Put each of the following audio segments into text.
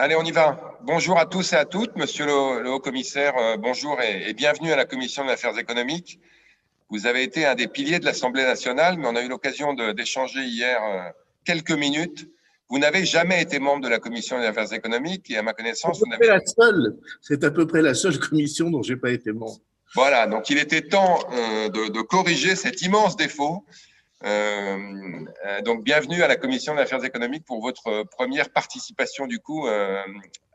Allez, on y va. Bonjour à tous et à toutes. Monsieur le, haut-commissaire, euh, bonjour et, bienvenue à la Commission des affaires économiques. Vous avez été un des piliers de l'Assemblée nationale, mais on a eu l'occasion d'échanger hier euh, quelques minutes. Vous n'avez jamais été membre de la Commission des affaires économiques et à ma connaissance, vous n'avez... C'est à peu près la seule commission dont je n'ai pas été membre. Voilà, donc il était temps euh, de, de, corriger cet immense défaut euh, euh, donc, bienvenue à la Commission des affaires économiques pour votre première participation du coup euh,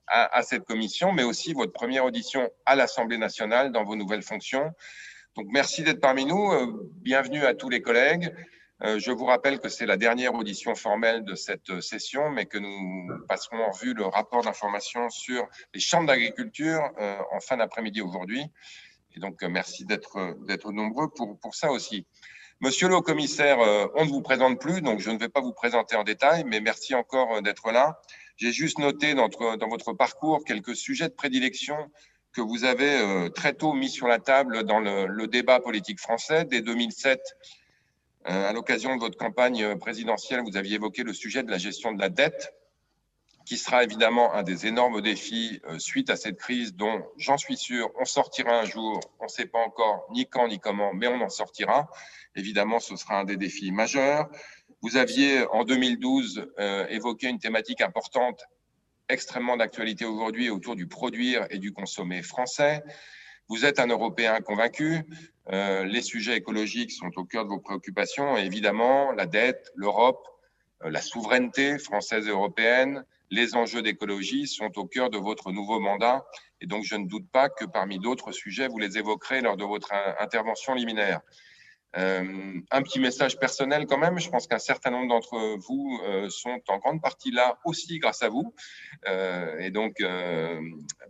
à, cette commission, mais aussi votre première audition à l'Assemblée nationale dans vos nouvelles fonctions. Donc, merci d'être parmi nous. Bienvenue à tous les collègues. Je vous rappelle que c'est la dernière audition formelle de cette session, mais que nous passerons en vue le rapport d'information sur les chambres d'agriculture en fin d'après-midi aujourd'hui. Et donc, merci d'être nombreux pour ça aussi. Monsieur le commissaire, euh, on ne vous présente plus, donc je ne vais pas vous présenter en détail, mais merci encore euh, d'être là. J'ai juste noté dans, votre parcours quelques sujets de prédilection que vous avez euh, très tôt mis sur la table dans le, débat politique français. Dès 2007, à l'occasion de votre campagne présidentielle, vous aviez évoqué le sujet de la gestion de la dette, qui sera évidemment un des énormes défis suite à cette crise dont, j'en suis sûr, on sortira un jour. On ne sait pas encore ni quand ni comment, mais on en sortira. Évidemment, ce sera un des défis majeurs. Vous aviez, en 2012, euh, évoqué une thématique importante, extrêmement d'actualité aujourd'hui, autour du produire et du consommer français. Vous êtes un Européen convaincu. Euh, les sujets écologiques sont au cœur de vos préoccupations. Évidemment, la dette, l'Europe, euh, la souveraineté française et européenne, les enjeux d'écologie sont au cœur de votre nouveau mandat. Et donc, je ne doute pas que parmi d'autres sujets, vous les évoquerez lors de votre intervention liminaire. Euh, un petit message personnel quand même, je pense qu'un certain nombre d'entre vous euh, sont en grande partie là aussi grâce à vous. Euh, et donc,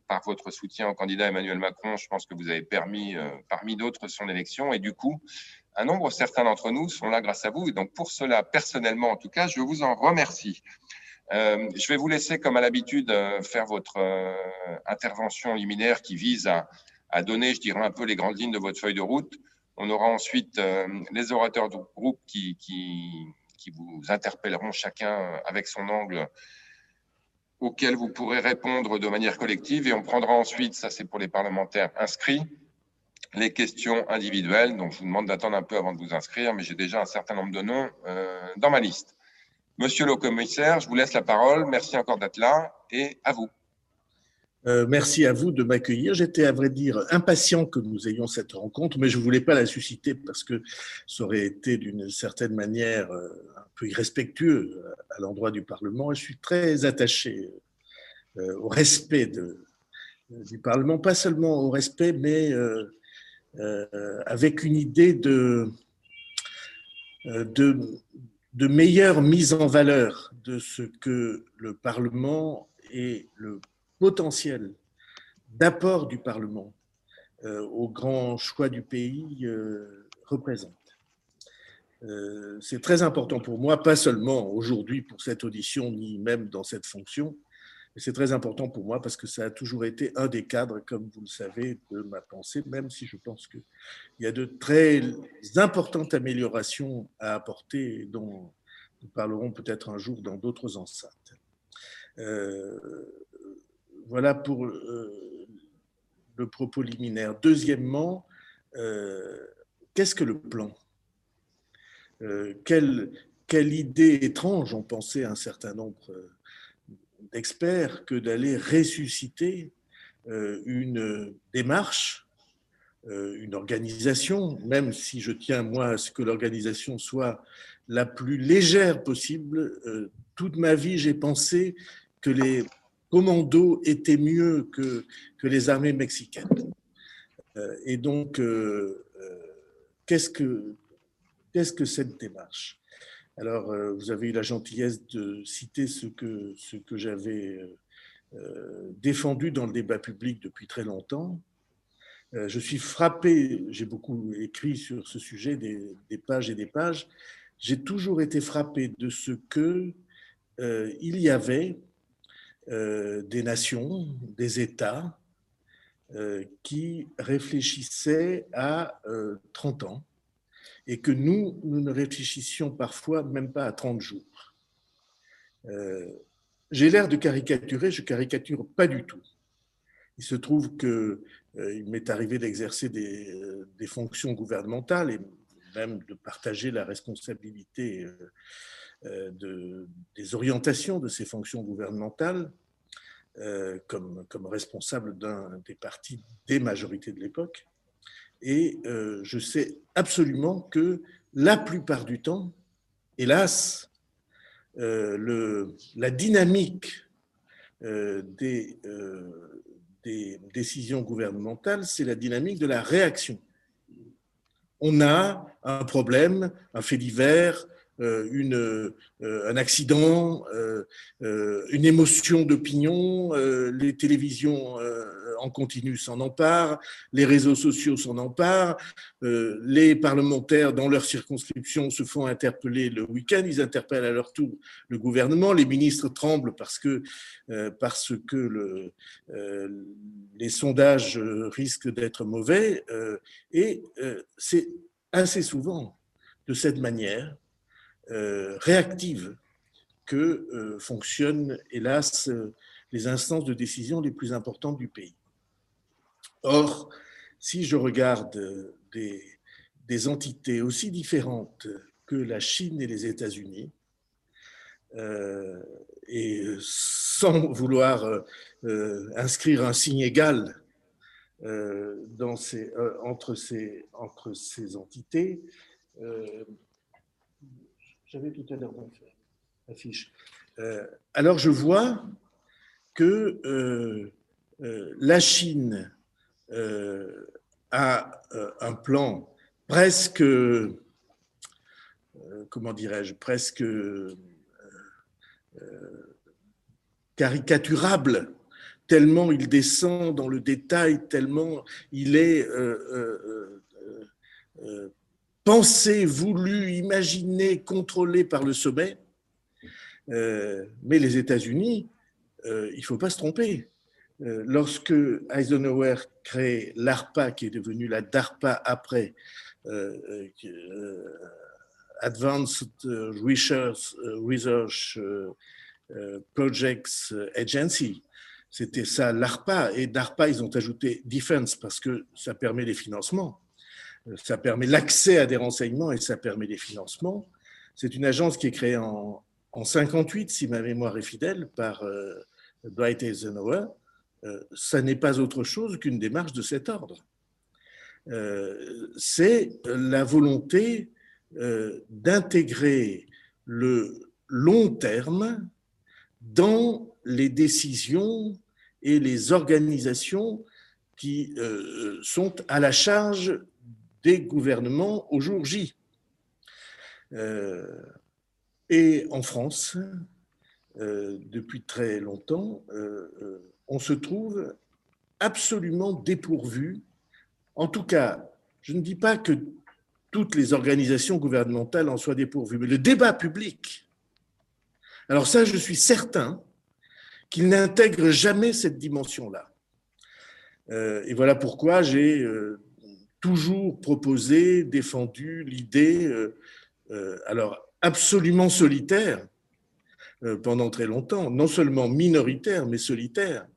par votre soutien au candidat Emmanuel Macron, je pense que vous avez permis, parmi d'autres, son élection. Et du coup, un nombre certain d'entre nous sont là grâce à vous. Et donc, pour cela, personnellement en tout cas, je vous en remercie. je vais vous laisser, comme à l'habitude, faire votre intervention liminaire qui vise à donner, je dirais, un peu les grandes lignes de votre feuille de route. On aura ensuite euh, les orateurs du groupe qui, qui, qui, vous interpelleront chacun avec son angle auquel vous pourrez répondre de manière collective. Et on prendra ensuite, ça c'est pour les parlementaires inscrits, les questions individuelles. Donc je vous demande d'attendre un peu avant de vous inscrire, mais j'ai déjà un certain nombre de noms euh, dans ma liste. Monsieur le commissaire, je vous laisse la parole. Merci encore d'être là et à vous. Euh, merci à vous de m'accueillir. J'étais, à vrai dire, impatient que nous ayons cette rencontre, mais je ne voulais pas la susciter parce que ça aurait été d'une certaine manière euh, un peu irrespectueux à l'endroit du Parlement. Je suis très attaché euh, au respect du Parlement, pas seulement au respect, mais avec une idée de, de, de meilleure mise en valeur de ce que le Parlement et le potentiel d'apport du Parlement euh, au grand choix du pays euh, représente. Euh, c'est très important pour moi, pas seulement aujourd'hui pour cette audition, ni même dans cette fonction, mais c'est très important pour moi parce que ça a toujours été un des cadres, comme vous le savez, de ma pensée, même si je pense qu'il y a de très importantes améliorations à apporter dont nous parlerons peut-être un jour dans d'autres enceintes. Voilà pour euh, le propos liminaire. Deuxièmement, euh, qu'est-ce que le plan? Euh, quelle, quelle, idée étrange ont pensé un certain nombre d'experts que d'aller ressusciter une démarche, une organisation, même si je tiens moi à ce que l'organisation soit la plus légère possible. toute ma vie, j'ai pensé que les commandos étaient mieux que, que les armées mexicaines. Euh, et donc, euh, euh, qu'est-ce que, qu'est-ce que cette démarche? Alors, vous avez eu la gentillesse de citer ce que, ce que j'avais défendu dans le débat public depuis très longtemps. Je suis frappé, j'ai beaucoup écrit sur ce sujet, des, pages et des pages. J'ai toujours été frappé de ce que il y avait des nations, des États euh, qui réfléchissaient à 30 euh, ans et que nous, nous ne réfléchissions parfois même pas à 30 jours. j'ai l'air de caricaturer, je caricature pas du tout. Il se trouve que il m'est arrivé d'exercer des, fonctions gouvernementales et même de partager la responsabilité de, des orientations de ces fonctions gouvernementales comme, comme responsable d'un des partis des majorités de l'époque. Et je sais absolument que la plupart du temps, hélas, euh, la dynamique euh, des, euh, des décisions gouvernementales, c'est la dynamique de la réaction. On a un problème, un fait divers, euh, une, euh, un accident, euh, une émotion d'opinion, les télévisions en continu s'en emparent, les réseaux sociaux s'en emparent, les parlementaires dans leur circonscription se font interpeller le week-end, ils interpellent à leur tour le gouvernement, les ministres tremblent parce que, parce que le, les sondages risquent d'être mauvais, et c'est assez souvent de cette manière euh, réactive que euh, fonctionnent, hélas, les instances de décision les plus importantes du pays. Or, si je regarde des, entités aussi différentes que la Chine et les États-Unis, euh, et sans vouloir inscrire un signe égal dans ces, entre, ces, entre ces entités, j'avais tout à l'heure. Euh, alors je vois que euh, euh, la Chine a un plan presque, comment dirais-je, presque caricaturable, tellement il descend dans le détail, tellement il est pensé, voulu, imaginé, contrôlé par le sommet. Euh, mais les États-Unis, euh, il ne faut pas se tromper. Euh, lorsque Eisenhower crée l'ARPA, qui est devenu la DARPA après, Advanced Research, Research Projects Agency, c'était ça l'ARPA. Et d'ARPA, ils ont ajouté Defense parce que ça permet les financements ça permet l'accès à des renseignements et ça permet des financements. C'est une agence qui est créée en, en 58, si ma mémoire est fidèle, par euh, Dwight Eisenhower. Euh, ça n'est pas autre chose qu'une démarche de cet ordre. Euh, c'est la volonté d'intégrer le long terme dans les décisions et les organisations qui sont à la charge des gouvernements au jour J. Euh, et en France, euh, depuis très longtemps, euh, on se trouve absolument dépourvu. En tout cas, je ne dis pas que toutes les organisations gouvernementales en soient dépourvues, mais le débat public, alors ça, je suis certain qu'il n'intègre jamais cette dimension-là. et voilà pourquoi j'ai toujours proposé, défendu l'idée, euh, euh, alors absolument solitaire euh, pendant très longtemps, non seulement minoritaire, mais solitaire,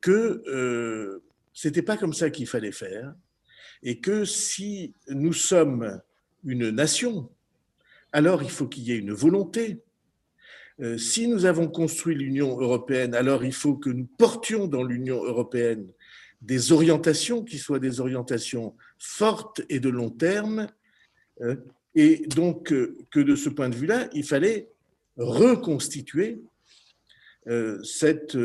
que c'était pas comme ça qu'il fallait faire, et que si nous sommes une nation, alors il faut qu'il y ait une volonté. Si nous avons construit l'Union européenne, alors il faut que nous portions dans l'Union européenne des orientations qui soient des orientations fortes et de long terme. Euh, et donc, euh, que de ce point de vue-là, il fallait reconstituer euh, cette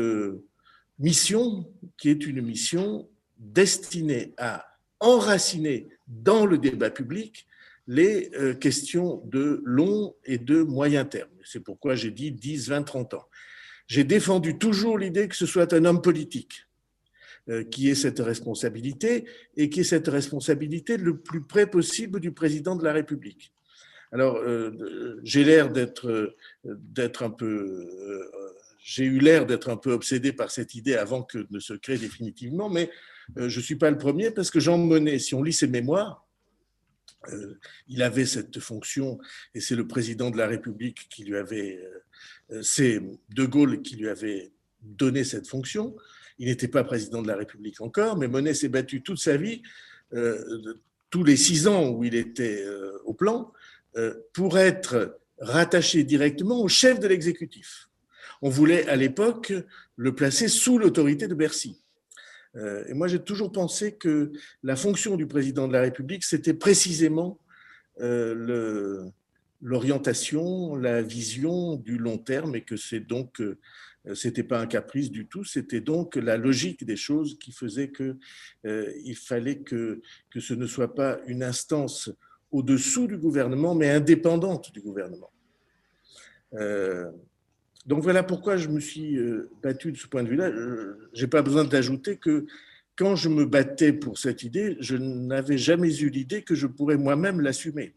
mission qui est une mission destinée à enraciner dans le débat public les questions de long et de moyen terme. C'est pourquoi j'ai dit 10, 20, 30 ans. J'ai défendu toujours l'idée que ce soit un homme politique qui ait cette responsabilité et qui ait cette responsabilité le plus près possible du président de la République. Alors, euh, j'ai l'air d'être, d'être un peu, euh, j'ai eu l'air d'être un peu obsédé par cette idée avant que ne se crée définitivement, mais je ne suis pas le premier parce que Jean Monnet, si on lit ses mémoires, il avait cette fonction et c'est le président de la République qui lui avait C'est De Gaulle qui lui avait donné cette fonction. Il n'était pas président de la République encore, mais Monet s'est battu toute sa vie, tous les six ans où il était au plan, pour être rattaché directement au chef de l'exécutif. On voulait à l'époque le placer sous l'autorité de Bercy. Euh, et moi, j'ai toujours pensé que la fonction du président de la République, c'était précisément euh, l'orientation, la vision du long terme, et que c'est donc, euh, c'était pas un caprice du tout, c'était donc la logique des choses qui faisait que il fallait que, que ce ne soit pas une instance au-dessous du gouvernement, mais indépendante du gouvernement. Donc voilà pourquoi je me suis euh, battu de ce point de vue-là. Je n'ai pas besoin d'ajouter que quand je me battais pour cette idée, je n'avais jamais eu l'idée que je pourrais moi-même l'assumer.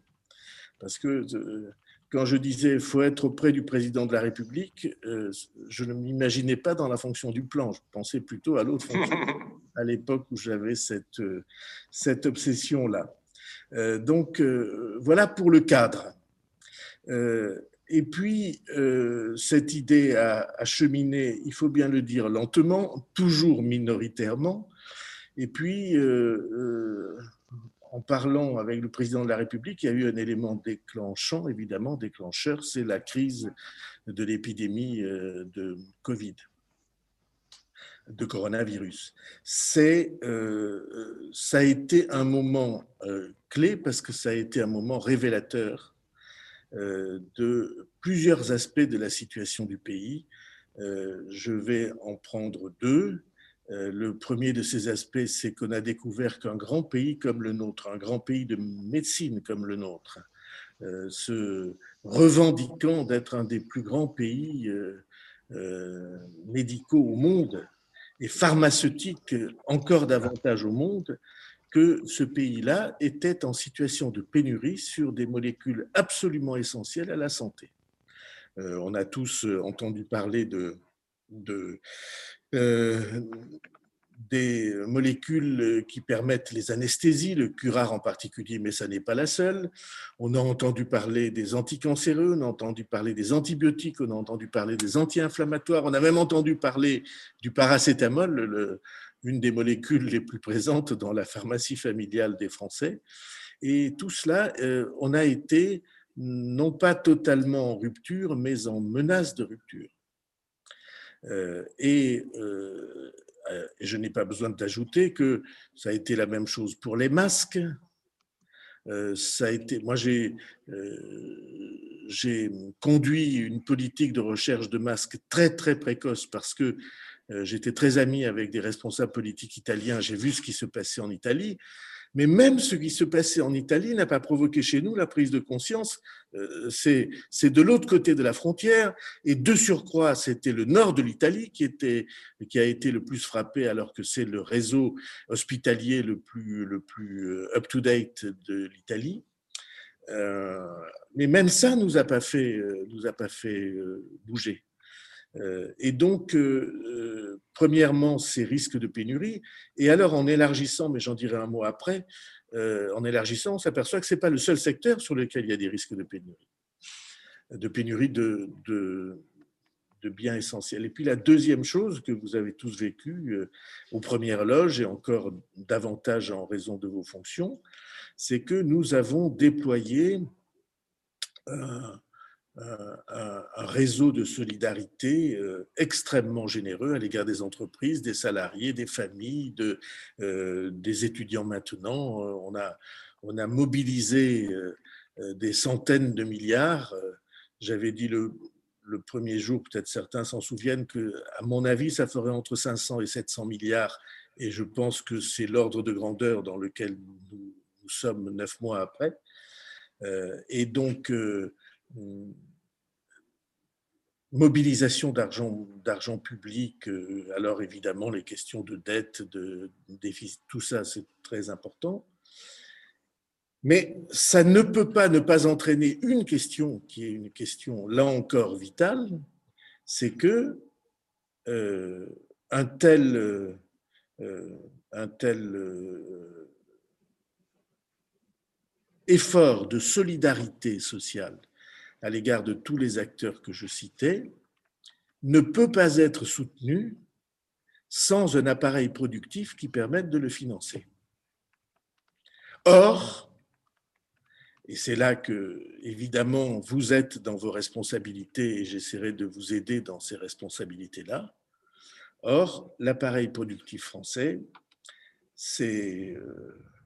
Parce que euh, quand je disais faut être auprès du président de la République, euh, je ne m'imaginais pas dans la fonction du plan. Je pensais plutôt à l'autre fonction à l'époque où j'avais cette, cette obsession-là. Donc voilà pour le cadre. Et puis, euh, cette idée a, cheminé, il faut bien le dire, lentement, toujours minoritairement. Et puis, euh, euh, en parlant avec le président de la République, il y a eu un élément déclenchant, évidemment, déclencheur, c'est la crise de l'épidémie de Covid, de coronavirus. C'est, ça a été un moment clé parce que ça a été un moment révélateur euh, de plusieurs aspects de la situation du pays. Euh, je vais en prendre deux. Euh, le premier de ces aspects, c'est qu'on a découvert qu'un grand pays comme le nôtre, un grand pays de médecine comme le nôtre, se revendiquant d'être un des plus grands pays médicaux au monde et pharmaceutiques encore davantage au monde, que ce pays-là était en situation de pénurie sur des molécules absolument essentielles à la santé. Euh, on a tous euh, entendu parler de, euh, des molécules qui permettent les anesthésies, le curare en particulier, mais ça n'est pas la seule. On a entendu parler des anticancéreux, on a entendu parler des antibiotiques, on a entendu parler des anti-inflammatoires, on a même entendu parler du paracétamol, une des molécules les plus présentes dans la pharmacie familiale des Français. Et tout cela, euh, on a été non pas totalement en rupture, mais en menace de rupture. Euh, et euh, je n'ai pas besoin d'ajouter que ça a été la même chose pour les masques. ça a été, moi, j'ai j'ai conduit une politique de recherche de masques très très précoce parce que euh, j'étais très ami avec des responsables politiques italiens, j'ai vu ce qui se passait en Italie. Mais même ce qui se passait en Italie n'a pas provoqué chez nous la prise de conscience. Euh, c'est de l'autre côté de la frontière. Et de surcroît, c'était le nord de l'Italie qui, a été le plus frappé, alors que c'est le réseau hospitalier le plus, le euh, up-to-date de l'Italie. mais même ça nous a nous a pas fait bouger. Euh, et donc, euh, euh, premièrement, ces risques de pénurie. Et alors, en élargissant, mais j'en dirai un mot après, en élargissant, on s'aperçoit que ce n'est pas le seul secteur sur lequel il y a des risques de pénurie, de pénurie de, de, biens essentiels. Et puis la deuxième chose que vous avez tous vécu aux premières loges et encore davantage en raison de vos fonctions, c'est que nous avons déployé réseau de solidarité euh, extrêmement généreux à l'égard des entreprises, des salariés, des familles, de, euh, des étudiants maintenant. Euh, on a, on a mobilisé des centaines de milliards. J'avais dit le, le premier jour, peut-être certains s'en souviennent, que, à mon avis, ça ferait entre 500 et 700 milliards. Et je pense que c'est l'ordre de grandeur dans lequel nous, sommes neuf mois après. et donc, mobilisation d'argent, public, euh, alors évidemment les questions de dette, de déficit, tout ça c'est très important. Mais ça ne peut pas ne pas entraîner une question qui est une question là encore vitale, c'est que euh, un tel, euh, un tel effort de solidarité sociale à l'égard de tous les acteurs que je citais, ne peut pas être soutenu sans un appareil productif qui permette de le financer. Or, et c'est là que, évidemment, vous êtes dans vos responsabilités et j'essaierai de vous aider dans ces responsabilités-là. Or, l'appareil productif français, ces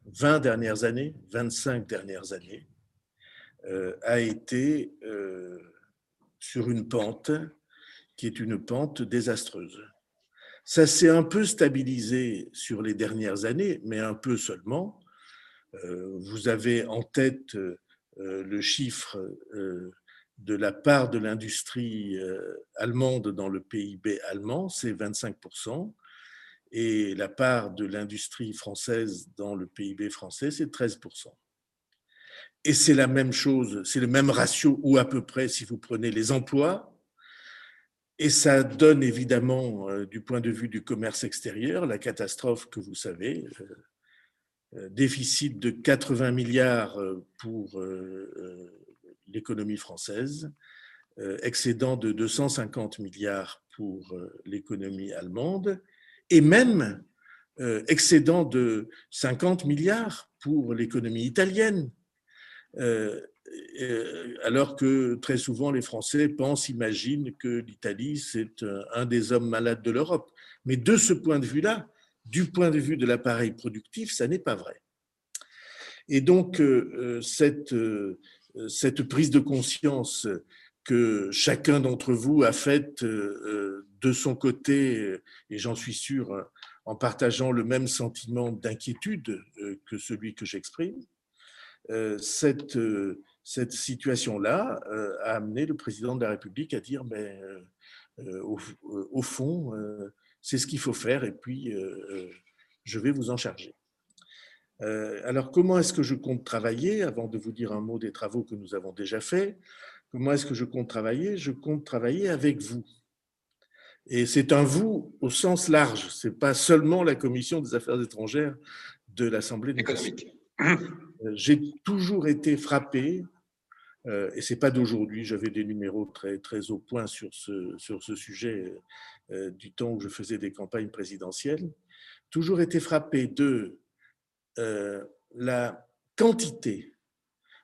20 euh, dernières années, 25 dernières années, a été euh, sur une pente qui est une pente désastreuse. Ça s'est un peu stabilisé sur les dernières années, mais un peu seulement. Euh, vous avez en tête euh, le chiffre euh, de la part de l'industrie allemande dans le PIB allemand, c'est 25%, et la part de l'industrie française dans le PIB français, c'est 13%. Et c'est la même chose, c'est le même ratio, ou à peu près, si vous prenez les emplois, et ça donne évidemment, du point de vue du commerce extérieur, la catastrophe que vous savez, euh, déficit de 80 milliards euh, pour euh, l'économie française, excédent de 250 milliards pour l'économie allemande, et même excédent de 50 milliards pour l'économie italienne, alors que très souvent les Français pensent, imaginent que l'Italie, c'est un des hommes malades de l'Europe. Mais de ce point de vue-là, du point de vue de l'appareil productif, ça n'est pas vrai. Et donc, euh, euh, euh, cette prise de conscience que chacun d'entre vous a faite de son côté, et j'en suis sûr, en partageant le même sentiment d'inquiétude que celui que j'exprime, cette, cette situation-là a amené le président de la République à dire, mais au, au, fond, c'est ce qu'il faut faire et puis euh, euh, je vais vous en charger. Euh, alors, comment est-ce que je compte travailler Avant de vous dire un mot des travaux que nous avons déjà faits, comment est-ce que je compte travailler? Je compte travailler avec vous. Et c'est un vous au sens large, ce n'est pas seulement la Commission des affaires étrangères de l'Assemblée économique. J'ai toujours été frappé, et ce n'est pas d'aujourd'hui, j'avais des numéros très, très au point sur ce, sur ce sujet euh, du temps où je faisais des campagnes présidentielles, toujours été frappé de euh, la quantité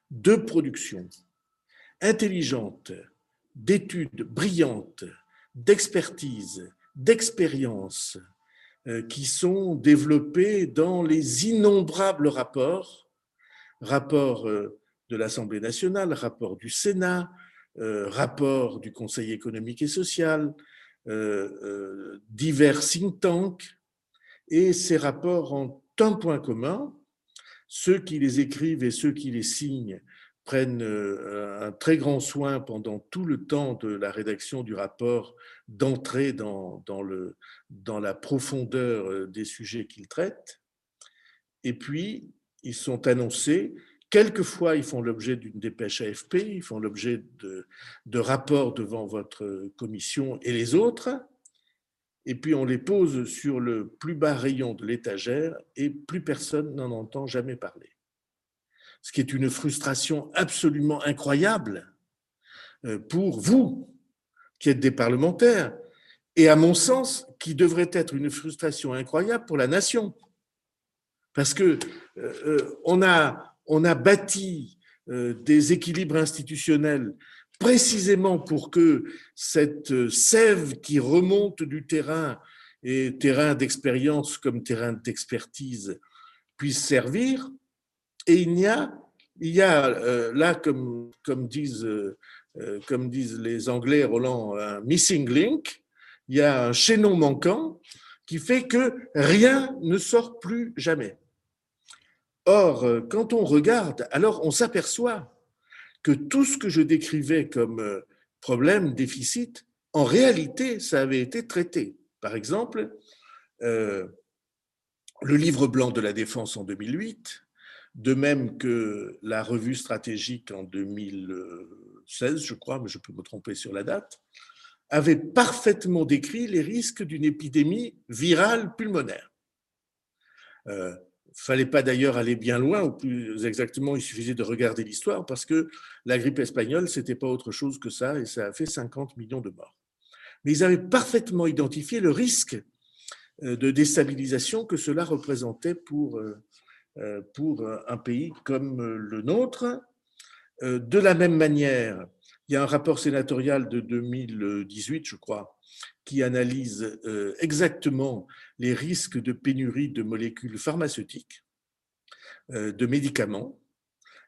de production intelligente, d'études brillantes, d'expertise, d'expérience euh, qui sont développées dans les innombrables rapports, rapports de l'Assemblée nationale, rapports du Sénat, rapports du Conseil économique et social, euh, euh, divers think tanks, et ces rapports ont un point commun, ceux qui les écrivent et ceux qui les signent prennent euh, un très grand soin pendant tout le temps de la rédaction du rapport d'entrer dans, dans la profondeur des sujets qu'ils traitent. Et puis, ils sont annoncés Quelquefois, ils font l'objet d'une dépêche AFP, ils font l'objet de, de, rapports devant votre commission et les autres, et puis on les pose sur le plus bas rayon de l'étagère et plus personne n'en entend jamais parler. Ce qui est une frustration absolument incroyable euh, pour vous, qui êtes des parlementaires, et à mon sens, qui devrait être une frustration incroyable pour la nation. Parce que euh, euh, on a on a bâti euh, des équilibres institutionnels précisément pour que cette sève qui remonte du terrain et terrain d'expérience comme terrain d'expertise puisse servir. Et il y a, il y a là, comme, comme, disent, comme disent les Anglais, Roland, un missing link, il y a un chaînon manquant qui fait que rien ne sort plus jamais. Or, euh, quand on regarde, alors on s'aperçoit que tout ce que je décrivais comme euh, problème, déficit, en réalité, ça avait été traité. Par exemple, euh, le livre blanc de la défense en 2008, de même que la revue stratégique en 2016, je crois, mais je peux me tromper sur la date, avait parfaitement décrit les risques d'une épidémie virale pulmonaire fallait pas d'ailleurs aller bien loin, ou plus exactement, il suffisait de regarder l'histoire, parce que la grippe espagnole, c'était pas autre chose que ça, et ça a fait 50 millions de morts. Mais ils avaient parfaitement identifié le risque euh, de déstabilisation que cela représentait pour, euh, euh, pour un pays comme le nôtre. De la même manière, il y a un rapport sénatorial de 2018, je crois, qui analyse exactement les risques de pénurie de molécules pharmaceutiques, de médicaments,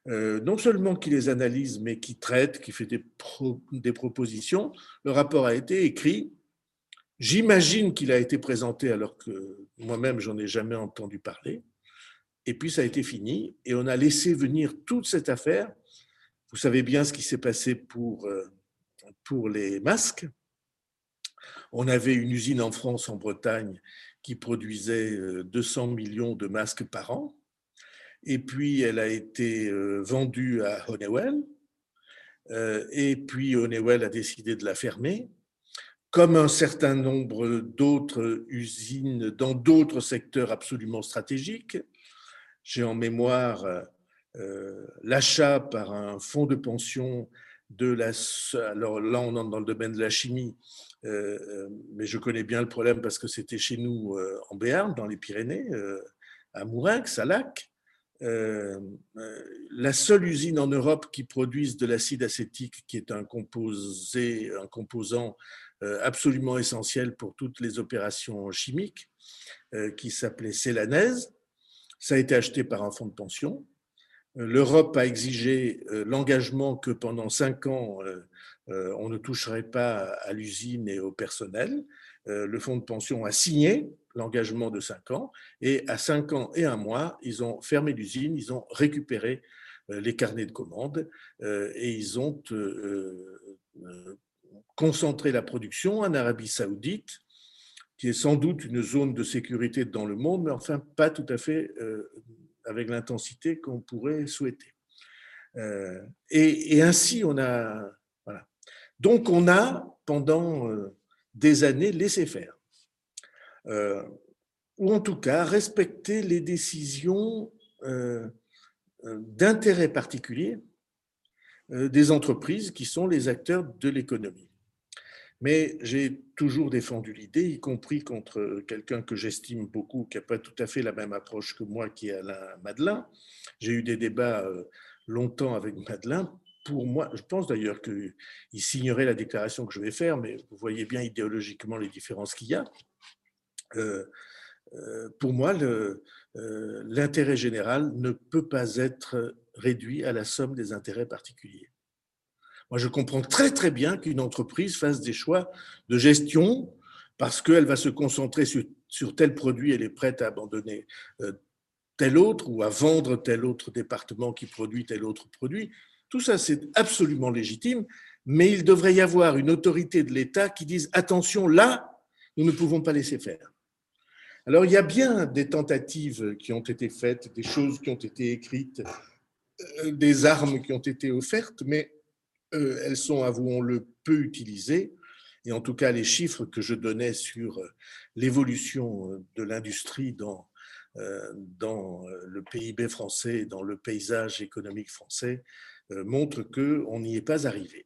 non seulement qui les analyse, mais qui traite, qui fait des, des propositions. Le rapport a été écrit J'imagine qu'il a été présenté alors que moi-même, j'en ai jamais entendu parler. Et puis, ça a été fini et on a laissé venir toute cette affaire. Vous savez bien ce qui s'est passé pour, euh, pour les masques. On avait une usine en France, en Bretagne, qui produisait 200 euh, millions de masques par an. Et puis, elle a été euh, vendue à Honeywell. Et puis, Honeywell a décidé de la fermer comme un certain nombre d'autres usines dans d'autres secteurs absolument stratégiques. J'ai en mémoire l'achat par un fonds de pension de la... Alors là, on entre dans le domaine de la chimie, euh, euh, mais je connais bien le problème parce que c'était chez nous en Béarn, dans les Pyrénées, à Mourinx, à Lac. la seule usine en Europe qui produise de l'acide acétique, qui est un composé, un composant euh, absolument essentiel pour toutes les opérations chimiques, euh, qui s'appelait Célanèse. Ça a été acheté par un fonds de pension. Euh, L'Europe a exigé l'engagement que pendant cinq ans, on ne toucherait pas à l'usine et au personnel. Le fonds de pension a signé l'engagement de cinq ans et à cinq ans et un mois, ils ont fermé l'usine, ils ont récupéré les carnets de commandes et ils ont concentrer la production en Arabie saoudite, qui est sans doute une zone de sécurité dans le monde, mais enfin pas tout à fait euh, avec l'intensité qu'on pourrait souhaiter. Euh, et, ainsi, on a... Donc, on a, pendant euh, des années, laissé faire. ou en tout cas, respecté les décisions d'intérêt particulier des entreprises qui sont les acteurs de l'économie. Mais j'ai toujours défendu l'idée, y compris contre quelqu'un que j'estime beaucoup, qui n'a pas tout à fait la même approche que moi, qui est Alain Madelin. J'ai eu des débats euh, longtemps avec Madelin. Pour moi, je pense d'ailleurs qu'il signerait la déclaration que je vais faire, mais vous voyez bien idéologiquement les différences qu'il y a. Euh, euh, pour moi, l'intérêt général ne peut pas être réduit à la somme des intérêts particuliers. Moi, je comprends très très bien qu'une entreprise fasse des choix de gestion parce qu'elle va se concentrer sur, tel produit, elle est prête à abandonner euh, tel autre ou à vendre tel autre département qui produit tel autre produit. Tout ça, c'est absolument légitime, mais il devrait y avoir une autorité de l'État qui dise attention, là, nous ne pouvons pas laisser faire. Alors, il y a bien des tentatives qui ont été faites, des choses qui ont été écrites, euh, des armes qui ont été offertes, mais elles sont, avouons-le, peu utilisées. Et en tout cas, les chiffres que je donnais sur euh, l'évolution euh, de l'industrie dans, le PIB français, dans le paysage économique français, montrent qu'on n'y est pas arrivé.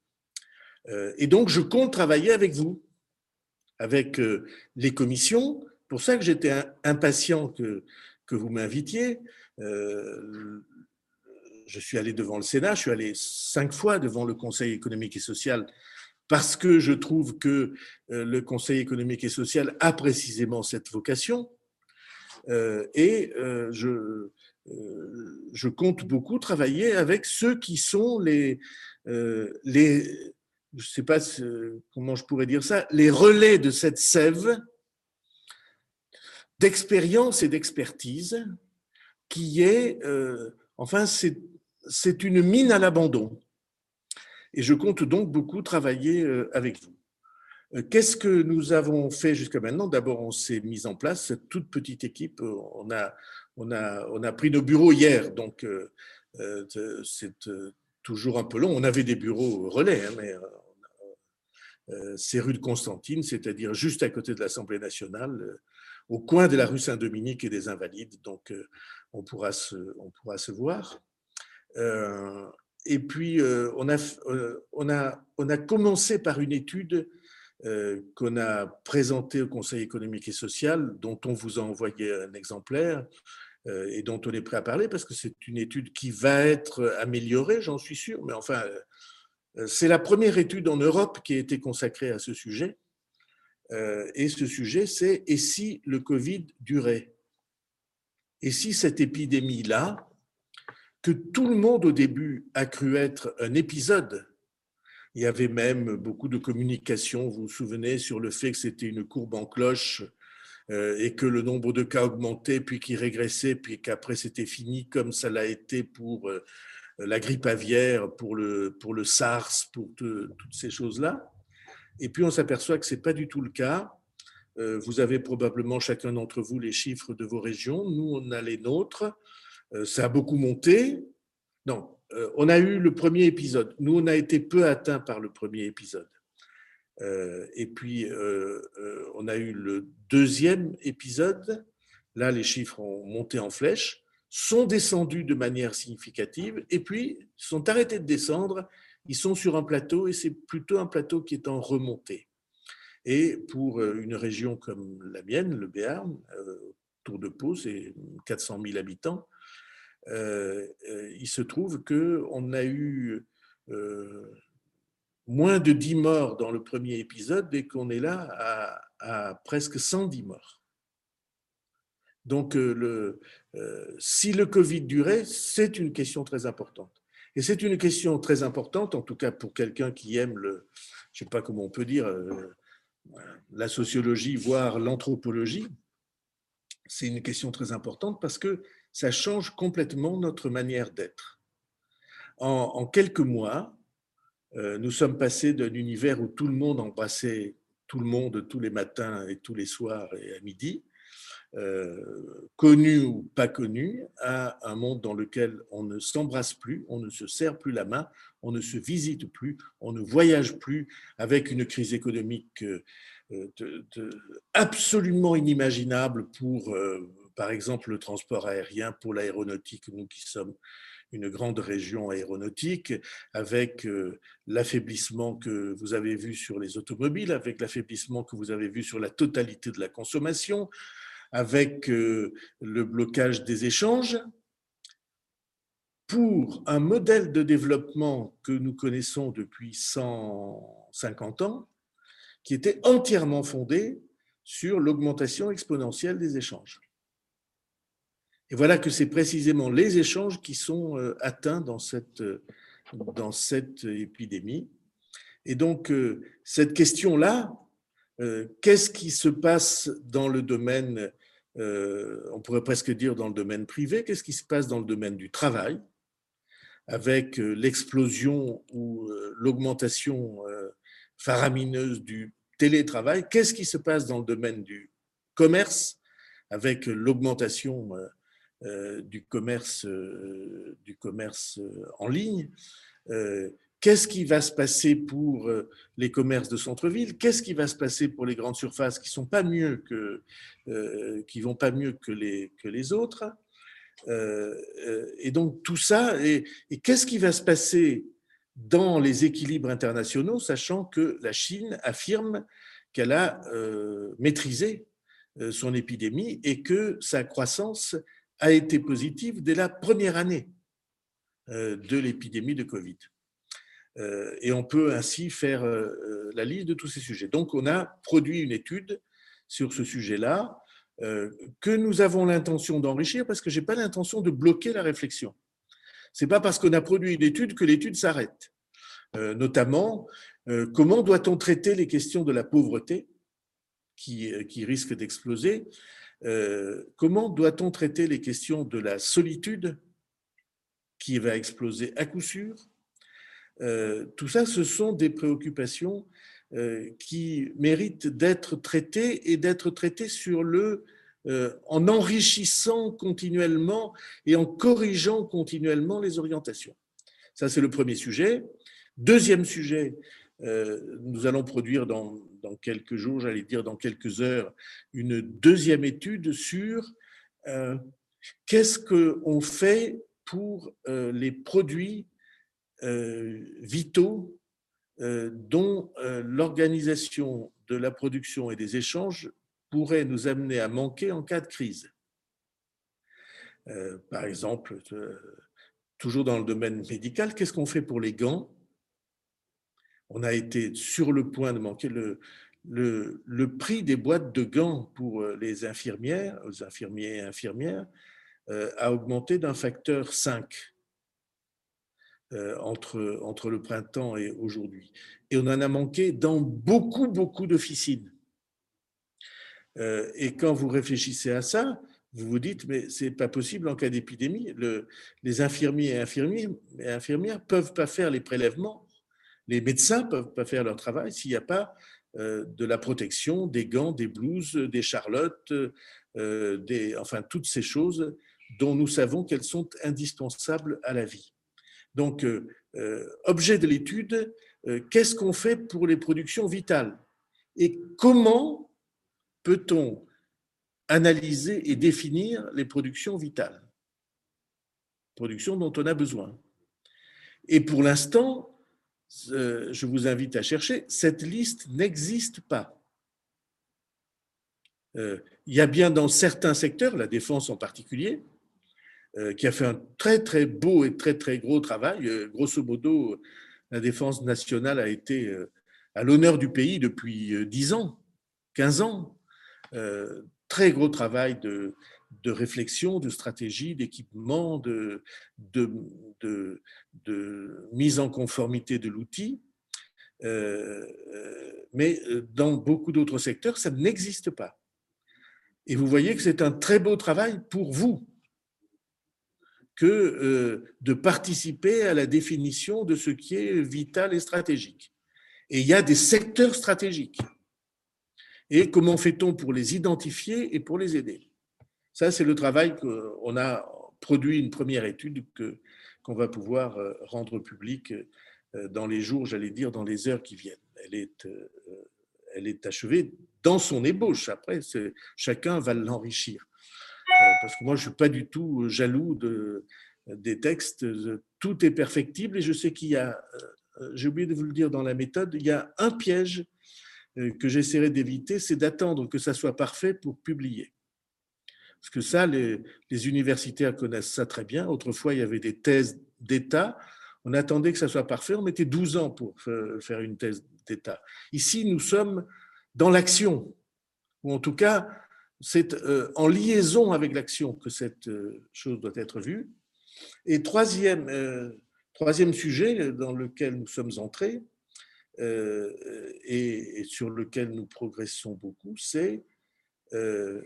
Et donc, je compte travailler avec vous, avec les commissions. Pour ça que j'étais impatient que vous m'invitiez je suis allé devant le Sénat, je suis allé cinq fois devant le Conseil économique et social parce que je trouve que euh, le Conseil économique et social a précisément cette vocation. Euh, et euh, je, compte beaucoup travailler avec ceux qui sont les, les je ne sais pas comment je pourrais dire ça, les relais de cette sève d'expérience et d'expertise qui est, enfin, c'est c'est une mine à l'abandon. Et je compte donc beaucoup travailler euh, avec vous. Euh, qu'est-ce que nous avons fait jusqu'à maintenant? D'abord, on s'est mis en place, cette toute petite équipe. Euh, on a, on a, on a pris nos bureaux hier, donc c'est toujours un peu long. On avait des bureaux relais, hein, mais c'est rue de Constantine, c'est-à-dire juste à côté de l'Assemblée nationale, au coin de la rue Saint-Dominique et des Invalides. Donc, on pourra se, on pourra se voir. Et puis, on a, on, a, on a commencé par une étude qu'on a présentée au Conseil économique et social, dont on vous a envoyé un exemplaire, euh, et dont on est prêt à parler parce que c'est une étude qui va être améliorée, j'en suis sûr, mais enfin, euh, c'est la première étude en Europe qui a été consacrée à ce sujet. Euh, et ce sujet, c'est et si le Covid durait? Et si cette épidémie-là, que tout le monde au début a cru être un épisode, il y avait même beaucoup de communication, vous vous souvenez, sur le fait que c'était une courbe en cloche euh, et que le nombre de cas augmentait, puis qui régressait, puis qu'après c'était fini, comme ça l'a été pour euh, la grippe aviaire, pour le, pour le SARS, pour toutes ces choses-là. Et puis on s'aperçoit que ce n'est pas du tout le cas. Euh, vous avez probablement chacun d'entre vous les chiffres de vos régions. Nous, on a les nôtres. Ça a beaucoup monté. Non, on a eu le premier épisode. Nous, on a été peu atteints par le premier épisode. Euh, et puis, euh, euh, on a eu le deuxième épisode. Là, les chiffres ont monté en flèche, sont descendus de manière significative, et puis sont arrêtés de descendre. Ils sont sur un plateau, et c'est plutôt un plateau qui est en remontée. Et pour une région comme la mienne, le Béarn, autour de Pau, c'est 400 000 habitants, il se trouve qu'on a eu moins de 10 morts dans le premier épisode et qu'on est là à, presque 110 morts. Donc, euh, euh, si le Covid durait, c'est une question très importante. Et c'est une question très importante, en tout cas pour quelqu'un qui aime le, je sais pas comment on peut dire, euh, la sociologie, voire l'anthropologie. C'est une question très importante parce que ça change complètement notre manière d'être. en, quelques mois, euh, nous sommes passés d'un univers où tout le monde embrassait tout le monde tous les matins et tous les soirs et à midi, euh, connu ou pas connu, à un monde dans lequel on ne s'embrasse plus, on ne se serre plus la main, on ne se visite plus, on ne voyage plus, avec une crise économique euh, absolument inimaginable pour, par exemple, le transport aérien, pour l'aéronautique, nous qui sommes une grande région aéronautique, avec euh, l'affaiblissement que vous avez vu sur les automobiles, avec l'affaiblissement que vous avez vu sur la totalité de la consommation, avec euh, le blocage des échanges, pour un modèle de développement que nous connaissons depuis 150 ans, qui était entièrement fondé sur l'augmentation exponentielle des échanges. Et voilà que c'est précisément les échanges qui sont euh, atteints dans cette, euh, dans cette épidémie. Et donc, euh, cette question-là, qu'est-ce qui se passe dans le domaine, on pourrait presque dire dans le domaine privé, qu'est-ce qui se passe dans le domaine du travail, avec l'explosion ou l'augmentation faramineuse du télétravail, qu'est-ce qui se passe dans le domaine du commerce, avec l'augmentation euh, du commerce, euh, du commerce euh, en ligne. Qu'est-ce qui va se passer pour les commerces de centre-ville? Qu'est-ce qui va se passer pour les grandes surfaces qui sont pas mieux que, qui vont pas mieux que les, que les autres? Et donc tout ça, et qu'est-ce qui va se passer dans les équilibres internationaux, sachant que la Chine affirme qu'elle a maîtrisé son épidémie et que sa croissance a été positive dès la première année euh, de l'épidémie de Covid. Euh, et on peut ainsi faire euh, la liste de tous ces sujets. Donc, on a produit une étude sur ce sujet-là que nous avons l'intention d'enrichir parce que je n'ai pas l'intention de bloquer la réflexion. Ce n'est pas parce qu'on a produit une étude que l'étude s'arrête. notamment, comment doit-on traiter les questions de la pauvreté qui, qui risque d'exploser euh, comment doit-on traiter les questions de la solitude qui va exploser à coup sûr? Euh, Tout ça, ce sont des préoccupations euh, qui méritent d'être traitées et d'être traitées sur le, en enrichissant continuellement et en corrigeant continuellement les orientations. Ça, c'est le premier sujet. Deuxième sujet, nous allons produire dans, dans quelques jours, j'allais dire dans quelques heures, une deuxième étude sur qu'est-ce qu'on fait pour les produits vitaux dont l'organisation de la production et des échanges pourrait nous amener à manquer en cas de crise. Euh, par exemple, euh, toujours dans le domaine médical, qu'est-ce qu'on fait pour les gants On a été sur le point de manquer le, le, le, prix des boîtes de gants pour euh, les infirmières, les infirmiers et infirmières, a augmenté d'un facteur 5 entre, entre le printemps et aujourd'hui. Et on en a manqué dans beaucoup, beaucoup d'officines. Et quand vous réfléchissez à ça, vous vous dites, mais c'est pas possible en cas d'épidémie. Le, les infirmiers et, infirmiers et infirmières peuvent pas faire les prélèvements. Les médecins peuvent pas faire leur travail s'il n'y a pas euh, de la protection, des gants, des blouses, des charlottes, euh, enfin toutes ces choses dont nous savons qu'elles sont indispensables à la vie. Donc, euh, objet de l'étude, qu'est-ce qu'on fait pour les productions vitales? Et comment peut-on analyser et définir les productions vitales, productions dont on a besoin. Et pour l'instant, je vous invite à chercher, cette liste n'existe pas. Euh, il y a bien dans certains secteurs, la défense en particulier, euh, qui a fait un très très beau et très très gros travail. Grosso modo, la défense nationale a été à l'honneur du pays depuis 10 ans, 15 ans très gros travail de, de réflexion, de stratégie, d'équipement, de, mise en conformité de l'outil. Euh, mais dans beaucoup d'autres secteurs, ça n'existe pas. Et vous voyez que c'est un très beau travail pour vous que euh, de participer à la définition de ce qui est vital et stratégique. Et il y a des secteurs stratégiques et comment fait-on pour les identifier et pour les aider? Ça, c'est le travail qu'on a produit, une première étude qu'on va pouvoir euh, rendre publique euh, dans les jours, j'allais dire, dans les heures qui viennent. Elle est, euh, elle est achevée dans son ébauche. Après, chacun va l'enrichir. Parce que moi, je ne suis pas du tout jaloux de, des textes. Tout est perfectible et je sais qu'il y a, j'ai oublié de vous le dire dans la méthode, il y a un piège que j'essaierai d'éviter, c'est d'attendre que ça soit parfait pour publier. Parce que ça, les, universitaires connaissent ça très bien. Autrefois, il y avait des thèses d'État. On attendait que ça soit parfait. On mettait 12 ans pour faire une thèse d'État. Ici, nous sommes dans l'action. Ou en tout cas, c'est euh, en liaison avec l'action que cette euh, chose doit être vue. Et troisième, troisième sujet dans lequel nous sommes entrés, euh, et, sur lequel nous progressons beaucoup, c'est euh, euh,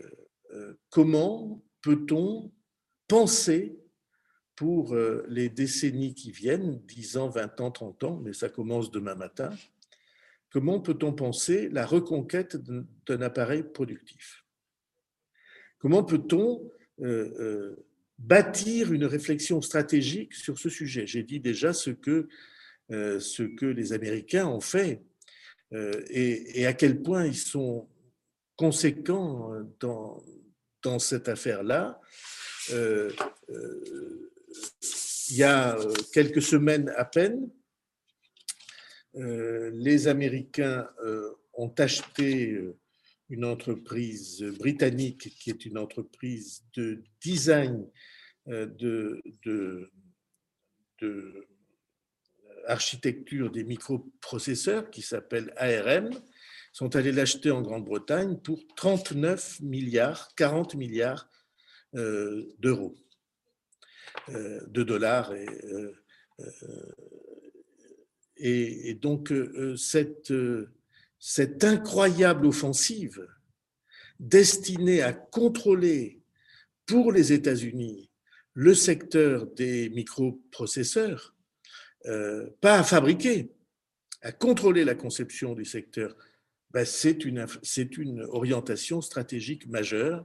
comment peut-on penser pour les décennies qui viennent, 10 ans, 20 ans, 30 ans, mais ça commence demain matin, comment peut-on penser la reconquête d'un appareil productif? Comment peut-on bâtir une réflexion stratégique sur ce sujet? J'ai dit déjà ce que euh, ce que les Américains ont fait euh, et, à quel point ils sont conséquents dans, dans cette affaire-là. Euh, il y a quelques semaines à peine, les Américains ont acheté une entreprise britannique qui est une entreprise de design de, de, de architecture des microprocesseurs qui s'appelle ARM sont allés l'acheter en Grande-Bretagne pour 39 milliards, 40 milliards euh, d'euros, euh, de dollars. Et, euh, donc, cette, incroyable offensive destinée à contrôler pour les États-Unis le secteur des microprocesseurs pas à fabriquer, à contrôler la conception du secteur, ben c'est une, orientation stratégique majeure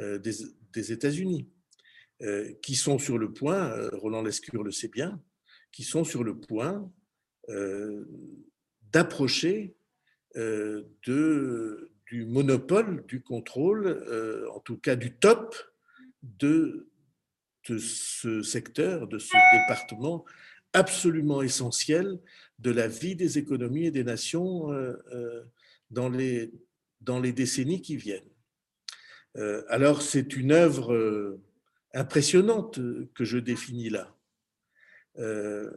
euh, des, États-Unis, euh, qui sont sur le point, Roland Lescure le sait bien, qui sont sur le point d'approcher du monopole du contrôle, en tout cas du top de ce secteur, de ce département absolument essentiel de la vie des économies et des nations dans les, dans les décennies qui viennent. Euh, alors c'est une œuvre euh, impressionnante que je définis là. Euh,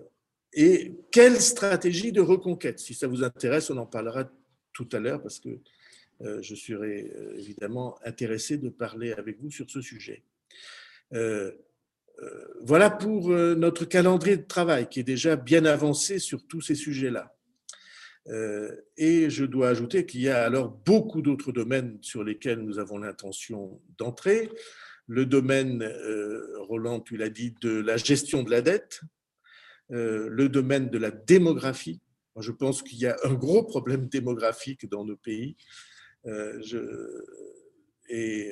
et quelle stratégie de reconquête? Si ça vous intéresse, on en parlera tout à l'heure parce que je serai évidemment intéressé de parler avec vous sur ce sujet. voilà pour notre calendrier de travail qui est déjà bien avancé sur tous ces sujets-là. Euh, et je dois ajouter qu'il y a alors beaucoup d'autres domaines sur lesquels nous avons l'intention d'entrer. Le domaine, euh, Roland, tu l'as dit, de la gestion de la dette, euh, le domaine de la démographie. Je pense qu'il y a un gros problème démographique dans nos pays. Et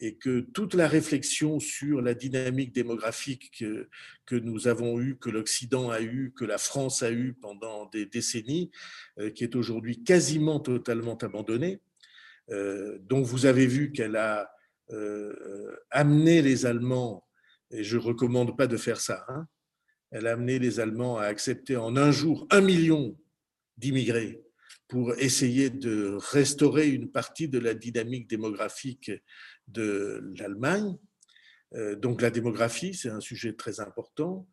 et que toute la réflexion sur la dynamique démographique que, nous avons eue, que l'Occident a eue, que la France a eue pendant des décennies, euh, qui est aujourd'hui quasiment totalement abandonnée, euh, dont vous avez vu qu'elle a euh, amené les Allemands, et je ne recommande pas de faire ça, hein, elle a amené les Allemands à accepter en un jour un million d'immigrés pour essayer de restaurer une partie de la dynamique démographique de l'Allemagne. Euh, donc la démographie, c'est un sujet très important.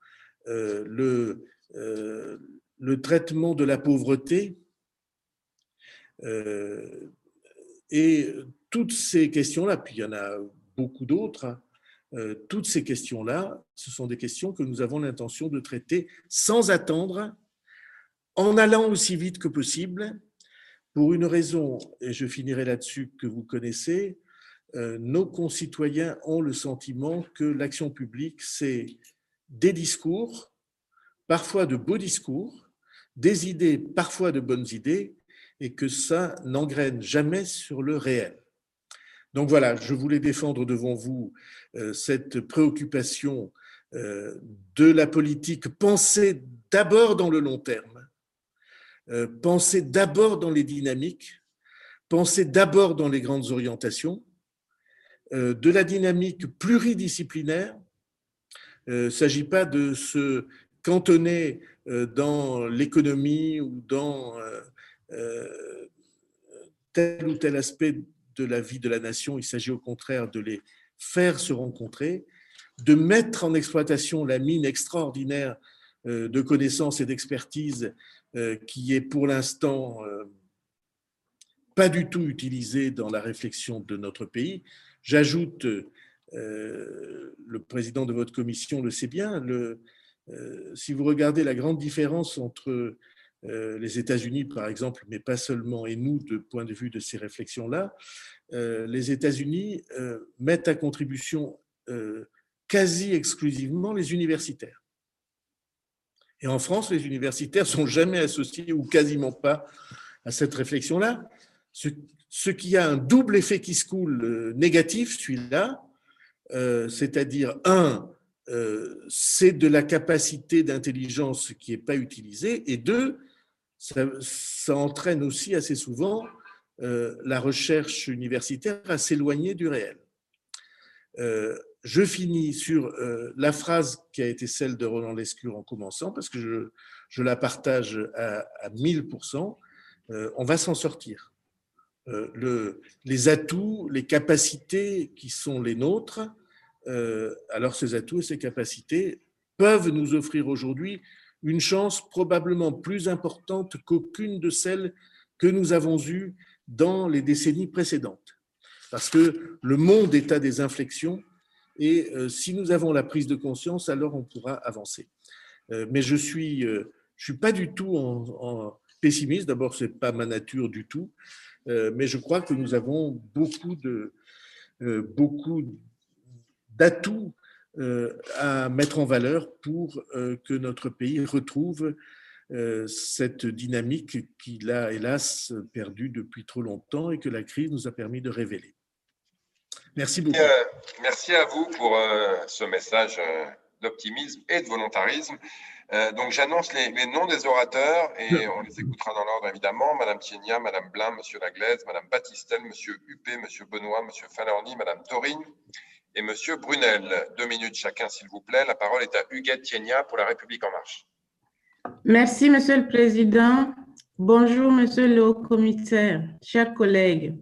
Euh, le, euh, le traitement de la pauvreté et toutes ces questions-là, puis il y en a beaucoup d'autres, hein, toutes ces questions-là, ce sont des questions que nous avons l'intention de traiter sans attendre, en allant aussi vite que possible, pour une raison, et je finirai là-dessus, que vous connaissez, nos concitoyens ont le sentiment que l'action publique, c'est des discours, parfois de beaux discours, des idées, parfois de bonnes idées, et que ça n'engraine jamais sur le réel. Donc voilà, je voulais défendre devant vous euh, cette préoccupation euh, de la politique, penser d'abord dans le long terme, penser d'abord dans les dynamiques, penser d'abord dans les grandes orientations, euh, de la dynamique pluridisciplinaire. Il euh, ne s'agit pas de se cantonner euh, dans l'économie ou dans tel ou tel aspect de la vie de la nation. Il s'agit au contraire de les faire se rencontrer, de mettre en exploitation la mine extraordinaire de connaissances et d'expertise qui est pour l'instant pas du tout utilisée dans la réflexion de notre pays. J'ajoute, euh, le président de votre commission le sait bien, euh, si vous regardez la grande différence entre euh, les États-Unis, par exemple, mais pas seulement, et nous, de point de vue de ces réflexions-là, les États-Unis mettent à contribution quasi exclusivement les universitaires. Et en France, les universitaires sont jamais associés ou quasiment pas à cette réflexion-là, ce qui a un double effet qui se coule euh, négatif, celui-là, euh, c'est-à-dire, un, euh, c'est de la capacité d'intelligence qui n'est pas utilisée, et deux, ça, entraîne aussi assez souvent la recherche universitaire à s'éloigner du réel. je finis sur la phrase qui a été celle de Roland Lescure en commençant, parce que je, la partage à 1000%. on va s'en sortir. Euh, le, les atouts, les capacités qui sont les nôtres, euh, alors ces atouts et ces capacités peuvent nous offrir aujourd'hui une chance probablement plus importante qu'aucune de celles que nous avons eues dans les décennies précédentes. Parce que le monde est à des inflexions et euh, si nous avons la prise de conscience, alors on pourra avancer. Mais je suis, je suis pas du tout en pessimiste. D'abord, c'est pas ma nature du tout. Euh, mais je crois que nous avons beaucoup de euh, beaucoup d'atouts euh, à mettre en valeur pour que notre pays retrouve cette dynamique qu'il a hélas perdue depuis trop longtemps et que la crise nous a permis de révéler. Merci beaucoup. Merci à vous pour ce message d'optimisme et de volontarisme. Euh, donc j'annonce les, noms des orateurs et on les écoutera dans l'ordre évidemment. Madame Tienia, Madame Blin, Monsieur Laglaise, Madame Batistel, Monsieur Huppé, Monsieur Benoît, Monsieur Fanorni, Madame Taurine et Monsieur Brunel. Deux minutes chacun s'il vous plaît. La parole est à Huguette Tienia pour La République En Marche. Merci Monsieur le Président. Bonjour Monsieur le Haut-Commissaire, chers collègues.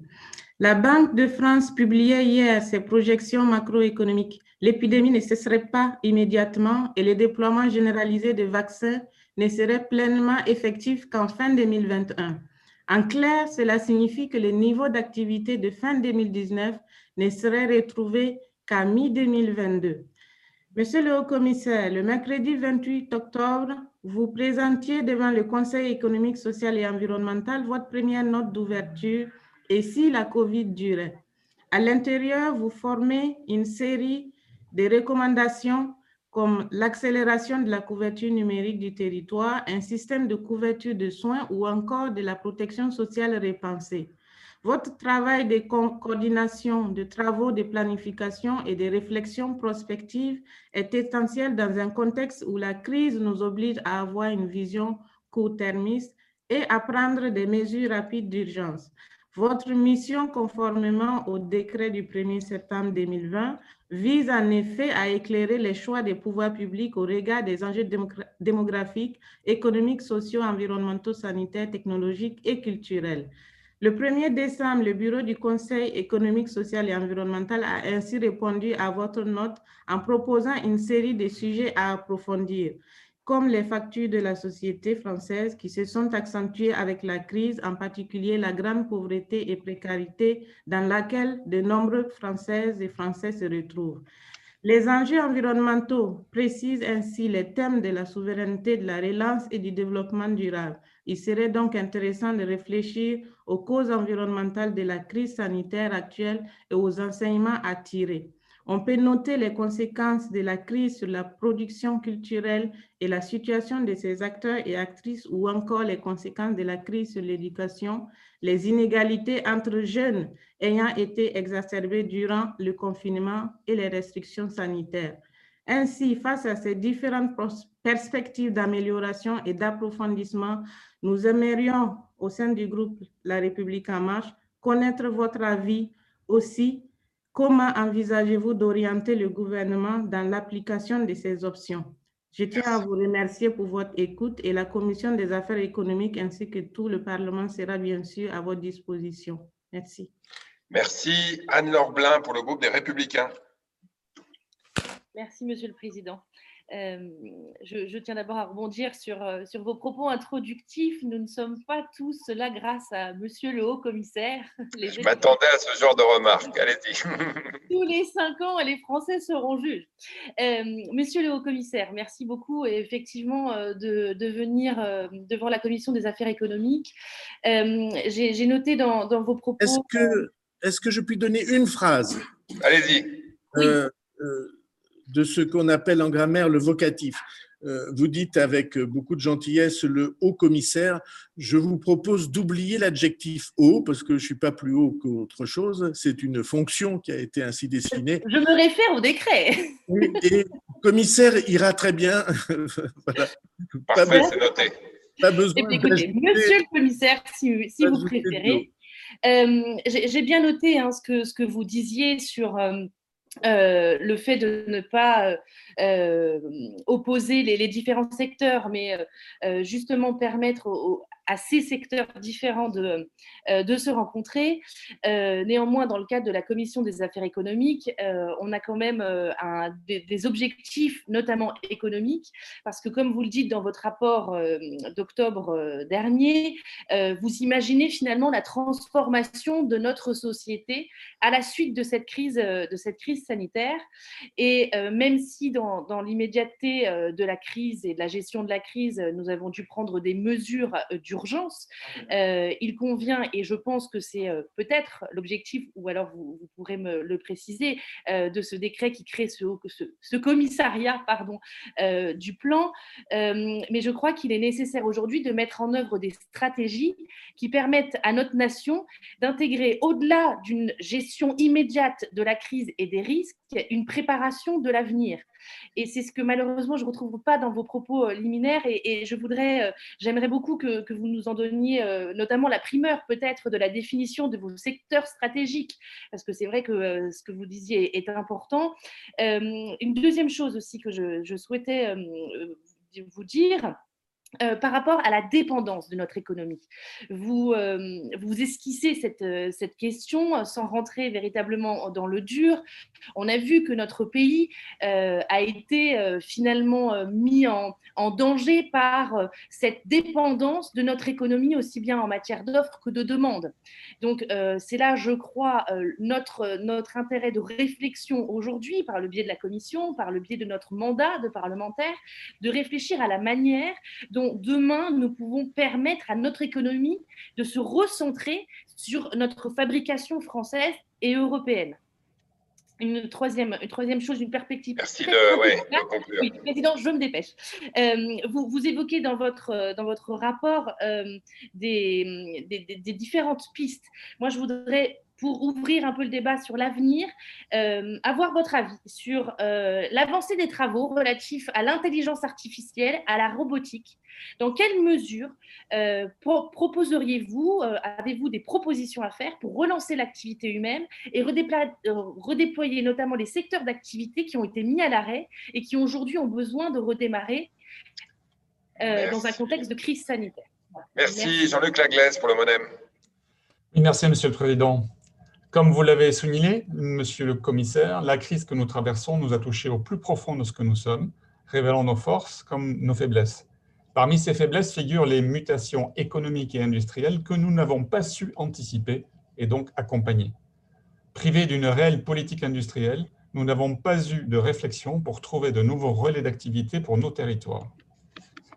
La Banque de France publiait hier ses projections macroéconomiques l'épidémie ne cesserait pas immédiatement et le déploiement généralisé de vaccins ne serait pleinement effectif qu'en fin 2021. En clair, cela signifie que le niveau d'activité de fin 2019 ne serait retrouvé qu'à mi-2022. Monsieur le Haut-Commissaire, le mercredi 28 octobre, vous présentiez devant le Conseil économique, social et environnemental votre première note d'ouverture et si la COVID durait. À l'intérieur, vous formez une série des recommandations comme l'accélération de la couverture numérique du territoire, un système de couverture de soins ou encore de la protection sociale repensée. Votre travail de coordination de travaux de planification et de réflexion prospective est essentiel dans un contexte où la crise nous oblige à avoir une vision court-termiste et à prendre des mesures rapides d'urgence. Votre mission, conformément au décret du 1er septembre 2020, vise en effet à éclairer les choix des pouvoirs publics au regard des enjeux démographiques, économiques, sociaux, environnementaux, sanitaires, technologiques et culturels. Le 1er décembre, le Bureau du Conseil économique, social et environnemental a ainsi répondu à votre note en proposant une série de sujets à approfondir comme les factures de la société française qui se sont accentuées avec la crise, en particulier la grande pauvreté et précarité dans laquelle de nombreux Françaises et Français se retrouvent. Les enjeux environnementaux précisent ainsi les thèmes de la souveraineté, de la relance et du développement durable. Il serait donc intéressant de réfléchir aux causes environnementales de la crise sanitaire actuelle et aux enseignements à tirer. On peut noter les conséquences de la crise sur la production culturelle et la situation de ses acteurs et actrices ou encore les conséquences de la crise sur l'éducation, les inégalités entre jeunes ayant été exacerbées durant le confinement et les restrictions sanitaires. Ainsi, face à ces différentes perspectives d'amélioration et d'approfondissement, nous aimerions, au sein du groupe La République en marche, connaître votre avis aussi Comment envisagez-vous d'orienter le gouvernement dans l'application de ces options? Je tiens à vous remercier pour votre écoute et la Commission des affaires économiques ainsi que tout le Parlement sera bien sûr à votre disposition. Merci. Merci. Anne-Laure Blin pour le groupe des Républicains. Merci, Monsieur le Président. Euh, je, tiens d'abord à rebondir sur, euh, sur vos propos introductifs. Nous ne sommes pas tous là grâce à Monsieur le Haut-Commissaire. Je m'attendais à ce genre de remarques. Allez-y. Tous les cinq ans, les Français seront juges. Euh, monsieur le Haut-Commissaire, merci beaucoup effectivement de, de venir devant la Commission des affaires économiques. J'ai noté dans, dans, vos propos. Est-ce que, est que je puis donner une phrase? Allez-y. Oui de ce qu'on appelle en grammaire le vocatif. Euh, vous dites avec beaucoup de gentillesse le haut commissaire. Je vous propose d'oublier l'adjectif haut parce que je suis pas plus haut qu'autre chose. C'est une fonction qui a été ainsi dessinée. Je me réfère au décret. Et commissaire ira très bien. Parfait, c'est noté. Pas besoin écoutez, monsieur le commissaire, si, vous préférez, euh, j'ai bien noté hein, ce, que, ce que vous disiez sur euh, le fait de ne pas euh, euh, opposer les, différents secteurs, mais justement permettre à ces secteurs différents de, euh, se rencontrer. Euh, néanmoins, dans le cadre de la commission des affaires économiques, euh, on a quand même des, objectifs, notamment économiques, parce que comme vous le dites dans votre rapport d'octobre dernier, vous imaginez finalement la transformation de notre société à la suite de cette crise, de cette crise sanitaire. Et même si dans, dans l'immédiateté de la crise et de la gestion de la crise, nous avons dû prendre des mesures du d'urgence, il convient, et je pense que c'est peut-être l'objectif, ou alors vous, pourrez me le préciser, de ce décret qui crée ce, ce, commissariat pardon, du plan, mais je crois qu'il est nécessaire aujourd'hui de mettre en œuvre des stratégies qui permettent à notre nation d'intégrer au-delà d'une gestion immédiate de la crise et des risques, une préparation de l'avenir. Et c'est ce que malheureusement je ne retrouve pas dans vos propos euh, liminaires. Et, je voudrais, euh, j'aimerais beaucoup que, vous nous en donniez euh, notamment la primeur peut-être de la définition de vos secteurs stratégiques, parce que c'est vrai que ce que vous disiez est important. une deuxième chose aussi que je souhaitais vous dire, euh, par rapport à la dépendance de notre économie. Vous, euh, vous esquissez cette, euh, cette, question sans rentrer véritablement dans le dur. On a vu que notre pays a été finalement mis en, en, danger par cette dépendance de notre économie, aussi bien en matière d'offres que de demande. Donc, c'est là, je crois, notre, notre intérêt de réflexion aujourd'hui, par le biais de la Commission, par le biais de notre mandat de parlementaire, de réfléchir à la manière dont demain nous pouvons permettre à notre économie de se recentrer sur notre fabrication française et européenne. Une troisième, une troisième chose, une perspective. Merci de, conclure. Oui, Président, je me dépêche. Euh, vous, vous, évoquez dans votre, dans votre rapport euh, des, des, différentes pistes. Moi, je voudrais pour ouvrir un peu le débat sur l'avenir, euh, avoir votre avis sur euh, l'avancée des travaux relatifs à l'intelligence artificielle, à la robotique. Dans quelle mesure euh, proposeriez-vous, avez-vous des propositions à faire pour relancer l'activité humaine et redéployer, notamment les secteurs d'activité qui ont été mis à l'arrêt et qui aujourd'hui ont besoin de redémarrer dans un contexte de crise sanitaire? Merci, Jean-Luc Laglaise pour le modem. merci, Monsieur le Président. Comme vous l'avez souligné, monsieur le commissaire, la crise que nous traversons nous a touchés au plus profond de ce que nous sommes, révélant nos forces comme nos faiblesses. Parmi ces faiblesses figurent les mutations économiques et industrielles que nous n'avons pas su anticiper et donc accompagner. Privés d'une réelle politique industrielle, nous n'avons pas eu de réflexion pour trouver de nouveaux relais d'activité pour nos territoires.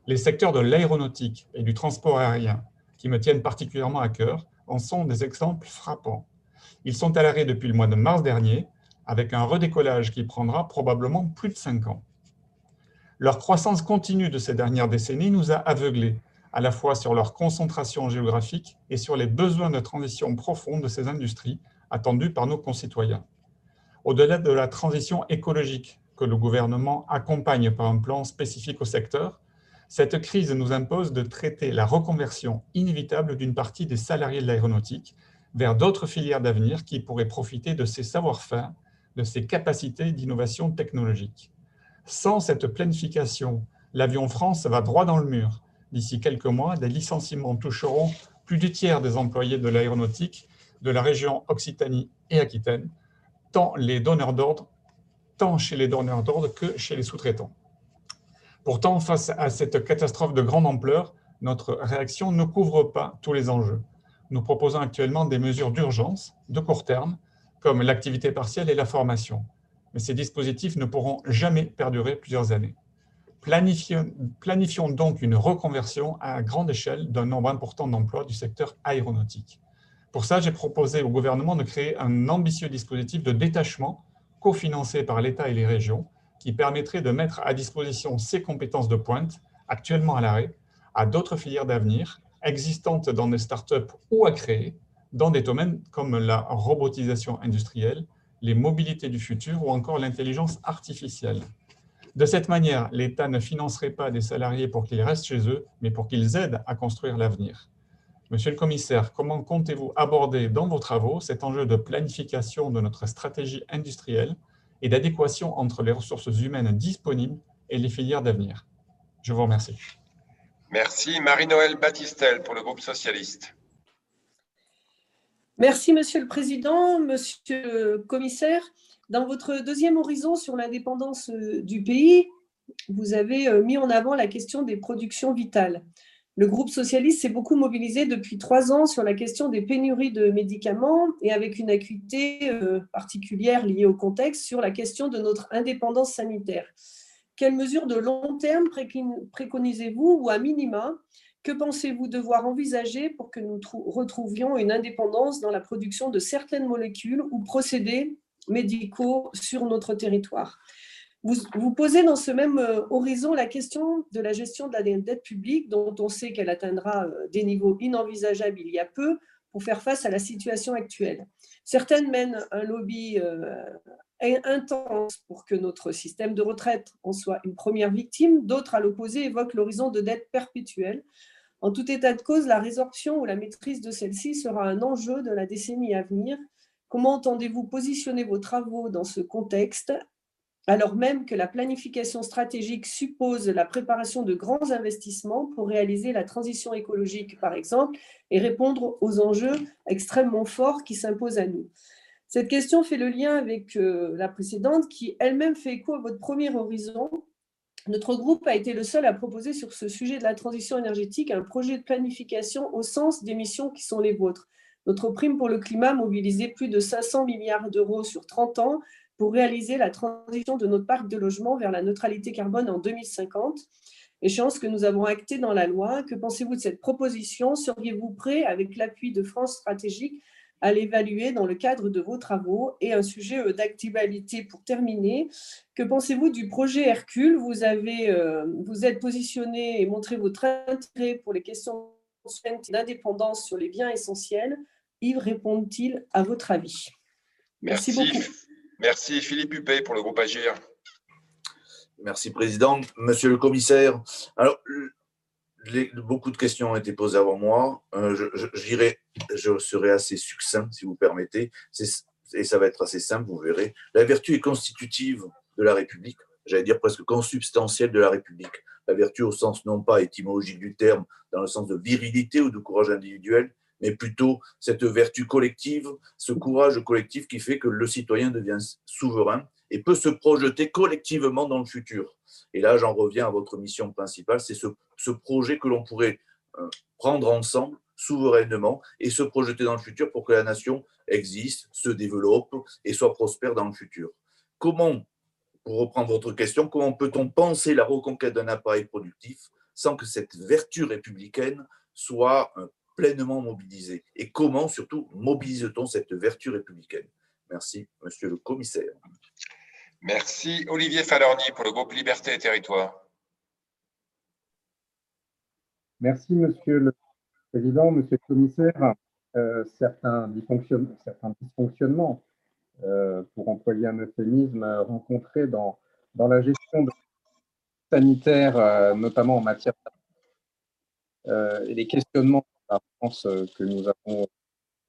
Les secteurs de l'aéronautique et du transport aérien, qui me tiennent particulièrement à cœur, en sont des exemples frappants. Ils sont à l'arrêt depuis le mois de mars dernier, avec un redécollage qui prendra probablement plus de cinq ans. Leur croissance continue de ces dernières décennies nous a aveuglés, à la fois sur leur concentration géographique et sur les besoins de transition profonde de ces industries attendus par nos concitoyens. Au-delà de la transition écologique que le gouvernement accompagne par un plan spécifique au secteur, cette crise nous impose de traiter la reconversion inévitable d'une partie des salariés de l'aéronautique vers d'autres filières d'avenir qui pourraient profiter de ces savoir-faire, de ces capacités d'innovation technologique. Sans cette planification, l'avion France va droit dans le mur. D'ici quelques mois, des licenciements toucheront plus du tiers des employés de l'aéronautique de la région Occitanie et Aquitaine, tant, les donneurs tant chez les donneurs d'ordre que chez les sous-traitants. Pourtant, face à cette catastrophe de grande ampleur, notre réaction ne couvre pas tous les enjeux nous proposons actuellement des mesures d'urgence, de court terme, comme l'activité partielle et la formation. Mais ces dispositifs ne pourront jamais perdurer plusieurs années. Planifions, donc une reconversion à grande échelle d'un nombre important d'emplois du secteur aéronautique. Pour ça, j'ai proposé au gouvernement de créer un ambitieux dispositif de détachement cofinancé par l'État et les régions qui permettrait de mettre à disposition ces compétences de pointe, actuellement à l'arrêt, à d'autres filières d'avenir existantes dans des startups ou à créer dans des domaines comme la robotisation industrielle, les mobilités du futur ou encore l'intelligence artificielle. De cette manière, l'État ne financerait pas des salariés pour qu'ils restent chez eux, mais pour qu'ils aident à construire l'avenir. Monsieur le commissaire, comment comptez-vous aborder dans vos travaux cet enjeu de planification de notre stratégie industrielle et d'adéquation entre les ressources humaines disponibles et les filières d'avenir? Je vous remercie. Merci. Marie-Noël Battistel pour le groupe socialiste. Merci, Monsieur le Président, Monsieur le Commissaire. Dans votre deuxième horizon sur l'indépendance euh, du pays, vous avez euh, mis en avant la question des productions vitales. Le groupe socialiste s'est beaucoup mobilisé depuis trois ans sur la question des pénuries de médicaments et avec une acuité euh, particulière liée au contexte sur la question de notre indépendance sanitaire. Quelles mesures de long terme préconisez-vous ou à minima Que pensez-vous devoir envisager pour que nous retrouvions une indépendance dans la production de certaines molécules ou procédés médicaux sur notre territoire? Vous, vous, posez dans ce même euh, horizon la question de la gestion de la dette publique, dont on sait qu'elle atteindra euh, des niveaux inenvisageables il y a peu pour faire face à la situation actuelle. Certaines mènent un lobby euh, intense pour que notre système de retraite en soit une première victime, d'autres, à l'opposé, évoquent l'horizon de dette perpétuelle. En tout état de cause, la résorption ou la maîtrise de celle-ci sera un enjeu de la décennie à venir. Comment entendez-vous positionner vos travaux dans ce contexte alors même que la planification stratégique suppose la préparation de grands investissements pour réaliser la transition écologique, par exemple, et répondre aux enjeux extrêmement forts qui s'imposent à nous? Cette question fait le lien avec euh, la précédente qui elle-même fait écho à votre premier horizon. Notre groupe a été le seul à proposer sur ce sujet de la transition énergétique un projet de planification au sens des missions qui sont les vôtres. Notre prime pour le climat mobilisait plus de 500 milliards d'euros sur 30 ans pour réaliser la transition de notre parc de logement vers la neutralité carbone en 2050. Échéance que nous avons actée dans la loi. Que pensez-vous de cette proposition? Seriez-vous prêt, avec l'appui de France Stratégique, à l'évaluer dans le cadre de vos travaux Et un sujet euh, d'actualité pour terminer. Que pensez-vous du projet Hercule? Vous, avez, euh, vous êtes positionné et montré votre intérêt pour les questions d'indépendance sur les biens essentiels. Yves répond-il à votre avis? Merci, Merci beaucoup. Merci Philippe Huppé pour le groupe Agir. Merci Président. Monsieur le commissaire, alors beaucoup de questions ont été posées avant moi. Euh, je, je serai assez succinct si vous permettez, et ça va être assez simple, vous verrez. La vertu est constitutive de la République, j'allais dire presque consubstantielle de la République. La vertu au sens non pas étymologique du terme, dans le sens de virilité ou de courage individuel, mais plutôt cette vertu collective, ce courage collectif qui fait que le citoyen devient souverain et peut se projeter collectivement dans le futur. Et là, j'en reviens à votre mission principale, c'est ce, projet que l'on pourrait euh, prendre ensemble souverainement et se projeter dans le futur pour que la nation existe, se développe et soit prospère dans le futur. Comment, pour reprendre votre question, comment peut-on penser la reconquête d'un appareil productif sans que cette vertu républicaine soit euh, pleinement mobilisée? Et comment, surtout, mobilise-t-on cette vertu républicaine? Merci, monsieur le commissaire. Merci. Olivier Falorni pour le groupe Liberté et Territoire. Merci, monsieur le président, monsieur le commissaire. Euh, certains, dysfonctionnements, euh, pour employer un euphémisme, rencontrés dans, la gestion sanitaire, euh, notamment en matière et les questionnements la France euh, que nous avons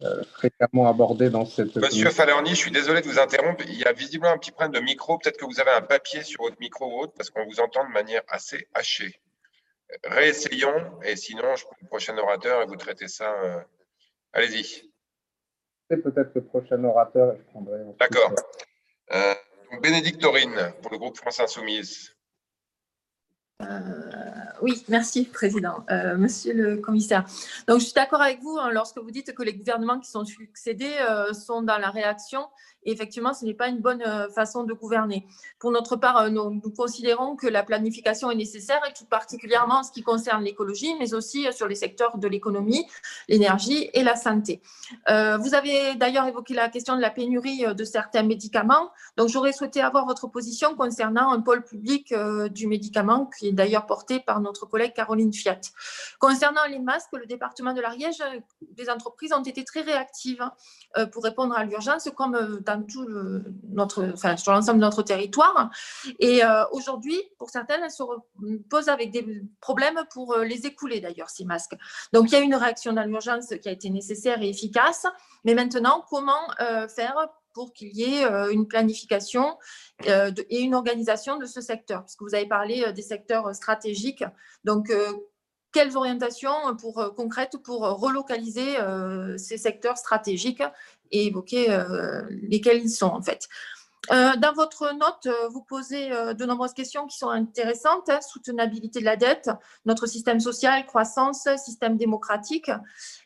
euh, fréquemment abordé dans cette. Monsieur Falerny, je suis désolé de vous interrompre. Il y a visiblement un petit problème de micro. Peut-être que vous avez un papier sur votre micro ou autre, parce qu'on vous entend de manière assez hachée. Réessayons, et sinon, je prends le prochain orateur et vous traitez ça. Euh, allez-y. C'est peut-être le prochain orateur. je prendrai. D'accord. Bénédicte Taurine, pour le groupe France Insoumise. Oui, merci, Président. Euh, monsieur le commissaire. Donc, je suis d'accord avec vous hein, lorsque vous dites que les gouvernements qui sont succédés euh, sont dans la réaction effectivement, ce n'est pas une bonne euh, façon de gouverner. Pour notre part, nous, considérons que la planification est nécessaire, et tout particulièrement en ce qui concerne l'écologie, mais aussi sur les secteurs de l'économie, l'énergie et la santé. vous avez d'ailleurs évoqué la question de la pénurie de certains médicaments. Donc, j'aurais souhaité avoir votre position concernant un pôle public du médicament qui est d'ailleurs porté par notre collègue Caroline Fiat. Concernant les masques, le département de l'Ariège, les entreprises ont été très réactives pour répondre à l'urgence, comme dans tout notre, sur l'ensemble de notre territoire. Et euh, aujourd'hui, pour certaines, elles se posent avec des problèmes pour euh, les écouler d'ailleurs, ces masques. Donc, il y a une réaction dans l'urgence qui a été nécessaire et efficace. Mais maintenant, comment euh, faire pour qu'il y ait une planification et une organisation de ce secteur, puisque vous avez parlé des secteurs stratégiques. Donc, quelles orientations pour, euh, concrètes pour euh, relocaliser euh, ces secteurs stratégiques et évoquer lesquels ils sont en fait? Dans votre note, vous posez de nombreuses questions qui sont intéressantes. Soutenabilité de la dette, notre système social, croissance, système démocratique.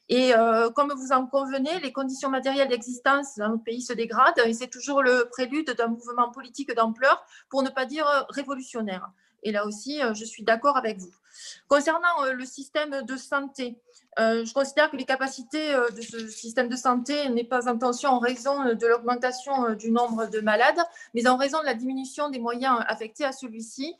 Et comme vous en convenez, les conditions matérielles d'existence dans notre pays se dégradent et c'est toujours le prélude d'un mouvement politique d'ampleur, pour ne pas dire révolutionnaire. Et là aussi, je suis d'accord avec vous. Concernant le système de santé, euh, je considère que les capacités euh, de ce système de santé n'est pas en tension en raison de l'augmentation euh, du nombre de malades, mais en raison de la diminution des moyens affectés à celui-ci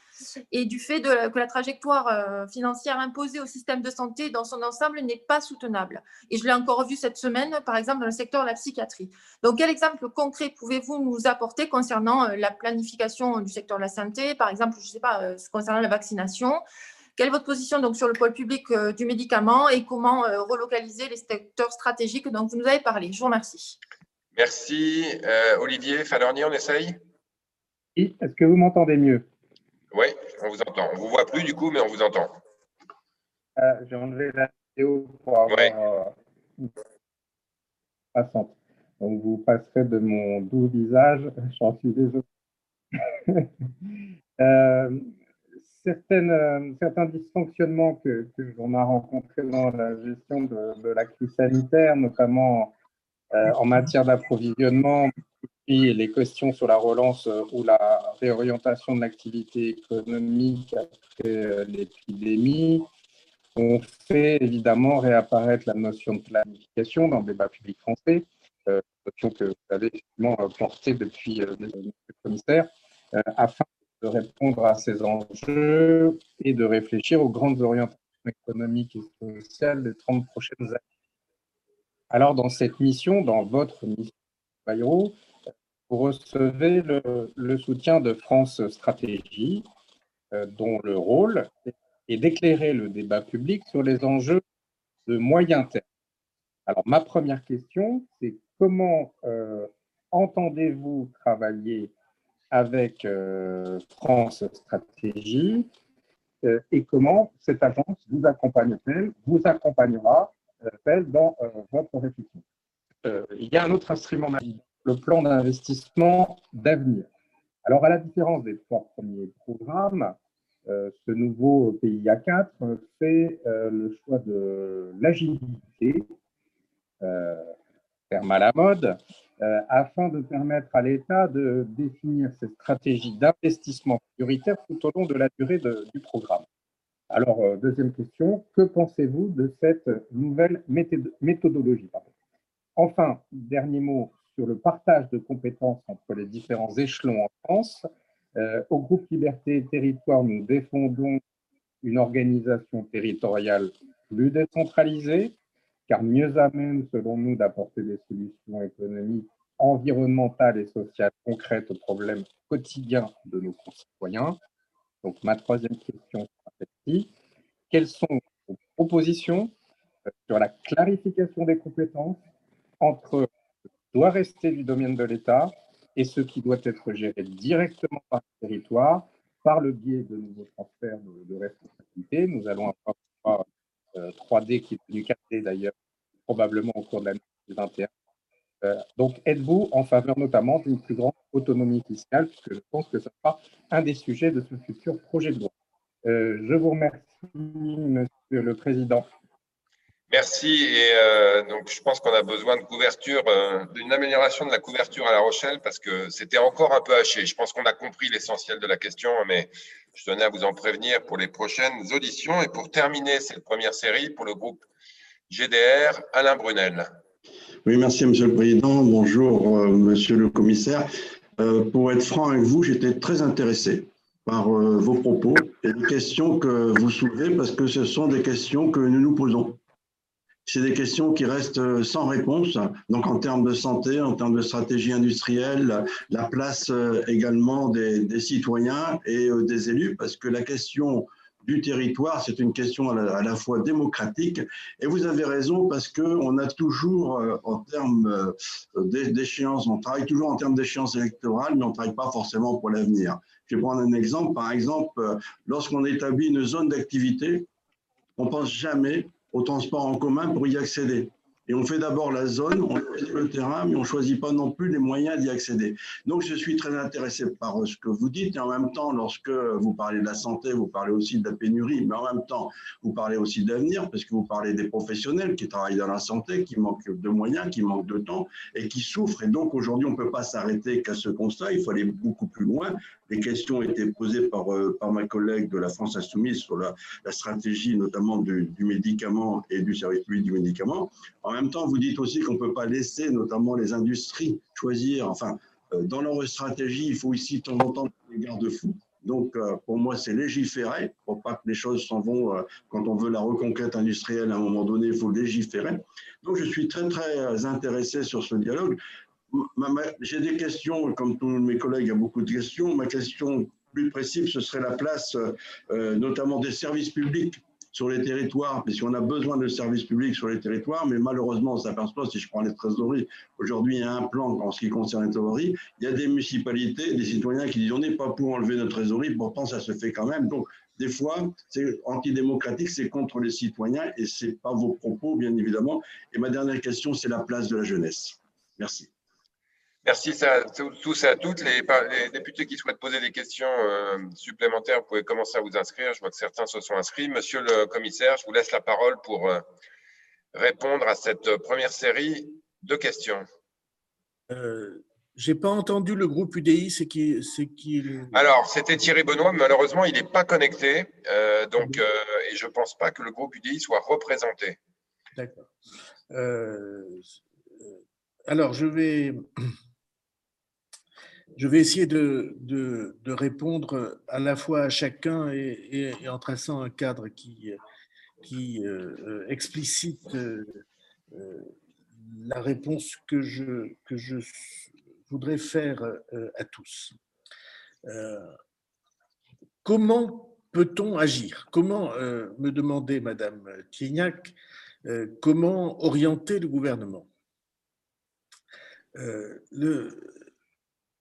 et du fait que la trajectoire financière imposée au système de santé dans son ensemble n'est pas soutenable. Et je l'ai encore vu cette semaine, par exemple, dans le secteur de la psychiatrie. Donc, quel exemple concret pouvez-vous nous apporter concernant la planification du secteur de la santé, par exemple, je ne sais pas, concernant la vaccination quelle est votre position donc, sur le pôle public euh, du médicament et comment euh, relocaliser les secteurs stratégiques dont vous nous avez parlé? Je vous remercie. Merci. Euh, Olivier Falornier, on essaye? Oui, est-ce que vous m'entendez mieux? Oui, on vous entend. On ne vous voit plus du coup, mais on vous entend. J'ai enlevé la vidéo pour avoir passante. Donc, vous passerez de mon doux visage. J'en suis désolé. certaines, euh, certains dysfonctionnements que, que l'on a rencontrés dans la gestion de, la crise sanitaire, notamment euh, en matière d'approvisionnement, puis les questions sur la relance euh, ou la réorientation de l'activité économique après l'épidémie, ont fait évidemment réapparaître la notion de planification dans le débat public français, notion que vous avez effectivement portée depuis le commissaire, afin de répondre à ces enjeux et de réfléchir aux grandes orientations économiques et sociales des 30 prochaines années. Alors, dans cette mission, dans votre mission, Bayrou, vous recevez le, soutien de France Stratégie, euh, dont le rôle est d'éclairer le débat public sur les enjeux de moyen terme. Alors, ma première question, c'est comment euh, entendez-vous travailler avec euh, France Stratégie euh, et comment cette agence vous accompagnera-t-elle dans euh, votre réflexion. il y a un autre instrument, le plan d'investissement d'avenir. Alors, à la différence des trois premiers programmes, ce nouveau PIA 4 fait le choix de l'agilité, terme à la mode, euh, afin de permettre à l'État de définir ses stratégies d'investissement prioritaire tout au long de la durée du programme. Alors, euh, deuxième question, que pensez-vous de cette nouvelle méthodologie Enfin, dernier mot sur le partage de compétences entre les différents échelons en France. Euh, au groupe Liberté et Territoire, nous défendons une organisation territoriale plus décentralisée, car mieux à même, selon nous, d'apporter des solutions économiques, environnementales et sociales concrètes aux problèmes quotidiens de nos concitoyens. Donc, ma troisième question celle-ci. Quelles sont vos propositions euh, sur la clarification des compétences entre ce qui doit rester du domaine de l'État et ce qui doit être géré directement par le territoire par le biais de nouveaux transferts de, responsabilité. Nous allons avoir 3D euh, qui est du 4D d'ailleurs, probablement au cours de l'année 2021. Euh, donc, êtes-vous en faveur notamment d'une plus grande autonomie fiscale, puisque je pense que ce sera un des sujets de ce futur projet de loi? Euh, je vous remercie, Monsieur le Président. Merci. Et euh, donc, je pense qu'on a besoin de couverture, d'une amélioration de la couverture à La Rochelle, parce que c'était encore un peu haché. Je pense qu'on a compris l'essentiel de la question, mais je tenais à vous en prévenir pour les prochaines auditions. Et pour terminer cette première série, pour le groupe GDR, Alain Brunel. Oui, merci Monsieur le Président. Bonjour euh, Monsieur le Commissaire. Euh, pour être franc avec vous, j'étais très intéressé par euh, vos propos et les questions que vous soulevez parce que ce sont des questions que nous nous posons. C'est des questions qui restent sans réponse, donc en termes de santé, en termes de stratégie industrielle, la place également des, citoyens et des élus, parce que la question du territoire, c'est une question à la, fois démocratique. Et vous avez raison parce qu'on a toujours, euh, en termes euh, d'échéance, on travaille toujours en termes d'échéance électorale, mais on ne travaille pas forcément pour l'avenir. Je vais prendre un exemple. Par exemple, euh, lorsqu'on établit une zone d'activité, on pense jamais au transport en commun pour y accéder. Et on fait d'abord la zone, on choisit le terrain, mais on ne choisit pas non plus les moyens d'y accéder. Donc, je suis très intéressé par ce que vous dites. Et en même temps, lorsque vous parlez de la santé, vous parlez aussi de la pénurie, mais en même temps, vous parlez aussi d'avenir, parce que vous parlez des professionnels qui travaillent dans la santé, qui manquent de moyens, qui manquent de temps et qui souffrent. Et donc, aujourd'hui, on ne peut pas s'arrêter qu'à ce constat. Il faut aller beaucoup plus loin. Les questions été posées par, euh, par ma collègue de la France Insoumise sur la, stratégie, notamment du, du, médicament et du service public du médicament. En même temps, vous dites aussi qu'on ne peut pas laisser notamment les industries choisir. Enfin, euh, dans leur stratégie, il faut ici de temps en temps des garde-fous. Donc, euh, pour moi, c'est légiférer pour pas que les choses s'en vont. Quand on veut la reconquête industrielle, à un moment donné, il faut légiférer. Donc, je suis très, très intéressé sur ce dialogue j'ai des questions, comme tous mes collègues, il y a beaucoup de questions. Ma question plus précise, ce serait la place euh, notamment des services publics sur les territoires, puisqu'on a besoin de services publics sur les territoires, mais malheureusement, on s'aperçoit, si je prends les trésoreries, aujourd'hui, il y a un plan en ce qui concerne les trésoreries, il y a des municipalités, des citoyens qui disent on n'est pas pour enlever notre trésorerie, pourtant ça se fait quand même. Donc, des fois, c'est antidémocratique, c'est contre les citoyens, et ce n'est pas vos propos, bien évidemment. Et ma dernière question, c'est la place de la jeunesse. Merci. Merci à tous et à toutes. Les, les, députés qui souhaitent poser des questions euh, supplémentaires, vous pouvez commencer à vous inscrire. Je vois que certains se sont inscrits. Monsieur le commissaire, je vous laisse la parole pour euh, répondre à cette première série de questions. Euh, J'ai pas entendu le groupe UDI, c'est qui, qui Alors, c'était Thierry Benoît, mais malheureusement, il n'est pas connecté. Euh, donc, euh, et je ne pense pas que le groupe UDI soit représenté. D'accord. alors, je vais je vais essayer de, répondre à la fois à chacun et, en traçant un cadre qui, qui euh, explicite euh, la réponse que je, voudrais faire euh, à tous. Euh, comment peut-on agir? Comment, euh, me demandait Madame Tiegnac, comment orienter le gouvernement?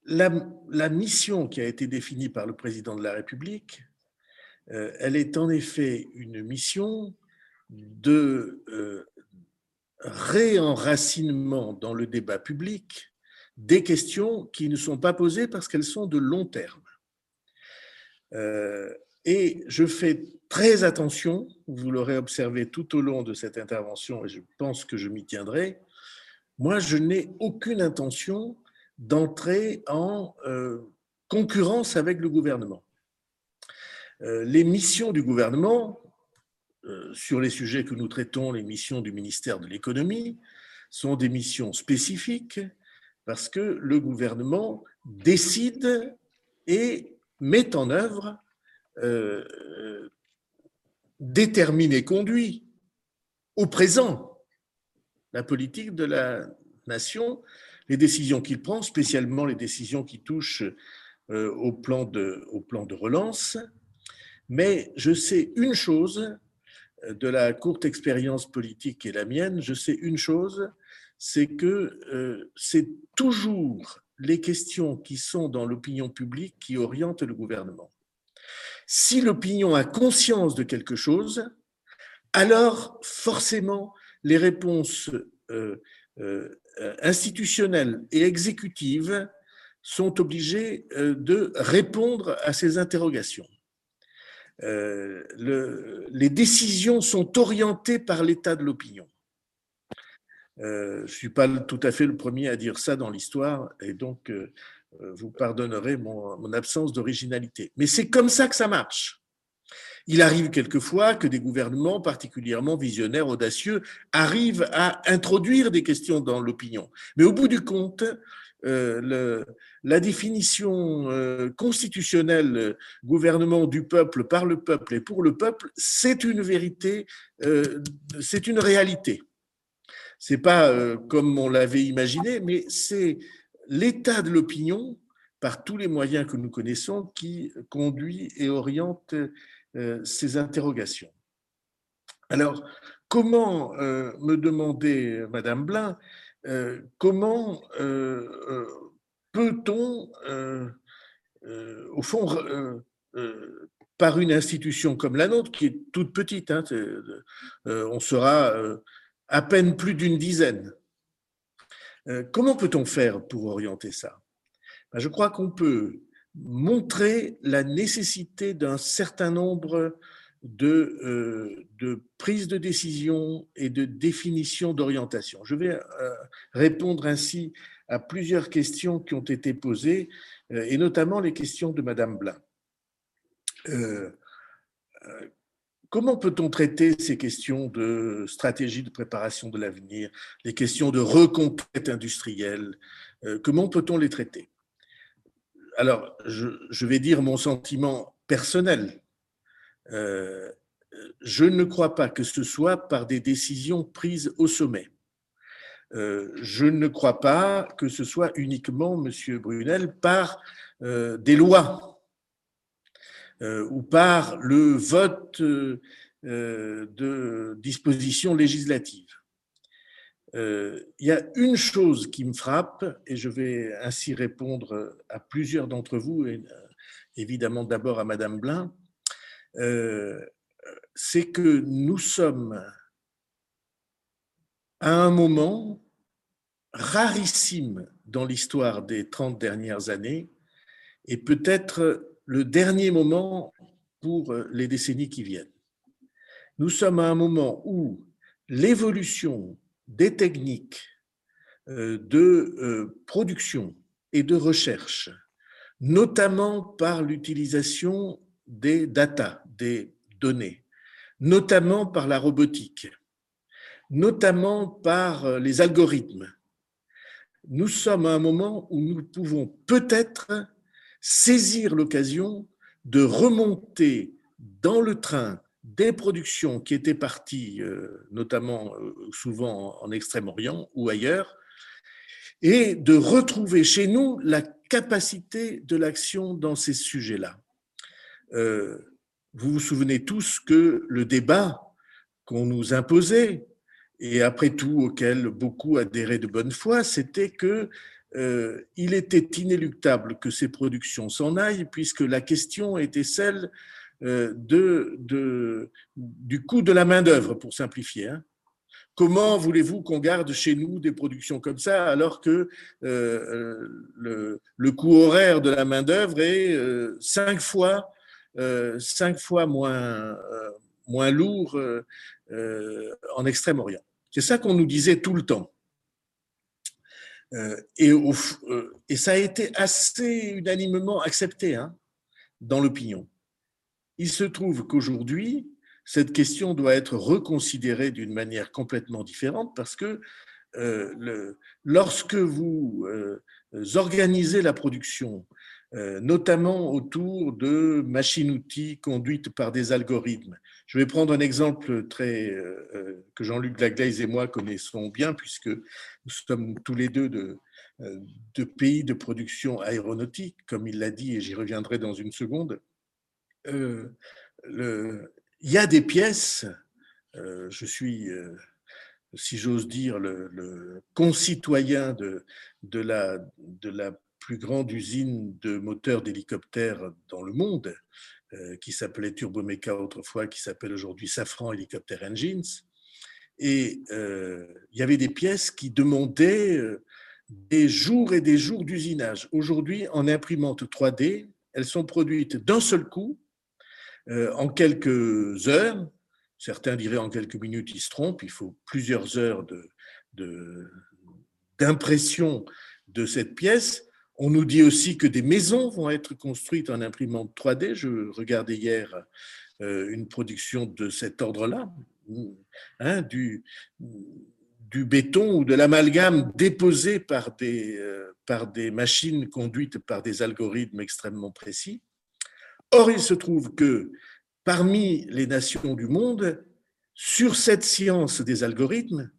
La, mission qui a été définie par le président de la République, euh, elle est en effet une mission de euh, réenracinement dans le débat public des questions qui ne sont pas posées parce qu'elles sont de long terme. Euh, et je fais très attention, vous l'aurez observé tout au long de cette intervention, et je pense que je m'y tiendrai, moi je n'ai aucune intention d'entrer en euh, concurrence avec le gouvernement. Euh, les missions du gouvernement, euh, sur les sujets que nous traitons, les missions du ministère de l'économie, sont des missions spécifiques parce que le gouvernement décide et met en œuvre, détermine et conduit au présent la politique de la nation les décisions qu'il prend, spécialement les décisions qui touchent euh, au, plan de, relance. Mais je sais une chose euh, de la courte expérience politique et la mienne, je sais une chose, c'est que euh, c'est toujours les questions qui sont dans l'opinion publique qui orientent le gouvernement. Si l'opinion a conscience de quelque chose, alors forcément les réponses institutionnelles et exécutives sont obligées euh, de répondre à ces interrogations. Euh, les décisions sont orientées par l'état de l'opinion. je ne suis pas tout à fait le premier à dire ça dans l'histoire, et donc vous pardonnerez mon absence d'originalité. Mais c'est comme ça que ça marche. Il arrive quelquefois que des gouvernements particulièrement visionnaires, audacieux, arrivent à introduire des questions dans l'opinion. Mais au bout du compte, euh, la définition euh, constitutionnelle euh, gouvernement du peuple, par le peuple et pour le peuple, c'est une vérité, c'est une réalité. C'est pas comme on l'avait imaginé, mais c'est l'état de l'opinion par tous les moyens que nous connaissons qui conduit et oriente euh, ces interrogations. Alors, comment, euh, me demandait Madame Blin, euh, comment peut-on, au fond, par une institution comme la nôtre, qui est toute petite, hein, on sera à peine plus d'une dizaine. Comment peut-on faire pour orienter ça? Ben, Je crois qu'on peut montrer la nécessité d'un certain nombre de, euh, prises de décision et de définition d'orientation. Je vais euh, répondre ainsi à plusieurs questions qui ont été posées, et notamment les questions de Madame Blin. Comment peut-on traiter ces questions de stratégie de préparation de l'avenir, les questions de reconquête industrielle euh, Comment peut-on les traiter? Alors, je, vais dire mon sentiment personnel. Euh, je ne crois pas que ce soit par des décisions prises au sommet. Euh, je ne crois pas que ce soit uniquement, Monsieur Brunel, par des lois euh, ou par le vote euh, de dispositions législatives. Euh, il y a une chose qui me frappe, et je vais ainsi répondre à plusieurs d'entre vous, et évidemment d'abord à Madame Blin, c'est que nous sommes à un moment rarissime dans l'histoire des 30 dernières années, et peut-être le dernier moment pour euh, les décennies qui viennent. Nous sommes à un moment où l'évolution des techniques euh, de euh, production et de recherche, notamment par l'utilisation des data, des données, notamment par la robotique, notamment par les algorithmes, nous sommes à un moment où nous pouvons peut-être saisir l'occasion de remonter dans le train des productions qui étaient parties, euh, notamment euh, souvent en Extrême-Orient ou ailleurs, et de retrouver chez nous la capacité de l'action dans ces sujets-là. Euh, vous vous souvenez tous que le débat qu'on nous imposait, et après tout auquel beaucoup adhéraient de bonne foi, c'était que il était inéluctable que ces productions s'en aillent, puisque la question était celle euh, du coût de la main-d'œuvre, pour simplifier. Hein. Comment voulez-vous qu'on garde chez nous des productions comme ça alors que euh, le, coût horaire de la main-d'œuvre est cinq fois, moins, lourd en Extrême-Orient? C'est ça qu'on nous disait tout le temps. Euh, et, euh, et, ça a été assez unanimement accepté hein, dans l'opinion. Il se trouve qu'aujourd'hui, cette question doit être reconsidérée d'une manière complètement différente parce que euh, lorsque vous organisez la production euh, notamment autour de machines-outils conduites par des algorithmes. Je vais prendre un exemple très, euh, euh, que Jean-Luc Laglaise et moi connaissons bien, puisque nous sommes tous les deux de, de pays de production aéronautique, comme il l'a dit, et j'y reviendrai dans une seconde. Le, il y a des pièces, je suis si j'ose dire, le, concitoyen de, la, de la plus grande usine de moteurs d'hélicoptères dans le monde, euh, qui s'appelait Turbomeca autrefois, qui s'appelle aujourd'hui Safran Helicopter Engines. Et euh, il y avait des pièces qui demandaient euh, des jours et des jours d'usinage. Aujourd'hui, en imprimante 3D, elles sont produites d'un seul coup, en quelques heures. Certains diraient en quelques minutes, ils se trompent. Il faut plusieurs heures d'impression de, cette pièce. On nous dit aussi que des maisons vont être construites en imprimante 3D. Je regardais hier euh, une production de cet ordre-là, hein, du, béton ou de l'amalgame déposé euh, par des machines conduites par des algorithmes extrêmement précis. Or, il se trouve que parmi les nations du monde, sur cette science des algorithmes,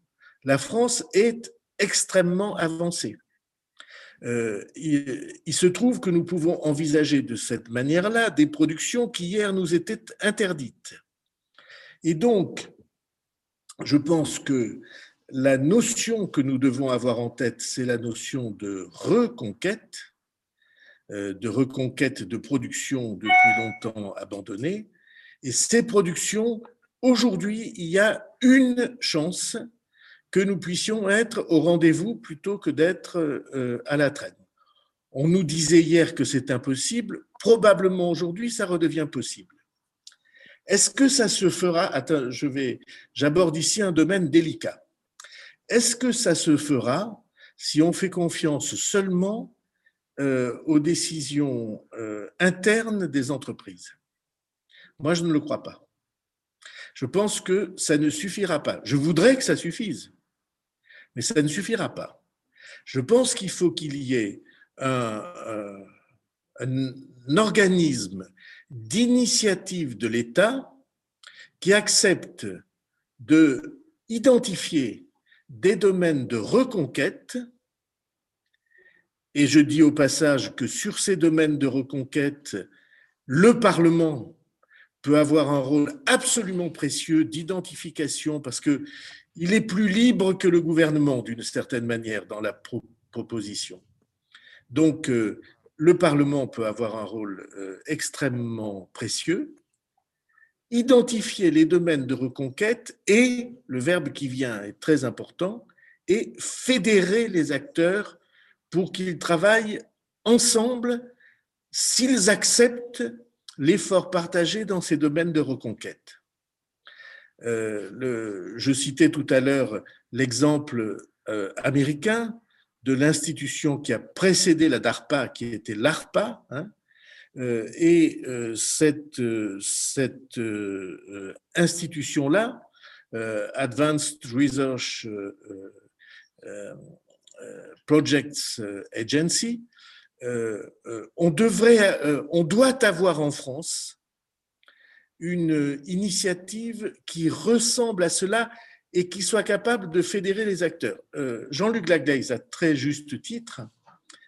la France est extrêmement avancée. Euh, il, se trouve que nous pouvons envisager de cette manière-là des productions qui hier nous étaient interdites. Et donc, je pense que la notion que nous devons avoir en tête, c'est la notion de reconquête, de reconquête de productions depuis longtemps abandonnées. Et ces productions, aujourd'hui, il y a une chance que nous puissions être au rendez-vous plutôt que d'être euh, à la traîne. On nous disait hier que c'est impossible, probablement aujourd'hui ça redevient possible. Est-ce que ça se fera? Attends, je vais, j'aborde ici un domaine délicat. Est-ce que ça se fera si on fait confiance seulement euh, aux décisions euh, internes des entreprises Moi, je ne le crois pas. Je pense que ça ne suffira pas. Je voudrais que ça suffise, mais ça ne suffira pas. Je pense qu'il faut qu'il y ait un, un organisme d'initiative de l'État qui accepte de des domaines de reconquête et je dis au passage que sur ces domaines de reconquête, le Parlement peut avoir un rôle absolument précieux d'identification parce que il est plus libre que le gouvernement d'une certaine manière dans la proposition. Donc, euh, le Parlement peut avoir un rôle euh, extrêmement précieux. Identifier les domaines de reconquête et, le verbe qui vient est très important, et fédérer les acteurs pour qu'ils travaillent ensemble s'ils acceptent l'effort partagé dans ces domaines de reconquête. Euh, je citais tout à l'heure l'exemple euh, américain de l'institution qui a précédé la DARPA, qui était l'ARPA, hein, euh, et cette, cette institution-là, Advanced Research Projects Agency, on, devrait, on doit avoir en France une initiative qui ressemble à cela et qui soit capable de fédérer les acteurs. Euh, Jean-Luc Laglaise, à très juste titre,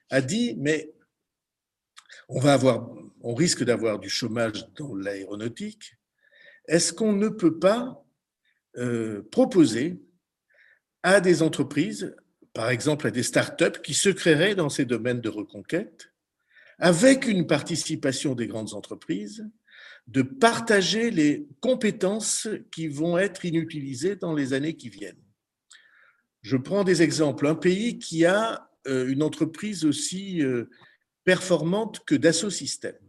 a dit, mais on, va avoir, on risque d'avoir du chômage dans l'aéronautique. Est-ce qu'on ne peut pas euh, proposer à des entreprises, par exemple à des start-up qui se créeraient dans ces domaines de reconquête, avec une participation des grandes entreprises, de partager les compétences qui vont être inutilisées dans les années qui viennent. Je prends des exemples. Un pays qui a euh, une entreprise aussi euh, performante que Dassault Systèmes.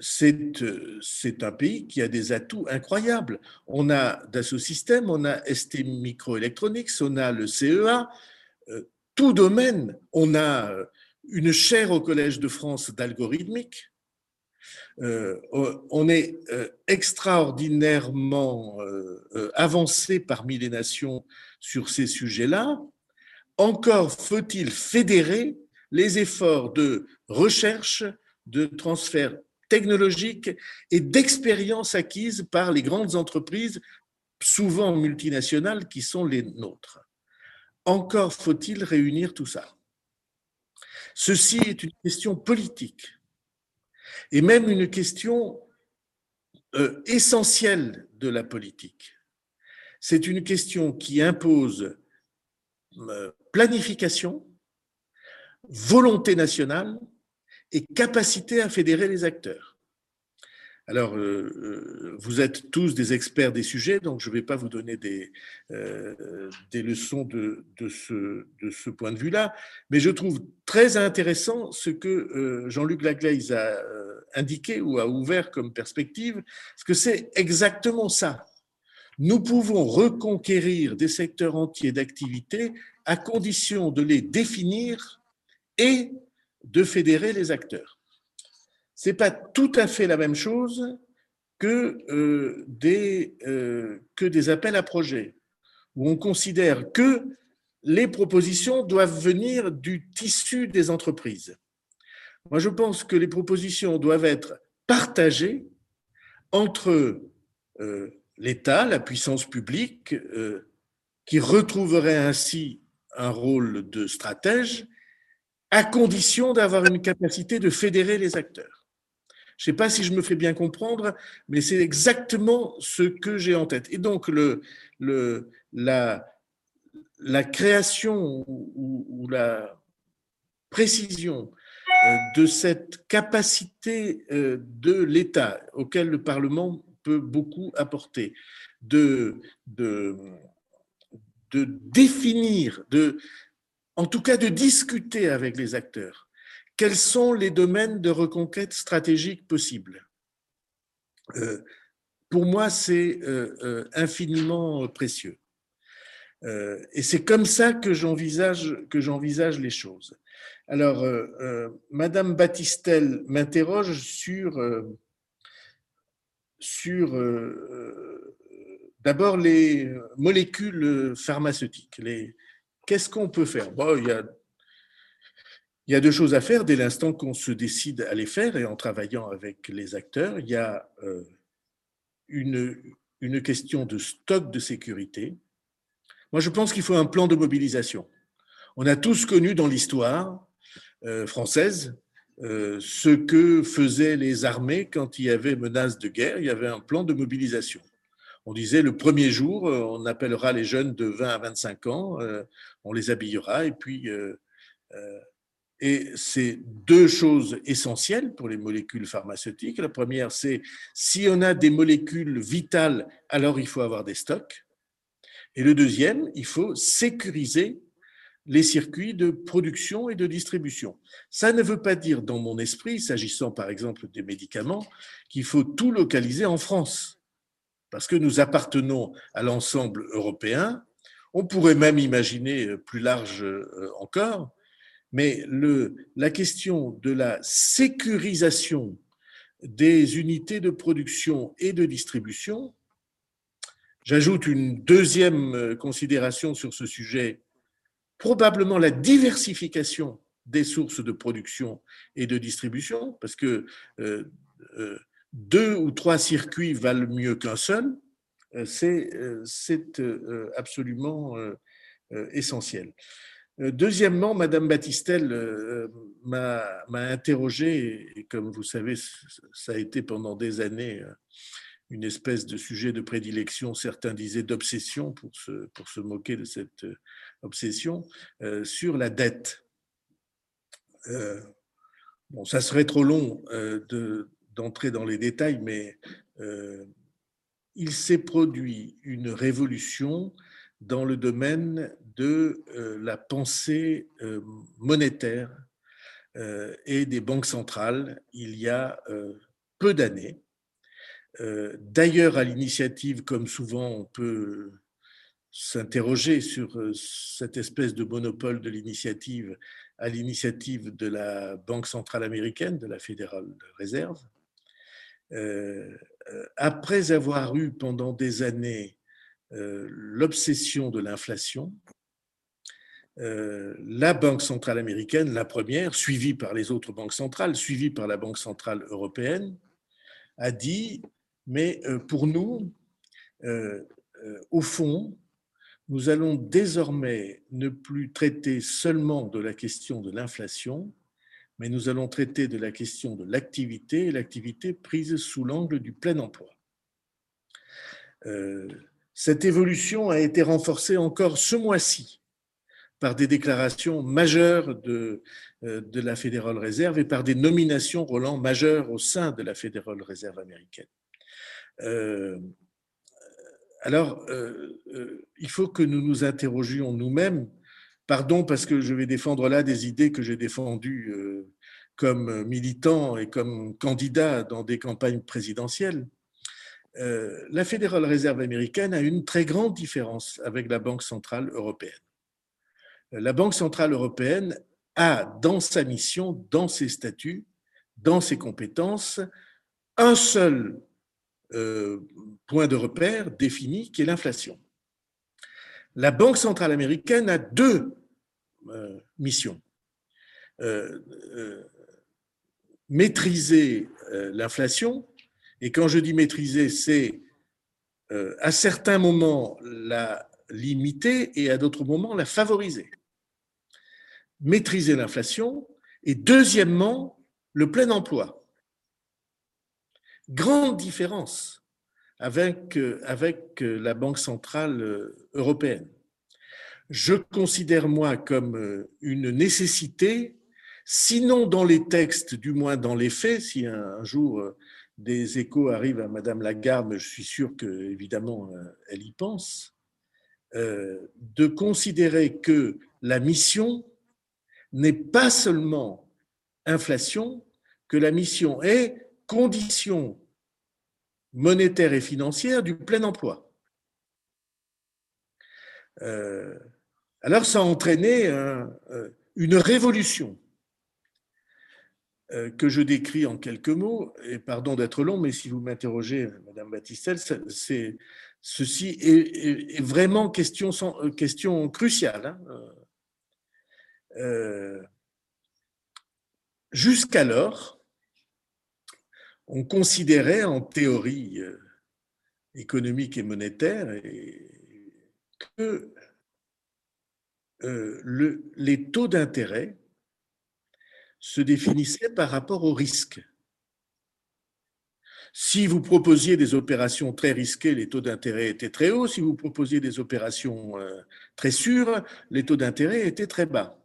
Euh, c'est un pays qui a des atouts incroyables. On a Dassault Systèmes, on a ST Microelectronics, on a le CEA, tout domaine. On a une chaire au Collège de France d'algorithmique, euh, on est euh, extraordinairement euh, avancé parmi les nations sur ces sujets-là. Encore faut-il fédérer les efforts de recherche, de transfert technologique et d'expérience acquise par les grandes entreprises, souvent multinationales, qui sont les nôtres. Encore faut-il réunir tout ça. Ceci est une question politique et même une question euh, essentielle de la politique. C'est une question qui impose euh, planification, volonté nationale et capacité à fédérer les acteurs. Alors, euh, euh, vous êtes tous des experts des sujets, donc je ne vais pas vous donner des, euh, des leçons de, de, ce, de ce point de vue-là, mais je trouve très intéressant ce que Jean-Luc Laglaise a indiqué ou a ouvert comme perspective, parce que c'est exactement ça. Nous pouvons reconquérir des secteurs entiers d'activité à condition de les définir et de fédérer les acteurs c'est pas tout à fait la même chose que, euh, des, euh, que des appels à projets, où on considère que les propositions doivent venir du tissu des entreprises. Moi, je pense que les propositions doivent être partagées entre euh, l'État, la puissance publique, qui retrouverait ainsi un rôle de stratège, à condition d'avoir une capacité de fédérer les acteurs. Je ne sais pas si je me fais bien comprendre, mais c'est exactement ce que j'ai en tête. Et donc, le, la, création ou, la précision euh, de cette capacité euh, de l'État auquel le Parlement peut beaucoup apporter, de, de définir, de, en tout cas de discuter avec les acteurs. Quels sont les domaines de reconquête stratégique possibles? Euh, Pour moi, c'est euh, euh, infiniment précieux. et c'est comme ça que j'envisage que j'envisage les choses. Alors, Madame Battistel m'interroge sur sur d'abord les molécules pharmaceutiques, les, Qu'est-ce qu'on peut faire? Il, y a, deux choses à faire dès l'instant qu'on se décide à les faire et en travaillant avec les acteurs. Il y a euh, une, une question de stock de sécurité. Moi, je pense qu'il faut un plan de mobilisation. On a tous connu dans l'histoire euh, française euh, ce que faisaient les armées quand il y avait menace de guerre. Il y avait un plan de mobilisation on disait le premier jour, euh, on appellera les jeunes de 20 à 25 ans, euh, on les habillera et puis euh, et c'est deux choses essentielles pour les molécules pharmaceutiques. La première, c'est si on a des molécules vitales, alors il faut avoir des stocks. Et le deuxième, il faut sécuriser les circuits de production et de distribution. Ça ne veut pas dire dans mon esprit, s'agissant par exemple des médicaments, qu'il faut tout localiser en France parce que nous appartenons à l'ensemble européen. On pourrait même imaginer plus large euh, encore, mais la question de la sécurisation des unités de production et de distribution, j'ajoute une deuxième euh, considération sur ce sujet, probablement la diversification des sources de production et de distribution, parce que euh, deux ou trois circuits valent mieux qu'un seul, euh, c'est euh, euh, absolument essentiel. Deuxièmement, Madame Battistel m'a interrogé, et comme vous savez, ça a été pendant des années une espèce de sujet de prédilection, certains disaient d'obsession pour se, pour se moquer de cette obsession, sur la dette. bon, ça serait trop long de, d'entrer dans les détails, mais euh, il s'est produit une révolution dans le domaine de euh, la pensée euh, monétaire et des banques centrales il y a peu d'années. D'ailleurs, à l'initiative, comme souvent on peut s'interroger sur cette espèce de monopole de l'initiative à l'initiative de la Banque centrale américaine, de la Fédérale Réserve, euh, euh, après avoir eu pendant des années euh, l'obsession de l'inflation, la Banque centrale américaine, la première, suivie par les autres banques centrales, suivie par la Banque centrale européenne, a dit, mais pour nous, au fond, nous allons désormais ne plus traiter seulement de la question de l'inflation, mais nous allons traiter de la question de l'activité et l'activité prise sous l'angle du plein emploi. Euh, cette évolution a été renforcée encore ce mois-ci par des déclarations majeures de, euh, la Fédérale Réserve et par des nominations Roland majeures au sein de la Fédérale Réserve américaine. Euh, alors, il faut que nous nous interrogions nous-mêmes Pardon parce que je vais défendre là des idées que j'ai défendues euh, comme militant et comme candidat dans des campagnes présidentielles. Euh, la Fédérale Réserve américaine a une très grande différence avec la Banque centrale européenne. La Banque centrale européenne a dans sa mission, dans ses statuts, dans ses compétences, un seul euh, point de repère défini qui est l'inflation. La Banque centrale américaine a deux euh, missions. Euh, euh, maîtriser l'inflation, et quand je dis maîtriser, c'est à certains moments la limiter et à d'autres moments la favoriser. Maîtriser l'inflation et deuxièmement le plein emploi. Grande différence avec, avec la Banque centrale européenne. Je considère, moi, comme une nécessité, sinon dans les textes, du moins dans les faits, si un jour des échos arrivent à Madame Lagarde, je suis sûr qu'évidemment, elle y pense, de considérer que la mission n'est pas seulement inflation, que la mission est condition monétaire et financière du plein emploi. Euh, alors ça a entraîné euh, une révolution euh, que je décris en quelques mots, et pardon d'être long, mais si vous m'interrogez, Madame Battistel, c'est, ceci est, vraiment question, question cruciale. Hein. jusqu'alors, on considérait en théorie euh, économique et monétaire que euh, les taux d'intérêt se définissaient par rapport au risque. Si vous proposiez des opérations très risquées, les taux d'intérêt étaient très hauts. Si vous proposiez des opérations euh, très sûres, les taux d'intérêt étaient très bas.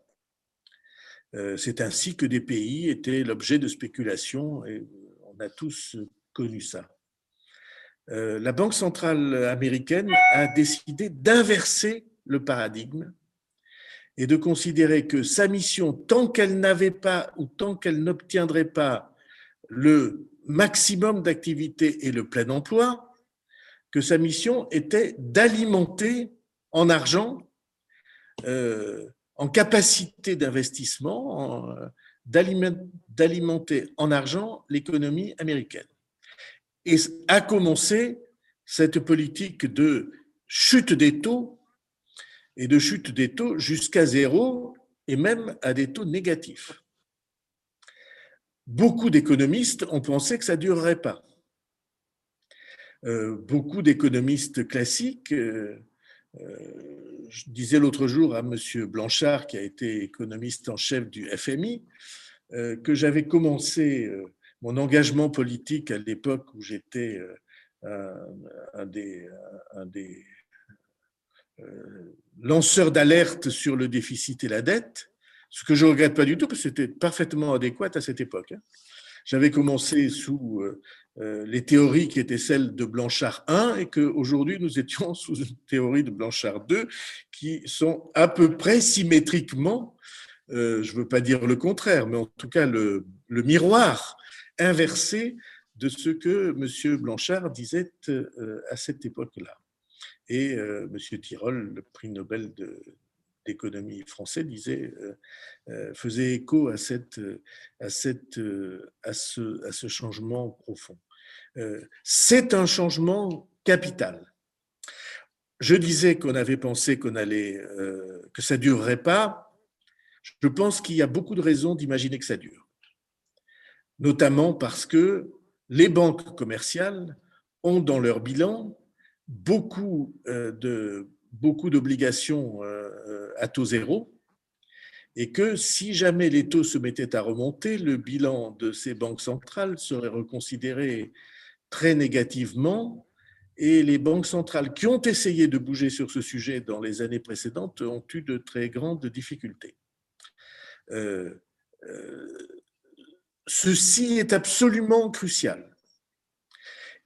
C'est ainsi que des pays étaient l'objet de spéculations a tous connu ça. Euh, la Banque centrale américaine a décidé d'inverser le paradigme et de considérer que sa mission, tant qu'elle n'avait pas ou tant qu'elle n'obtiendrait pas le maximum d'activité et le plein emploi, que sa mission était d'alimenter en argent, euh, en capacité d'investissement, d'alimenter en argent l'économie américaine. Et a commencé cette politique de chute des taux et de chute des taux jusqu'à zéro et même à des taux négatifs. Beaucoup d'économistes ont pensé que ça ne durerait pas. Euh, beaucoup d'économistes classiques, euh, euh, je disais l'autre jour à M. Blanchard, qui a été économiste en chef du FMI, que j'avais commencé euh, mon engagement politique à l'époque où j'étais euh, un, des, lanceurs d'alerte sur le déficit et la dette, ce que je ne regrette pas du tout, parce que c'était parfaitement adéquat à cette époque. Hein. J'avais commencé sous les théories qui étaient celles de Blanchard 1 et qu'aujourd'hui nous étions sous une théorie de Blanchard 2 qui sont à peu près symétriquement euh, je ne veux pas dire le contraire, mais en tout cas le, miroir inversé de ce que M. Blanchard disait euh, à cette époque-là. Et euh, M. Tirole, le prix Nobel d'économie français, faisait écho à, cette, ce, à ce changement profond. C'est un changement capital. Je disais qu'on avait pensé qu'on allait, que ça durerait pas. Je pense qu'il y a beaucoup de raisons d'imaginer que ça dure, notamment parce que les banques commerciales ont dans leur bilan beaucoup euh, de beaucoup d'obligations euh, à taux zéro et que si jamais les taux se mettaient à remonter, le bilan de ces banques centrales serait reconsidéré très négativement et les banques centrales qui ont essayé de bouger sur ce sujet dans les années précédentes ont eu de très grandes difficultés. Euh, euh, ceci est absolument crucial.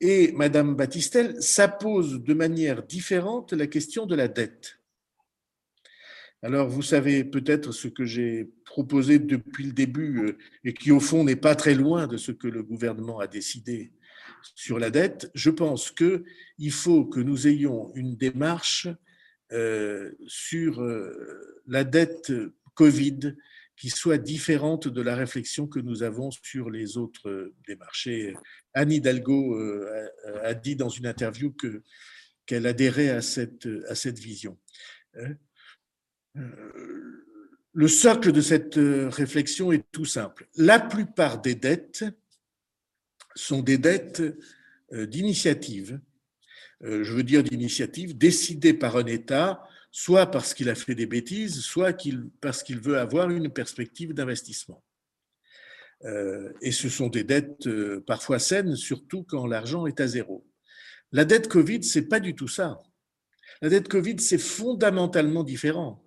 Et Madame Battistel, ça pose de manière différente la question de la dette. Alors, vous savez peut-être ce que j'ai proposé depuis le début euh, et qui, au fond, n'est pas très loin de ce que le gouvernement a décidé sur la dette. Je pense qu'il faut que nous ayons une démarche sur la dette Covid qui soit différente de la réflexion que nous avons sur les autres euh, des marchés. Anne Hidalgo euh, a dit dans une interview que, qu'elle adhérait à cette, à cette vision. Euh, le socle de cette réflexion est tout simple. La plupart des dettes sont des dettes d'initiative. Je veux dire d'initiative décidées par un État soit parce qu'il a fait des bêtises, soit parce qu'il veut avoir une perspective d'investissement. Euh, et ce sont des dettes euh, parfois saines, surtout quand l'argent est à zéro. La dette Covid, c'est pas du tout ça. La dette Covid, c'est fondamentalement différent.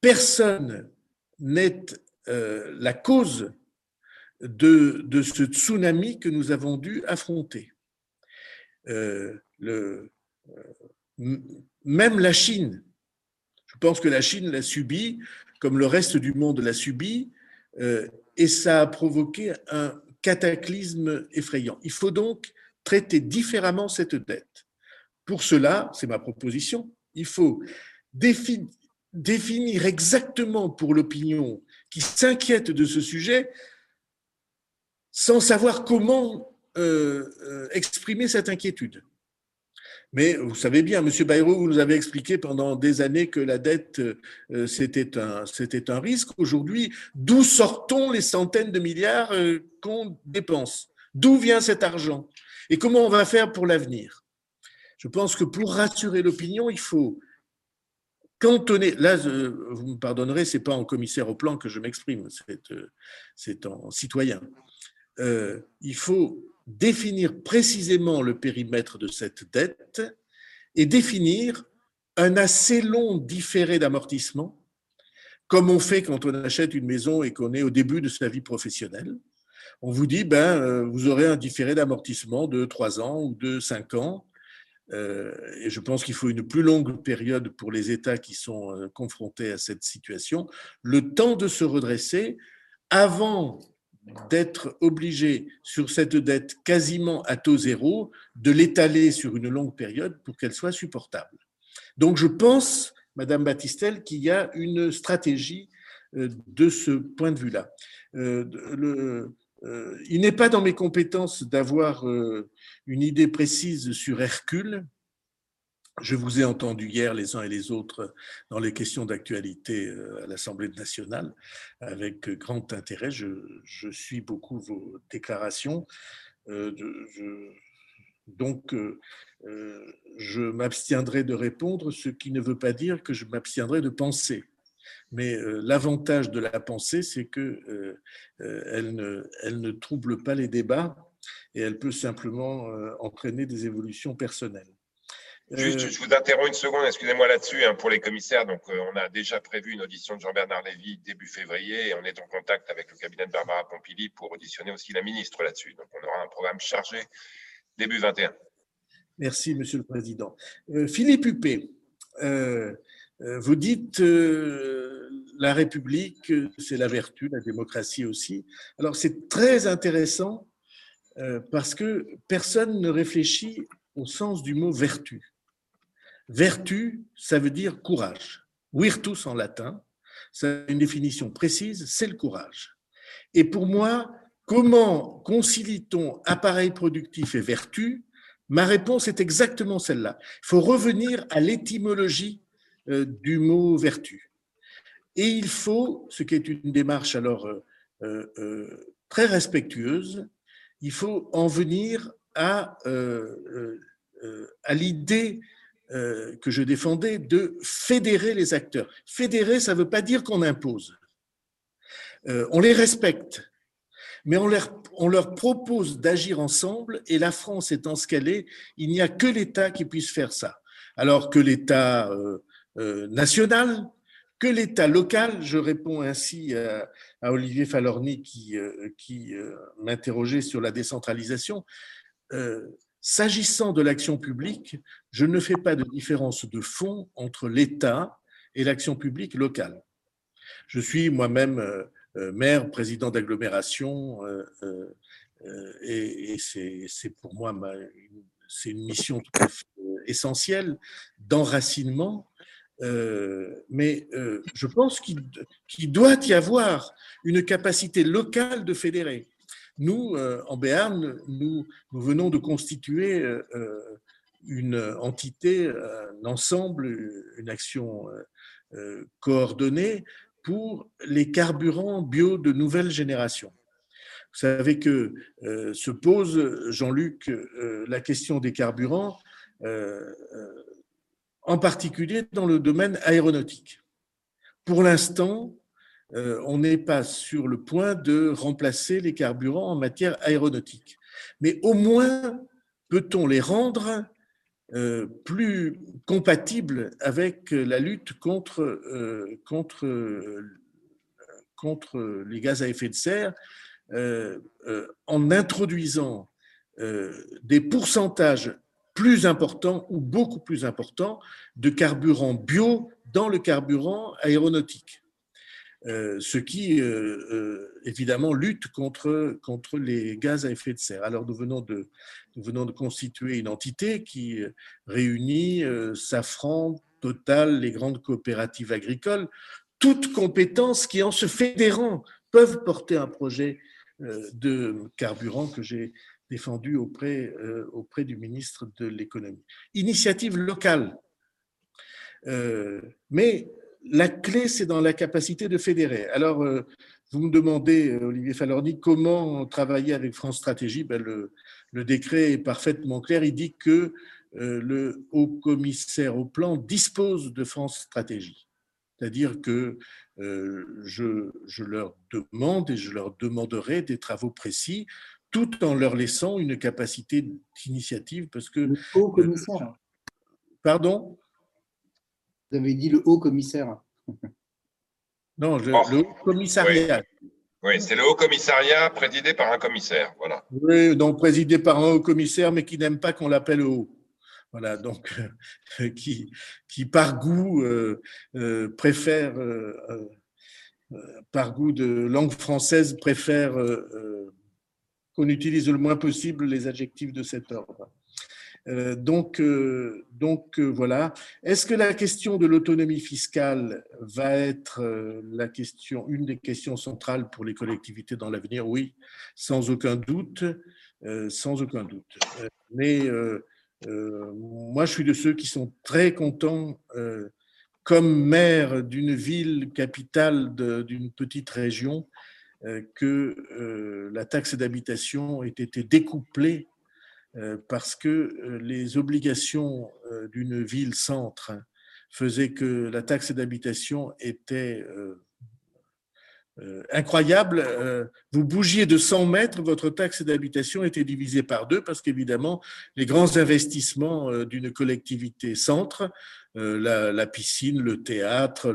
Personne n'est euh, la cause de, ce tsunami que nous avons dû affronter. Même la Chine, je pense que la Chine l'a subi, comme le reste du monde l'a subi, euh, et ça a provoqué un cataclysme effrayant. Il faut donc traiter différemment cette dette. Pour cela, c'est ma proposition, il faut définir exactement pour l'opinion qui s'inquiète de ce sujet, sans savoir comment euh, euh, exprimer cette inquiétude. Mais vous savez bien, M. Bayrou, vous nous avez expliqué pendant des années que la dette, euh, c'était un, risque. Aujourd'hui, d'où sortons les centaines de milliards qu'on dépense? D'où vient cet argent? Et comment on va faire pour l'avenir? Je pense que pour rassurer l'opinion, il faut cantonner. Là, vous me pardonnerez, ce n'est pas en commissaire au plan que je m'exprime, c'est en citoyen. il faut définir précisément le périmètre de cette dette et définir un assez long différé d'amortissement, comme on fait quand on achète une maison et qu'on est au début de sa vie professionnelle. On vous dit, ben, euh, vous aurez un différé d'amortissement de 3 ans ou de 5 ans. Euh, et je pense qu'il faut une plus longue période pour les États qui sont euh, confrontés à cette situation, le temps de se redresser avant d'être obligé sur cette dette quasiment à taux zéro, de l'étaler sur une longue période pour qu'elle soit supportable. Donc je pense, Madame Battistel, qu'il y a une stratégie euh, de ce point de vue-là. Euh, euh, il n'est pas dans mes compétences d'avoir une idée précise sur Hercule, je vous ai entendu hier, les uns et les autres, dans les questions d'actualité euh, à l'Assemblée nationale, avec grand intérêt. Je, suis beaucoup vos déclarations. Euh, donc, euh, je m'abstiendrai de répondre, ce qui ne veut pas dire que je m'abstiendrai de penser. Mais l'avantage de la pensée, c'est qu'elle ne, trouble pas les débats et elle peut simplement entraîner des évolutions personnelles. Juste, euh, je vous interromps une seconde, excusez-moi là-dessus, hein, pour les commissaires. Donc, euh, on a déjà prévu une audition de Jean-Bernard Lévy début février et on est en contact avec le cabinet de Barbara Pompili pour auditionner aussi la ministre là-dessus. Donc, on aura un programme chargé début 21. Merci, Monsieur le Président. Euh, Philippe Huppé, vous dites la République, c'est la vertu, la démocratie aussi. Alors, c'est très intéressant parce que personne ne réfléchit au sens du mot vertu. Vertu, ça veut dire courage. Virtus en latin, c'est une définition précise, c'est le courage. Et pour moi, comment concilie-t-on appareil productif et vertu? Ma réponse est exactement celle-là. Il faut revenir à l'étymologie euh, du mot vertu. Et il faut, ce qui est une démarche alors euh, euh, très respectueuse, il faut en venir à, à l'idée euh, que je défendais de fédérer les acteurs. Fédérer, ça ne veut pas dire qu'on impose. Euh, on les respecte, mais on leur, propose d'agir ensemble et la France étant ce qu'elle est, il n'y a que l'État qui puisse faire ça. Alors que l'État euh, national, que l'État local, je réponds ainsi à, Olivier Falorni qui, qui m'interrogeait sur la décentralisation, S'agissant de l'action publique, je ne fais pas de différence de fond entre l'État et l'action publique locale. Je suis moi-même euh, euh, maire, président d'agglomération, euh, et, c'est pour moi une mission tout à fait essentielle d'enracinement. mais je pense qu'il doit y avoir une capacité locale de fédérer. Nous, euh, en Béarn, nous, venons de constituer euh, euh, une entité, un ensemble, une action coordonnée pour les carburants bio de nouvelle génération. Vous savez que se pose, Jean-Luc, la question des carburants, en particulier dans le domaine aéronautique. Pour l'instant, euh, on n'est pas sur le point de remplacer les carburants en matière aéronautique. Mais au moins, peut-on les rendre euh, plus compatibles avec la lutte contre, euh, contre, les gaz à effet de serre en introduisant des pourcentages plus importants ou beaucoup plus importants de carburant bio dans le carburant aéronautique. Euh, ce qui euh, euh, évidemment lutte contre, contre les gaz à effet de serre. Alors nous venons de, nous venons de constituer une entité qui réunit Safran, Total, les grandes coopératives agricoles, toutes compétences qui en se fédérant peuvent porter un projet de carburant que j'ai défendu auprès, auprès du ministre de l'économie. Initiative locale. mais la clé, c'est dans la capacité de fédérer. Alors, euh, vous me demandez, euh, Olivier Falorni, comment travailler avec France Stratégie? Ben, le, décret est parfaitement clair. Il dit que euh, le haut commissaire au plan dispose de France Stratégie. C'est-à-dire que je, je, leur demande et je leur demanderai des travaux précis tout en leur laissant une capacité d'initiative parce que... Le haut commissaire. Pardon? Vous avez dit le haut commissaire. Non, le, haut commissariat. Oui, c'est le haut commissariat présidé par un commissaire. Voilà. Oui, donc présidé par un haut commissaire, mais qui n'aime pas qu'on l'appelle haut. Voilà, donc euh, qui, qui par goût euh, euh, préfère, par goût de langue française, préfère qu'on utilise le moins possible les adjectifs de cet ordre. Euh, donc, euh, euh, voilà. Est-ce que la question de l'autonomie fiscale va être une des questions centrales pour les collectivités dans l'avenir? Oui, sans aucun doute, sans aucun doute. Mais moi, je suis de ceux qui sont très contents, comme maire d'une ville capitale d'une petite région, que la taxe d'habitation ait été découplée parce que euh, les obligations euh, d'une ville-centre faisaient que la taxe d'habitation était incroyable. Vous bougiez de 100 mètres, votre taxe d'habitation était divisée par deux parce qu'évidemment, les grands investissements d'une collectivité centre, la, piscine, le théâtre,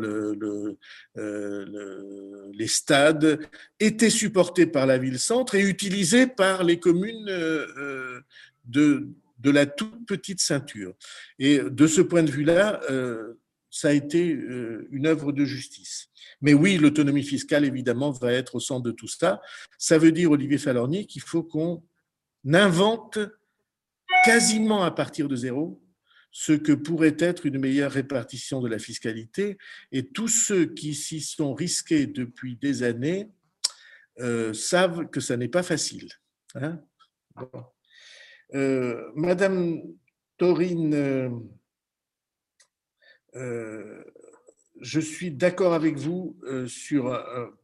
les stades, étaient supportés par la ville-centre et utilisés par les communes de, la toute petite ceinture. Et de ce point de vue-là, euh, ça a été euh, une œuvre de justice. Mais oui, l'autonomie fiscale, évidemment, va être au centre de tout ça. Ça veut dire, Olivier Falorni, qu'il faut qu'on invente quasiment à partir de zéro ce que pourrait être une meilleure répartition de la fiscalité. Et tous ceux qui s'y sont risqués depuis des années euh, savent que ça n'est pas facile. Hein euh, Madame Taurine, euh, euh, je suis d'accord avec vous sur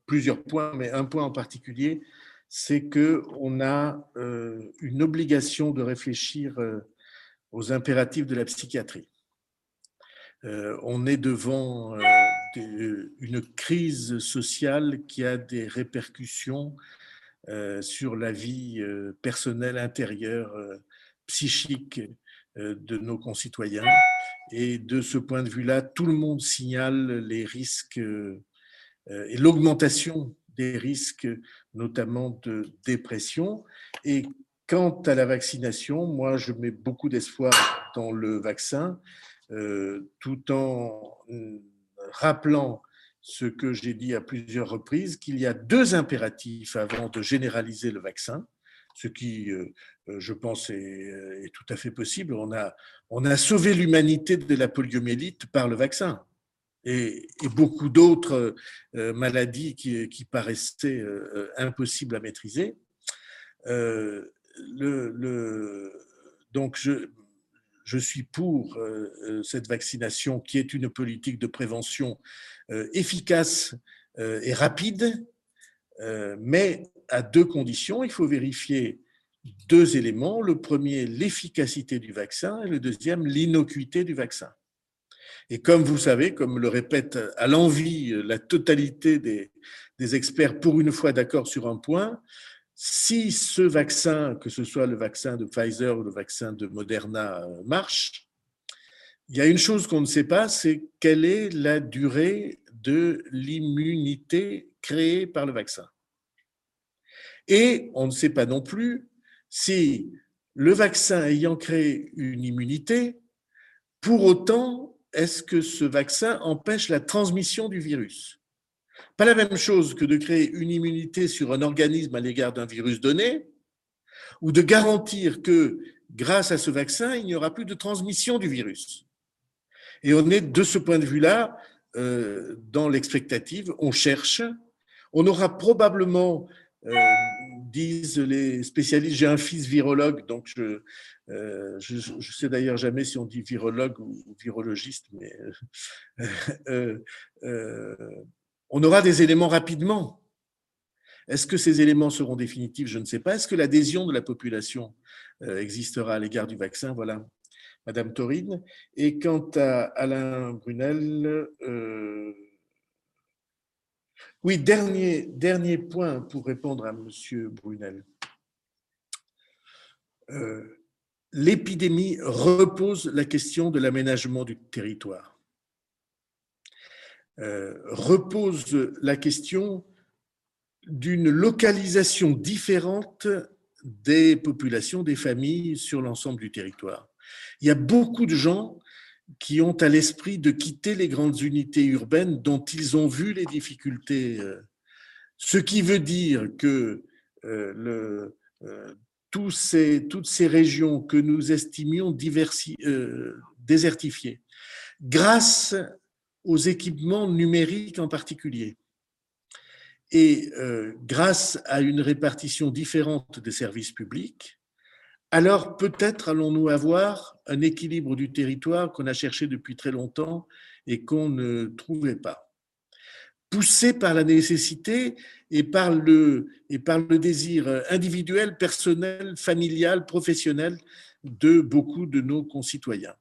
plusieurs points, mais un point en particulier, c'est qu'on a une obligation de réfléchir aux impératifs de la psychiatrie. on est devant une crise sociale qui a des répercussions sur la vie euh, personnelle, intérieure, euh, psychique de nos concitoyens. Et de ce point de vue-là, tout le monde signale les risques et l'augmentation des risques, notamment de dépression. Et quant à la vaccination, moi, je mets beaucoup d'espoir dans le vaccin, tout en rappelant ce que j'ai dit à plusieurs reprises, qu'il y a deux impératifs avant de généraliser le vaccin, ce qui, euh, euh, je pense, euh, est, tout à fait possible. On a, on a sauvé l'humanité de la poliomyélite par le vaccin et, beaucoup d'autres maladies qui, qui paraissaient impossibles à maîtriser. donc, je, je suis pour cette vaccination qui est une politique de prévention efficace euh, et rapide, euh, mais à deux conditions. Il faut vérifier deux éléments. Le premier, l'efficacité du vaccin, et le deuxième, l'innocuité du vaccin. Et comme vous savez, comme le répète à l'envie la totalité des, des, experts, pour une fois d'accord sur un point, si ce vaccin, que ce soit le vaccin de Pfizer ou le vaccin de Moderna, marche, il y a une chose qu'on ne sait pas, c'est quelle est la durée de l'immunité créée par le vaccin. Et on ne sait pas non plus si le vaccin ayant créé une immunité, pour autant, est-ce que ce vaccin empêche la transmission du virus? Pas la même chose que de créer une immunité sur un organisme à l'égard d'un virus donné, ou de garantir que grâce à ce vaccin, il n'y aura plus de transmission du virus. Et on est de ce point de vue-là euh, dans l'expectative, on cherche, on aura probablement, euh, disent les spécialistes, j'ai un fils virologue, donc je euh, ne sais d'ailleurs jamais si on dit virologue ou, virologiste, mais on aura des éléments rapidement. Est-ce que ces éléments seront définitifs? Je ne sais pas. Est-ce que l'adhésion de la population existera à l'égard du vaccin? Voilà. Madame Taurine. Et quant à Alain Brunel, euh, oui, dernier, point pour répondre à Monsieur Brunel. Euh, l'épidémie repose la question de l'aménagement du territoire, euh, repose la question d'une localisation différente des populations, des familles sur l'ensemble du territoire. Il y a beaucoup de gens qui ont à l'esprit de quitter les grandes unités urbaines dont ils ont vu les difficultés. Euh, ce qui veut dire que euh, euh, toutes ces régions que nous estimions désertifiées, grâce aux équipements numériques en particulier, et grâce à une répartition différente des services publics, alors peut-être allons-nous avoir un équilibre du territoire qu'on a cherché depuis très longtemps et qu'on ne trouvait pas. Poussé par la nécessité et par le, et par le désir individuel, personnel, familial, professionnel de beaucoup de nos concitoyens.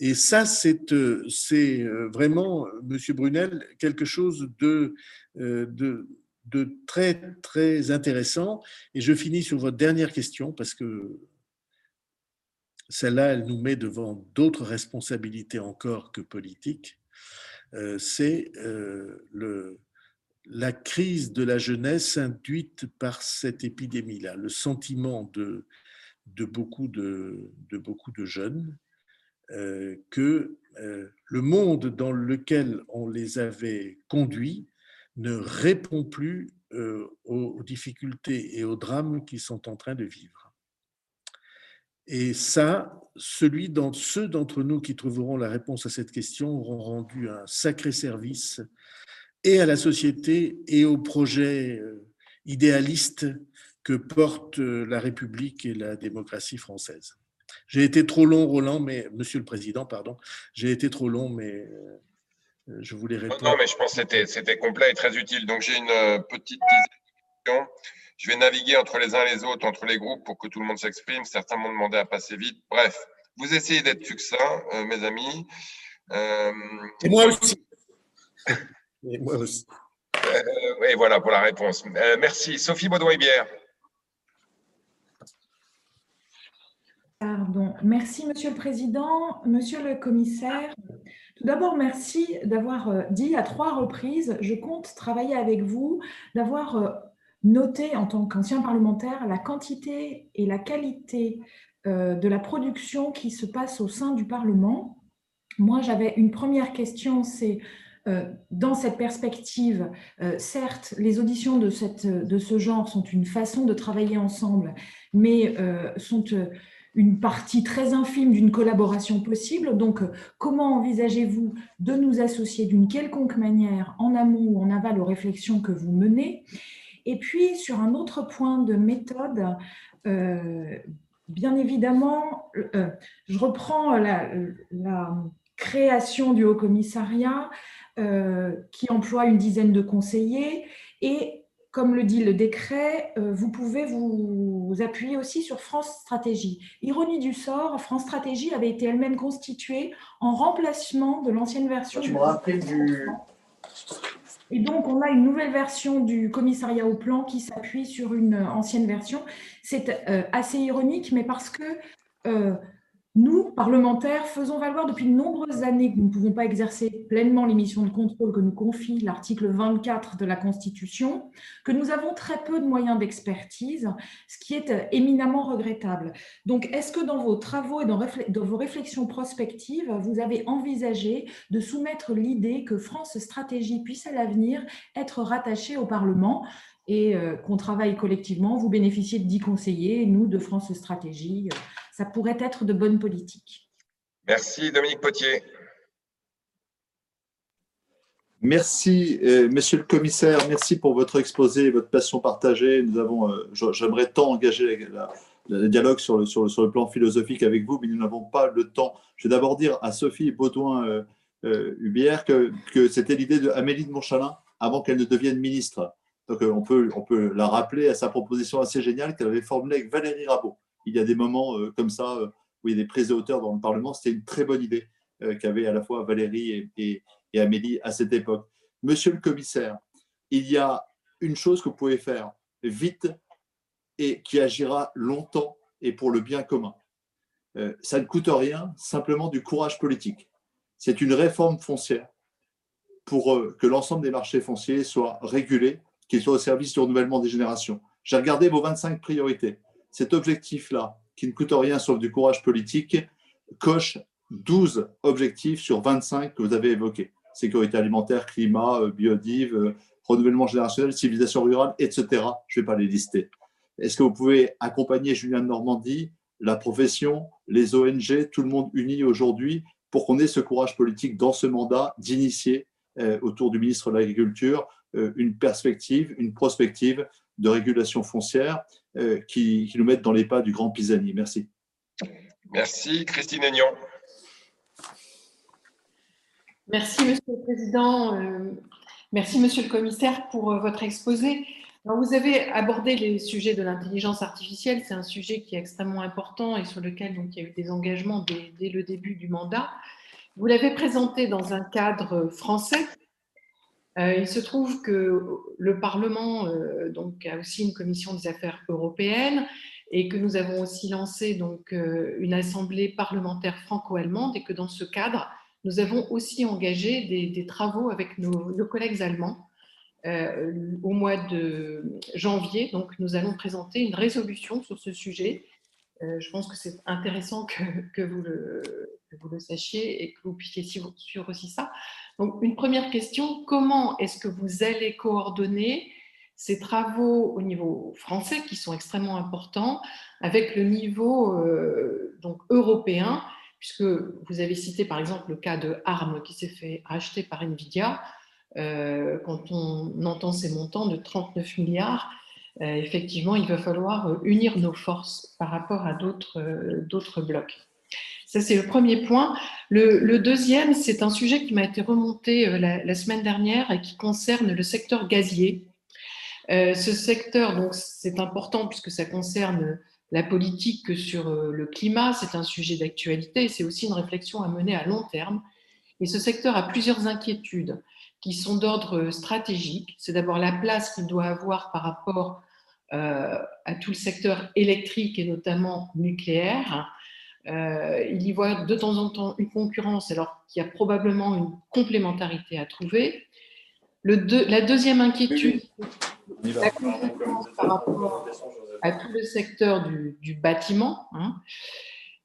Et ça, c'est vraiment, Monsieur Brunel, quelque chose de, de, de très, très intéressant. Et je finis sur votre dernière question parce que celle-là, elle nous met devant d'autres responsabilités encore que politiques. Euh, c'est euh, la crise de la jeunesse induite par cette épidémie-là, le sentiment de, beaucoup, de, jeunes euh, que le monde dans lequel on les avait conduits ne répond plus aux difficultés et aux drames qu'ils sont en train de vivre. Et ça, celui dans, ceux d'entre nous qui trouveront la réponse à cette question auront rendu un sacré service et à la société et au projet euh, idéaliste que porte euh, la République et la démocratie française. J'ai été trop long, Roland, mais Monsieur le Président, pardon, j'ai été trop long, mais euh, je voulais répondre. Non, mais je pense que c'était complet et très utile. Donc j'ai une petite question. Je vais naviguer entre les uns et les autres, entre les groupes pour que tout le monde s'exprime. Certains m'ont demandé à passer vite. Bref, vous essayez d'être succinct, euh, mes amis. Euh, et moi aussi. et moi aussi. Euh, et voilà pour la réponse. merci. Sophie Baudouin-Bière. Pardon. Merci, Monsieur le Président. Monsieur le Commissaire, tout d'abord, merci d'avoir dit à trois reprises, je compte travailler avec vous, d'avoir noter en tant qu'ancien parlementaire la quantité et la qualité euh, de la production qui se passe au sein du Parlement. Moi, j'avais une première question, c'est euh, dans cette perspective, euh, certes, les auditions de, ce genre sont une façon de travailler ensemble, mais sont une partie très infime d'une collaboration possible. Donc, comment envisagez-vous de nous associer d'une quelconque manière en amont ou en aval aux réflexions que vous menez? Et puis, sur un autre point de méthode, euh, bien évidemment, euh, je reprends la, création du Haut Commissariat euh, qui emploie une dizaine de conseillers et comme le dit le décret, vous pouvez vous, appuyer aussi sur France Stratégie. Ironie du sort, France Stratégie avait été elle-même constituée en remplacement de l'ancienne version. Tu me rappelles du, et donc, on a une nouvelle version du commissariat au plan qui s'appuie sur une ancienne version. C'est euh, assez ironique, mais parce que euh, nous, parlementaires, faisons valoir depuis de nombreuses années que nous ne pouvons pas exercer pleinement les missions de contrôle que nous confie l'article 24 de la Constitution, que nous avons très peu de moyens d'expertise, ce qui est euh, éminemment regrettable. Donc, est-ce que dans vos travaux et dans, vos réflexions prospectives, vous avez envisagé de soumettre l'idée que France Stratégie puisse à l'avenir être rattachée au Parlement et euh, qu'on travaille collectivement. Vous bénéficiez de 10 conseillers, nous de France Stratégie. Euh, ça pourrait être de bonnes politiques. Merci Dominique Potier. Merci, euh, Monsieur le Commissaire. Merci pour votre exposé et votre passion partagée. Nous avons, j'aimerais tant engager le dialogue sur le, sur, le, plan philosophique avec vous, mais nous n'avons pas le temps. Je vais d'abord dire à Sophie Baudouin-Hubière que, que c'était l'idée de Amélie de Montchalin avant qu'elle ne devienne ministre. Donc, euh, on peut, on peut la rappeler à sa proposition assez géniale qu'elle avait formulée avec Valérie Rabault. Il y a des moments euh, comme ça euh, où il y a des prises de hauteur dans le Parlement. C'était une très bonne idée qu'avaient à la fois Valérie et, Amélie à cette époque. Monsieur le commissaire, il y a une chose que vous pouvez faire vite et qui agira longtemps et pour le bien commun. ça ne coûte rien, simplement du courage politique. C'est une réforme foncière pour que l'ensemble des marchés fonciers soient régulés qui soit au service du renouvellement des générations. J'ai regardé vos 25 priorités. Cet objectif-là, qui ne coûte rien sauf du courage politique, coche 12 objectifs sur 25 que vous avez évoqués. Sécurité alimentaire, climat, euh, biodive, euh, renouvellement générationnel, civilisation rurale, etc. Je ne vais pas les lister. Est-ce que vous pouvez accompagner Julien Normandie, la profession, les ONG, tout le monde uni aujourd'hui pour qu'on ait ce courage politique dans ce mandat d'initier euh, autour du ministre de l'Agriculture une perspective, une prospective de régulation foncière euh, qui, nous mette dans les pas du grand Pisani. Merci. Merci. Christine Aignan. Merci, Monsieur le Président. Euh, merci, Monsieur le Commissaire, pour votre exposé. vous avez abordé les sujets de l'intelligence artificielle. C'est un sujet qui est extrêmement important et sur lequel donc, il y a eu des engagements dès le début du mandat. Vous l'avez présenté dans un cadre français euh, il se trouve que le Parlement euh, donc, a aussi une commission des affaires européennes et que nous avons aussi lancé donc, euh, une assemblée parlementaire franco-allemande et que dans ce cadre, nous avons aussi engagé des, travaux avec nos, collègues allemands. au mois de janvier, donc nous allons présenter une résolution sur ce sujet. Je pense que c'est intéressant que, vous le, sachiez et que vous puissiez suivre aussi ça. Donc, une première question, comment est-ce que vous allez coordonner ces travaux au niveau français, qui sont extrêmement importants, avec le niveau euh, donc, européen, puisque vous avez cité par exemple le cas de ARM qui s'est fait racheter par NVIDIA, euh, quand on entend ces montants de 39 milliards, euh, effectivement, il va falloir unir nos forces par rapport à d'autres blocs. Ça, c'est le premier point. Le, deuxième, c'est un sujet qui m'a été remonté euh, la, semaine dernière et qui concerne le secteur gazier. Euh, ce secteur, donc, c'est important puisque ça concerne la politique sur euh, le climat. C'est un sujet d'actualité et c'est aussi une réflexion à mener à long terme. Et ce secteur a plusieurs inquiétudes qui sont d'ordre stratégique. C'est d'abord la place qu'il doit avoir par rapport à tout le secteur électrique et notamment nucléaire. Euh, il y voit de temps en temps une concurrence alors qu'il y a probablement une complémentarité à trouver. Le la deuxième inquiétude, la concurrence par rapport à tout le secteur du, bâtiment. Hein.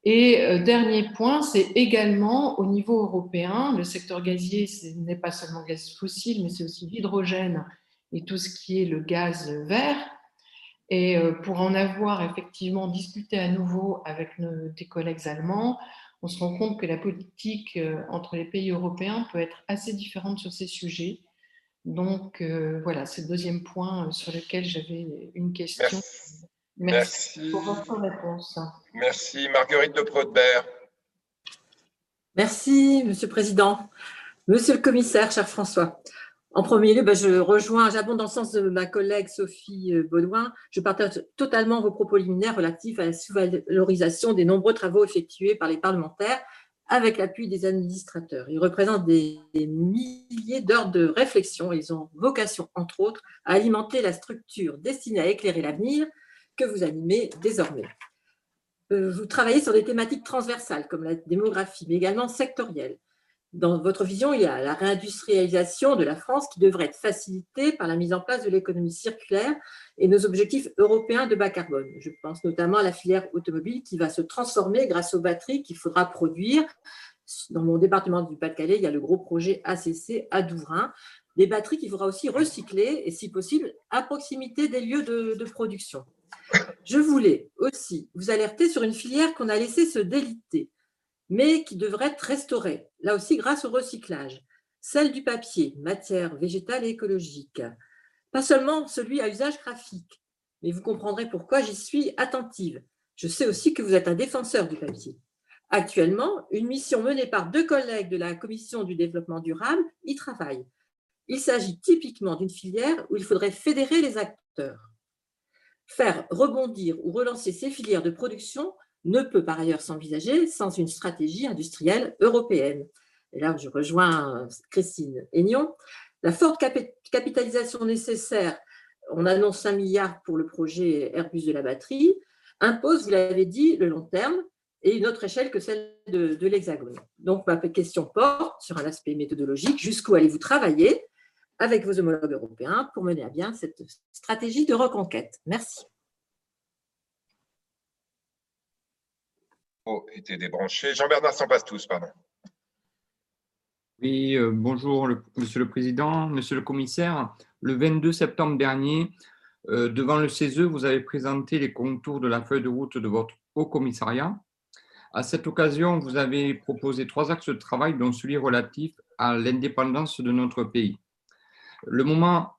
Et euh, dernier point, c'est également au niveau européen, le secteur gazier, ce n'est pas seulement gaz fossile, mais c'est aussi l'hydrogène et tout ce qui est le gaz vert. Et euh, pour en avoir effectivement discuté à nouveau avec nos, des collègues allemands, on se rend compte que la politique euh, entre les pays européens peut être assez différente sur ces sujets. Donc voilà, c'est le deuxième point sur lequel j'avais une question. Pour votre réponse. Merci. Marguerite de Prodbert. Merci, Monsieur le Président. Monsieur le Commissaire, cher François, en premier lieu, ben, je rejoins, j'abonde dans le sens de ma collègue Sophie euh, Baudouin. Je partage totalement vos propos liminaires relatifs à la sous-valorisation des nombreux travaux effectués par les parlementaires avec l'appui des administrateurs. Ils représentent des, milliers d'heures de réflexion. Ils ont vocation, entre autres, à alimenter la structure destinée à éclairer l'avenir que vous animez désormais. vous travaillez sur des thématiques transversales comme la démographie, mais également sectorielles. Dans votre vision, il y a la réindustrialisation de la France qui devrait être facilitée par la mise en place de l'économie circulaire et nos objectifs européens de bas carbone. Je pense notamment à la filière automobile qui va se transformer grâce aux batteries qu'il faudra produire. Dans mon département du Pas-de-Calais, il y a le gros projet ACC à Douvrin, des batteries qu'il faudra aussi recycler et, si possible, à proximité des lieux de, de production. Je voulais aussi vous alerter sur une filière qu'on a laissé se déliter mais qui devrait être restaurée, là aussi grâce au recyclage. Celle du papier, matière végétale et écologique. Pas seulement celui à usage graphique, mais vous comprendrez pourquoi j'y suis attentive. Je sais aussi que vous êtes un défenseur du papier. Actuellement, une mission menée par deux collègues de la Commission du développement durable y travaille. Il s'agit typiquement d'une filière où il faudrait fédérer les acteurs. Faire rebondir ou relancer ces filières de production ne peut par ailleurs s'envisager sans une stratégie industrielle européenne. Et là, je rejoins euh, Christine Aignon. La forte capitalisation nécessaire, on annonce 5 milliards pour le projet Airbus de la batterie, impose, vous l'avez dit, le long terme et une autre échelle que celle de, de l'Hexagone. Donc, ma question porte sur un aspect méthodologique. Jusqu'où allez-vous travailler? Avec vos homologues européens pour mener à bien cette stratégie de reconquête Merci. été débranché. Jean-Bernard tous, pardon. Oui, euh, bonjour Monsieur le Président, Monsieur le Commissaire. Le 22 septembre dernier, euh, devant le CESE, vous avez présenté les contours de la feuille de route de votre haut commissariat. À cette occasion, vous avez proposé trois axes de travail, dont celui relatif à l'indépendance de notre pays. Le moment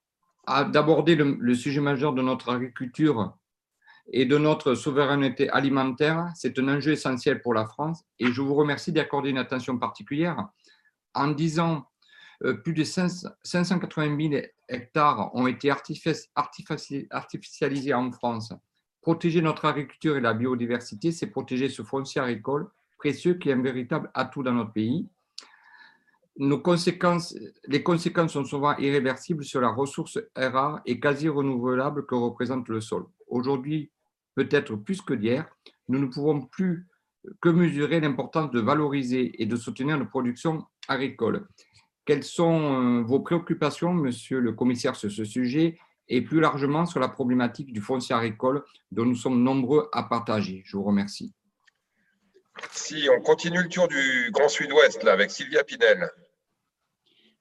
d'aborder le sujet majeur de notre agriculture et de notre souveraineté alimentaire. C'est un enjeu essentiel pour la France et je vous remercie d'y accorder une attention particulière. En disant euh, plus de 580 000 hectares ont été artificialisés en France. Protéger notre agriculture et la biodiversité, c'est protéger ce foncier agricole précieux qui est un véritable atout dans notre pays. Nos conséquences, les conséquences sont souvent irréversibles sur la ressource rare et quasi renouvelable que représente le sol. Aujourd'hui, peut-être plus que d'hier, nous ne pouvons plus que mesurer l'importance de valoriser et de soutenir nos productions agricoles. Quelles sont euh, vos préoccupations, monsieur le commissaire, sur ce sujet et plus largement sur la problématique du foncier agricole dont nous sommes nombreux à partager? Je vous remercie. Si on continue le tour du Grand Sud-Ouest avec Sylvia Pinel.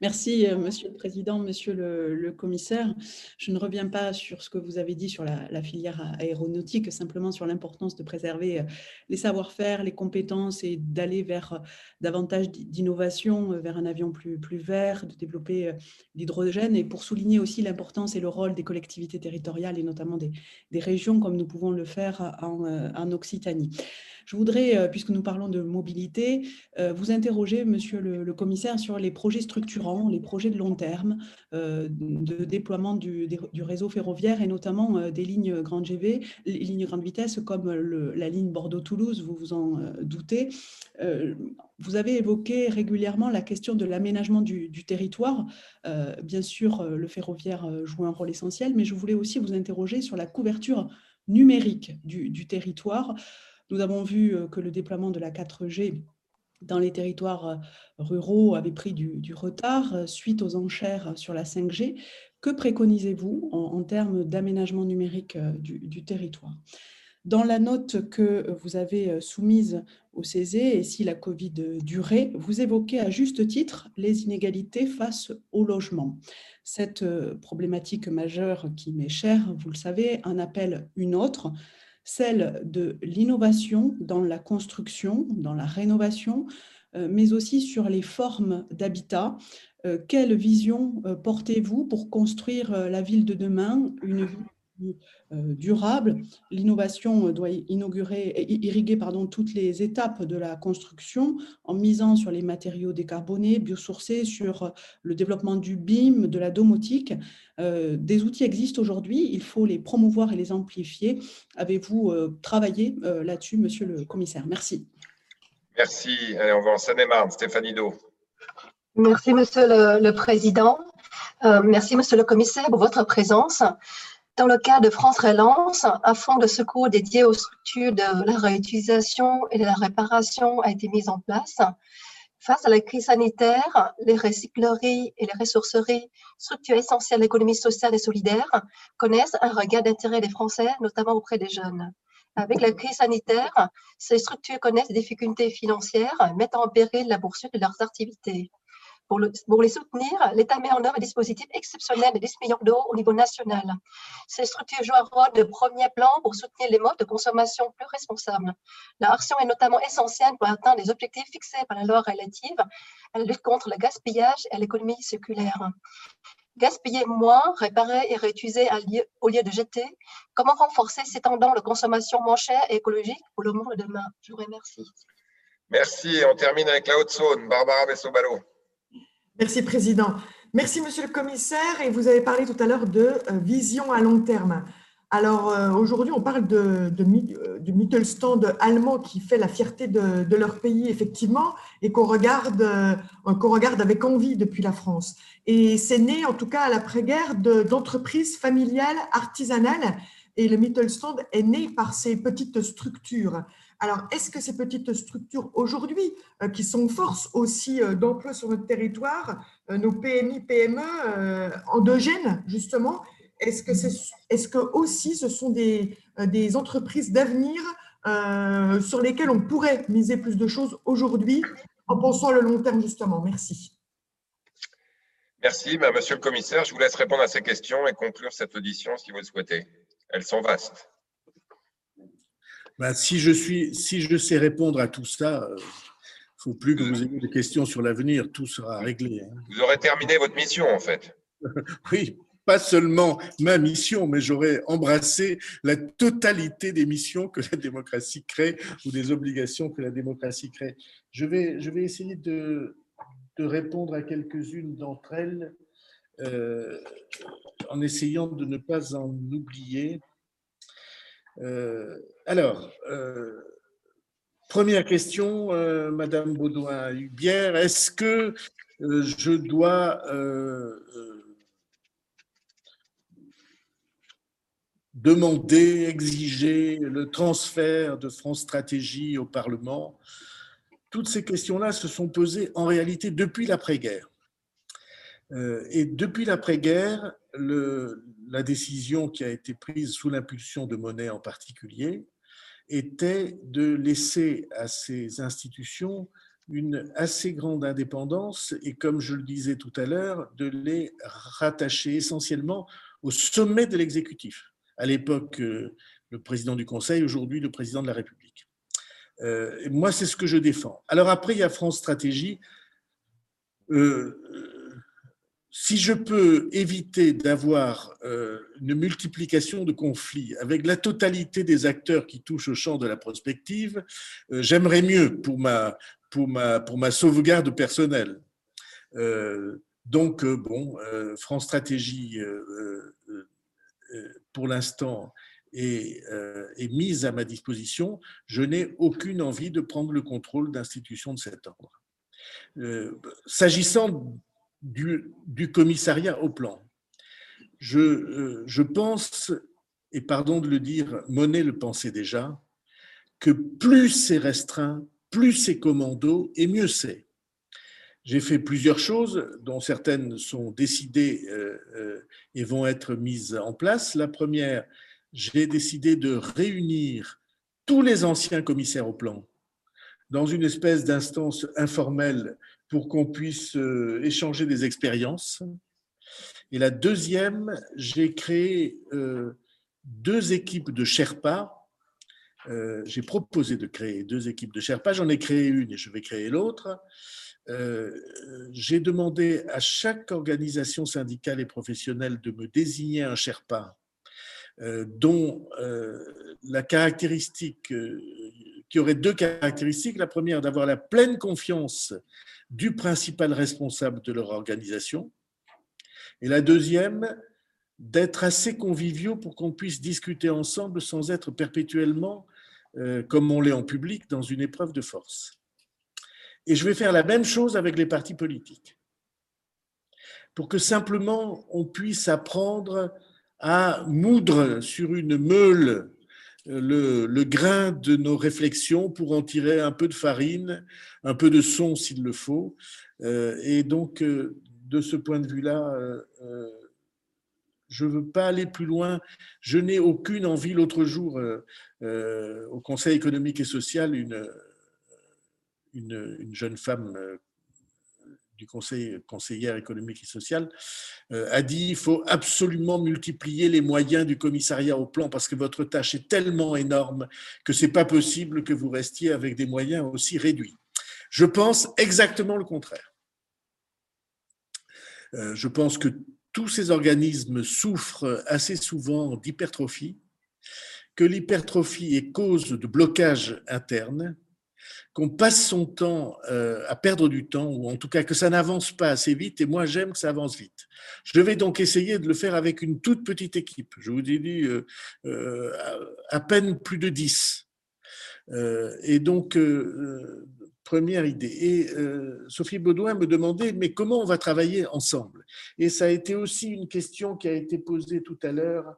Merci, euh, Monsieur le Président, Monsieur le, Commissaire. Je ne reviens pas sur ce que vous avez dit sur la, filière aéronautique, simplement sur l'importance de préserver euh, les savoir-faire, les compétences et d'aller vers euh, davantage d'innovation, vers un avion plus, plus vert, de développer l'hydrogène et pour souligner aussi l'importance et le rôle des collectivités territoriales et notamment des, régions comme nous pouvons le faire en Occitanie. Je voudrais, euh, puisque nous parlons de mobilité, euh, vous interroger, monsieur le, commissaire, sur les projets structurants, les projets de long terme euh, de déploiement du, réseau ferroviaire et notamment des lignes grande GV, les lignes grande vitesse comme la ligne Bordeaux-Toulouse, vous vous en doutez. Vous avez évoqué régulièrement la question de l'aménagement du, territoire. bien sûr, le ferroviaire joue un rôle essentiel, mais je voulais aussi vous interroger sur la couverture numérique du territoire. Nous avons vu euh, que le déploiement de la 4G dans les territoires euh, ruraux avait pris du, retard euh, suite aux enchères sur la 5G. Que préconisez-vous en, termes d'aménagement numérique du, territoire? Dans la note que vous avez soumise au CESE, et si la Covid durait, vous évoquez à juste titre les inégalités face au logement. Cette problématique majeure qui m'est chère, vous le savez, en appelle une autre, celle de l'innovation dans la construction, dans la rénovation, euh, mais aussi sur les formes d'habitat. Euh, quelle vision euh, portez-vous pour construire la ville de demain, durable. L'innovation doit inaugurer, irriguer pardon, toutes les étapes de la construction en misant sur les matériaux décarbonés, biosourcés, sur le développement du BIM, de la domotique. Euh, des outils existent aujourd'hui, il faut les promouvoir et les amplifier. Avez-vous euh, travaillé là-dessus, monsieur le commissaire? Merci. Merci. Allez, on va en Seine-et-Marne. Stéphanie Do. Merci, monsieur le, le Président. merci, monsieur le commissaire, pour votre présence. Dans le cas de France Relance, un fonds de secours dédié aux structures de la réutilisation et de la réparation a été mis en place. Face à la crise sanitaire, les recycleries et les ressourceries, structures essentielles de l'économie sociale et solidaire, connaissent un regard d'intérêt des Français, notamment auprès des jeunes. Avec la crise sanitaire, ces structures connaissent des difficultés financières, mettant en péril la poursuite de leurs activités. Pour, les soutenir, l'État met en œuvre un dispositif exceptionnel de 10 millions d'euros au niveau national. Ces structures jouent un rôle de premier plan pour soutenir les modes de consommation plus responsables. Leur action est notamment essentielle pour atteindre les objectifs fixés par la loi relative à la lutte contre le gaspillage et à l'économie circulaire. Gaspiller moins, réparer et réutiliser au lieu de jeter. Comment renforcer ces tendances de consommation moins chère et écologique pour le monde de demain? Je vous remercie. Merci. On termine avec la Haute-Saône. Barbara Bessobalo. Merci, Président. Merci, Monsieur le Commissaire. Et vous avez parlé tout à l'heure de euh, vision à long terme. Alors, euh, aujourd'hui, on parle de, de, euh, du Mittelstand allemand qui fait la fierté de, leur pays, effectivement, et qu'on regarde, qu'on regarde avec envie depuis la France. Et c'est né, en tout cas, à l'après-guerre, d'entreprises familiales, artisanales. Et le Mittelstand est né par ces petites structures. Alors, est-ce que ces petites structures aujourd'hui, euh, qui sont force aussi euh, d'emploi sur notre territoire, euh, nos PMI, PME endogènes, justement, est-ce que, aussi ce sont des, entreprises d'avenir sur lesquelles on pourrait miser plus de choses aujourd'hui en pensant le long terme, justement? Merci. Merci, monsieur le commissaire. Je vous laisse répondre à ces questions et conclure cette audition si vous le souhaitez. Elles sont vastes. Ben, si, je suis, si je sais répondre à tout ça, il euh, ne faut plus que vous ayez des questions sur l'avenir, tout sera réglé. Hein. Vous aurez terminé votre mission, en fait. oui, pas seulement ma mission, mais j'aurais embrassé la totalité des missions que la démocratie crée ou des obligations que la démocratie crée. Je vais, je vais essayer de, de répondre à quelques-unes d'entre elles euh, en essayant de ne pas en oublier. Euh, alors, euh, première question, euh, Madame Baudouin-Hubière, est-ce que je dois demander, exiger le transfert de France Stratégie au Parlement? Toutes ces questions-là se sont posées en réalité depuis l'après-guerre. Et depuis l'après-guerre, la décision qui a été prise sous l'impulsion de Monet en particulier était de laisser à ces institutions une assez grande indépendance et, comme je le disais tout à l'heure, de les rattacher essentiellement au sommet de l'exécutif. À l'époque, euh, le président du Conseil, aujourd'hui le président de la République. Euh, moi, c'est ce que je défends. Alors après, il y a France Stratégie. Euh, si je peux éviter d'avoir euh, une multiplication de conflits avec la totalité des acteurs qui touchent au champ de la prospective, euh, j'aimerais mieux pour ma, pour, ma, pour ma sauvegarde personnelle. Euh, donc, bon, France Stratégie, pour l'instant, est, est, mise à ma disposition. Je n'ai aucune envie de prendre le contrôle d'institutions de cet ordre. S'agissant du, commissariat au plan. Je, euh, je, pense, et pardon de le dire, Monet le pensait déjà, que plus c'est restreint, plus c'est commando, et mieux c'est. J'ai fait plusieurs choses, dont certaines sont décidées euh, euh, et vont être mises en place. La première, j'ai décidé de réunir tous les anciens commissaires au plan dans une espèce d'instance informelle pour qu'on puisse euh, échanger des expériences. Et la deuxième, j'ai créé euh, deux équipes de Sherpa. Euh, j'ai proposé de créer deux équipes de Sherpa. J'en ai créé une et je vais créer l'autre. j'ai demandé à chaque organisation syndicale et professionnelle de me désigner un Sherpa dont la caractéristique, qui aurait deux caractéristiques. La première, d'avoir la pleine confiance du principal responsable de leur organisation. Et la deuxième, d'être assez conviviaux pour qu'on puisse discuter ensemble sans être perpétuellement, euh, comme on l'est en public, dans une épreuve de force. Et je vais faire la même chose avec les partis politiques, pour que simplement on puisse apprendre à moudre sur une meule le, grain de nos réflexions pour en tirer un peu de farine, un peu de son s'il le faut. Et donc, de ce point de vue-là, je ne veux pas aller plus loin. Je n'ai aucune envie. L'autre jour, au Conseil économique et social, une, une, jeune femme du Conseil conseillère économique et social, a dit il faut absolument multiplier les moyens du commissariat au plan parce que votre tâche est tellement énorme que ce n'est pas possible que vous restiez avec des moyens aussi réduits. Je pense exactement le contraire. Je pense que tous ces organismes souffrent assez souvent d'hypertrophie, que l'hypertrophie est cause de blocage interne, qu'on passe son temps euh, à perdre du temps, ou en tout cas que ça n'avance pas assez vite, et moi j'aime que ça avance vite. Je vais donc essayer de le faire avec une toute petite équipe. Je vous ai dit euh, euh, à peine plus de 10. et donc, première idée. Et Sophie Baudouin me demandait, mais comment on va travailler ensemble? Et ça a été aussi une question qui a été posée tout à l'heure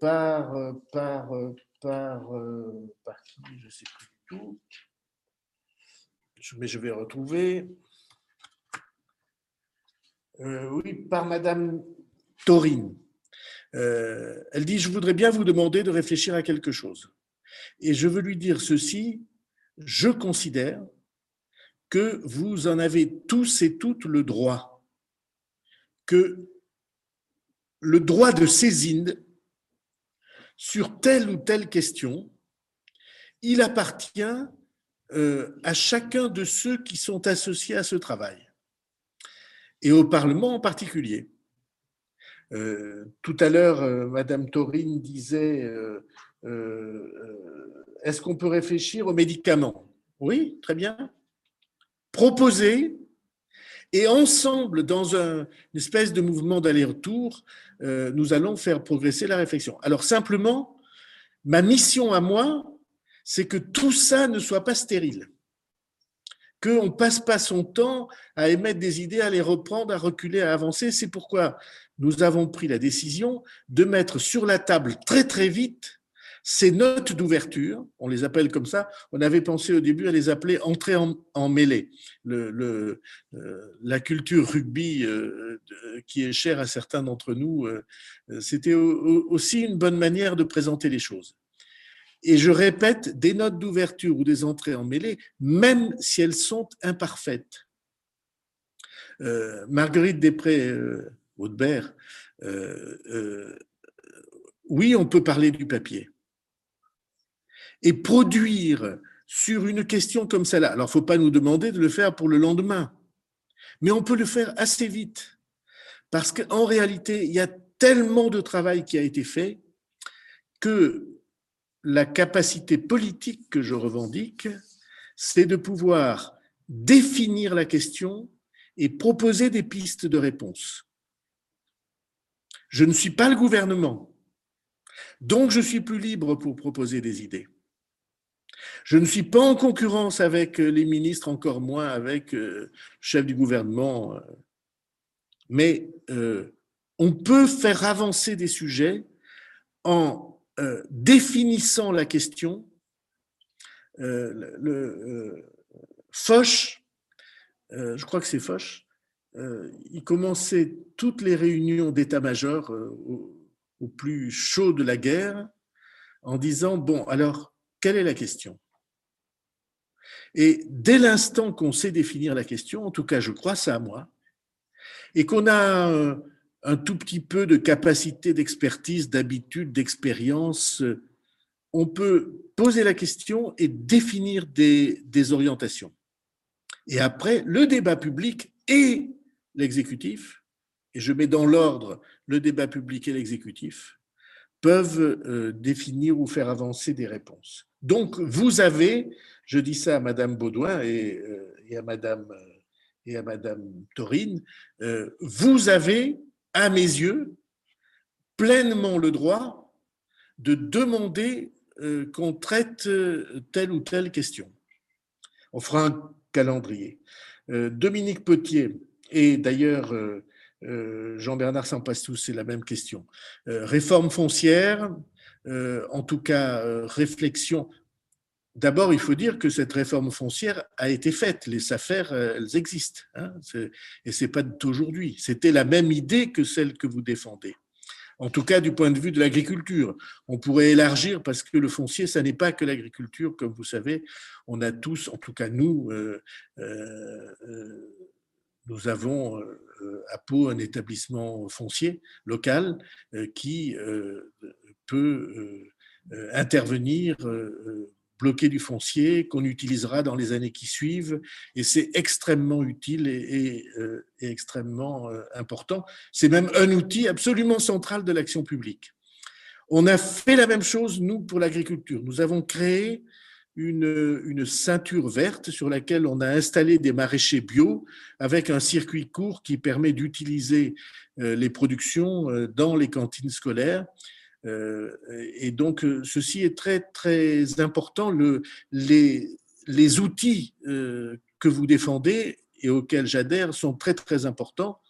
par, par, par, par qui? Je sais plus mais je vais retrouver. Euh, oui, par Madame Taurine. Euh, elle dit, je voudrais bien vous demander de réfléchir à quelque chose. Et je veux lui dire ceci, je considère que vous en avez tous et toutes le droit, que le droit de saisine sur telle ou telle question, il appartient euh, à chacun de ceux qui sont associés à ce travail, et au Parlement en particulier. Euh, tout à l'heure, euh, Madame Taurine disait est-ce qu'on peut réfléchir aux médicaments? Oui, très bien. Proposer, et ensemble, dans un, une espèce de mouvement d'aller-retour, nous allons faire progresser la réflexion. Alors simplement, ma mission à moi, c'est que tout ça ne soit pas stérile. Qu'on ne passe pas son temps à émettre des idées, à les reprendre, à reculer, à avancer. C'est pourquoi nous avons pris la décision de mettre sur la table très très vite ces notes d'ouverture, on les appelle comme ça, on avait pensé au début à les appeler entrée en, mêlée. Euh, la culture rugby euh, qui est chère à certains d'entre nous, euh, c'était aussi une bonne manière de présenter les choses. Et je répète, des notes d'ouverture ou des entrées en mêlée, même si elles sont imparfaites. Euh, Marguerite Després, euh, Audebert, euh, oui, on peut parler du papier. Et produire sur une question comme celle-là, alors il ne faut pas nous demander de le faire pour le lendemain, mais on peut le faire assez vite. Parce qu'en réalité, il y a tellement de travail qui a été fait que la capacité politique que je revendique, c'est de pouvoir définir la question et proposer des pistes de réponse. Je ne suis pas le gouvernement, donc je suis plus libre pour proposer des idées. Je ne suis pas en concurrence avec les ministres, encore moins avec le euh, chef du gouvernement, mais euh, on peut faire avancer des sujets en euh, définissant la question, euh, le, euh, Foch, je crois que c'est Foch, il commençait toutes les réunions d'état-major au, au, plus chaud de la guerre en disant, bon, alors, quelle est la question? Et dès l'instant qu'on sait définir la question, en tout cas, je crois ça à moi, et qu'on a un tout petit peu de capacité d'expertise, d'habitude, d'expérience, on peut poser la question et définir des, orientations. Et après, le débat public et l'exécutif, et je mets dans l'ordre le débat public et l'exécutif, peuvent euh, définir ou faire avancer des réponses. Donc, vous avez, je dis ça à Madame Baudouin et, euh, et à Madame euh, et à Madame Taurine, vous avez à mes yeux, pleinement le droit de demander euh, qu'on traite euh, telle ou telle question. On fera un calendrier. Euh, Dominique Potier et d'ailleurs Jean-Bernard Sampastus, c'est la même question. réforme foncière, en tout cas, réflexion. D'abord, il faut dire que cette réforme foncière a été faite. Les affaires, elles existent. Hein, et ce n'est pas d'aujourd'hui. C'était la même idée que celle que vous défendez en tout cas du point de vue de l'agriculture. On pourrait élargir parce que le foncier, ça n'est pas que l'agriculture, comme vous savez. On a tous, en tout cas nous, euh, euh, euh, nous avons à Pau un établissement foncier local qui peut intervenir bloquer du foncier qu'on utilisera dans les années qui suivent. Et c'est extrêmement utile et, euh, extrêmement euh, important. C'est même un outil absolument central de l'action publique. On a fait la même chose, nous, pour l'agriculture. Nous avons créé une, une, ceinture verte sur laquelle on a installé des maraîchers bio avec un circuit court qui permet d'utiliser euh, les productions dans les cantines scolaires et donc, euh, ceci est très, très important. Le, les, les outils euh, que vous défendez et auxquels j'adhère sont très, très importants.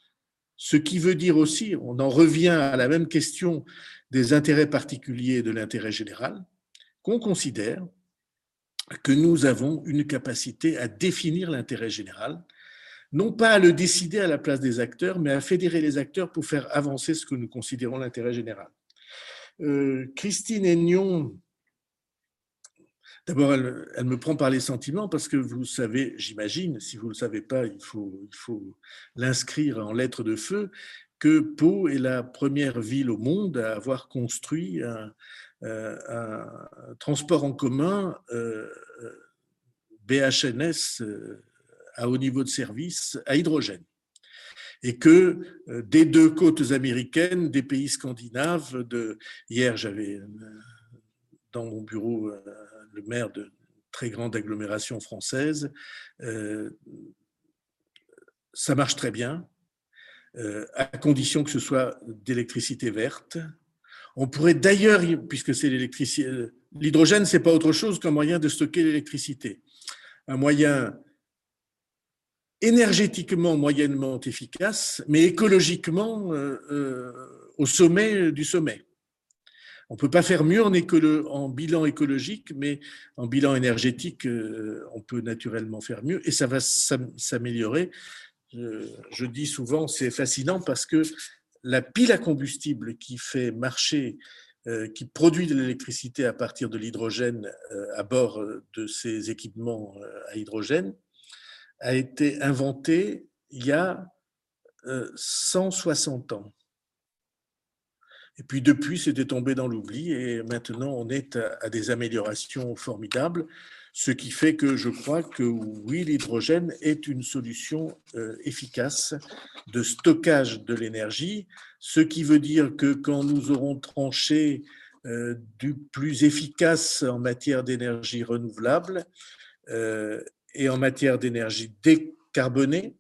Ce qui veut dire aussi, on en revient à la même question des intérêts particuliers et de l'intérêt général, qu'on considère que nous avons une capacité à définir l'intérêt général, non pas à le décider à la place des acteurs, mais à fédérer les acteurs pour faire avancer ce que nous considérons l'intérêt général. Euh, Christine Aignon, d'abord, elle, me prend par les sentiments parce que vous savez, j'imagine, si vous ne le savez pas, il faut, l'inscrire en lettres de feu, que Pau est la première ville au monde à avoir construit un, euh, transport en commun euh, BHNS à haut niveau de service à hydrogène et que euh, des deux côtes américaines, des pays scandinaves, hier j'avais euh, dans mon bureau euh, le maire de très grande agglomération française, ça marche très bien, à condition que ce soit d'électricité verte. On pourrait d'ailleurs, puisque c'est l'électricité, l'hydrogène, c'est pas autre chose qu'un moyen de stocker l'électricité, un moyen énergétiquement moyennement efficace, mais écologiquement euh, euh, au sommet du sommet. On ne peut pas faire mieux en, en, bilan écologique, mais en bilan énergétique, euh, on peut naturellement faire mieux et ça va s'améliorer. Je, dis souvent, c'est fascinant parce que la pile à combustible qui fait marcher, qui produit de l'électricité à partir de l'hydrogène à bord de ces équipements à hydrogène, a été inventé il y a 160 euh, ans. Et puis depuis, c'était tombé dans l'oubli et maintenant on est à, des améliorations formidables, ce qui fait que je crois que oui, l'hydrogène est une solution euh, efficace de stockage de l'énergie, ce qui veut dire que quand nous aurons tranché euh, du plus efficace en matière d'énergie renouvelable, et en matière d'énergie décarbonée.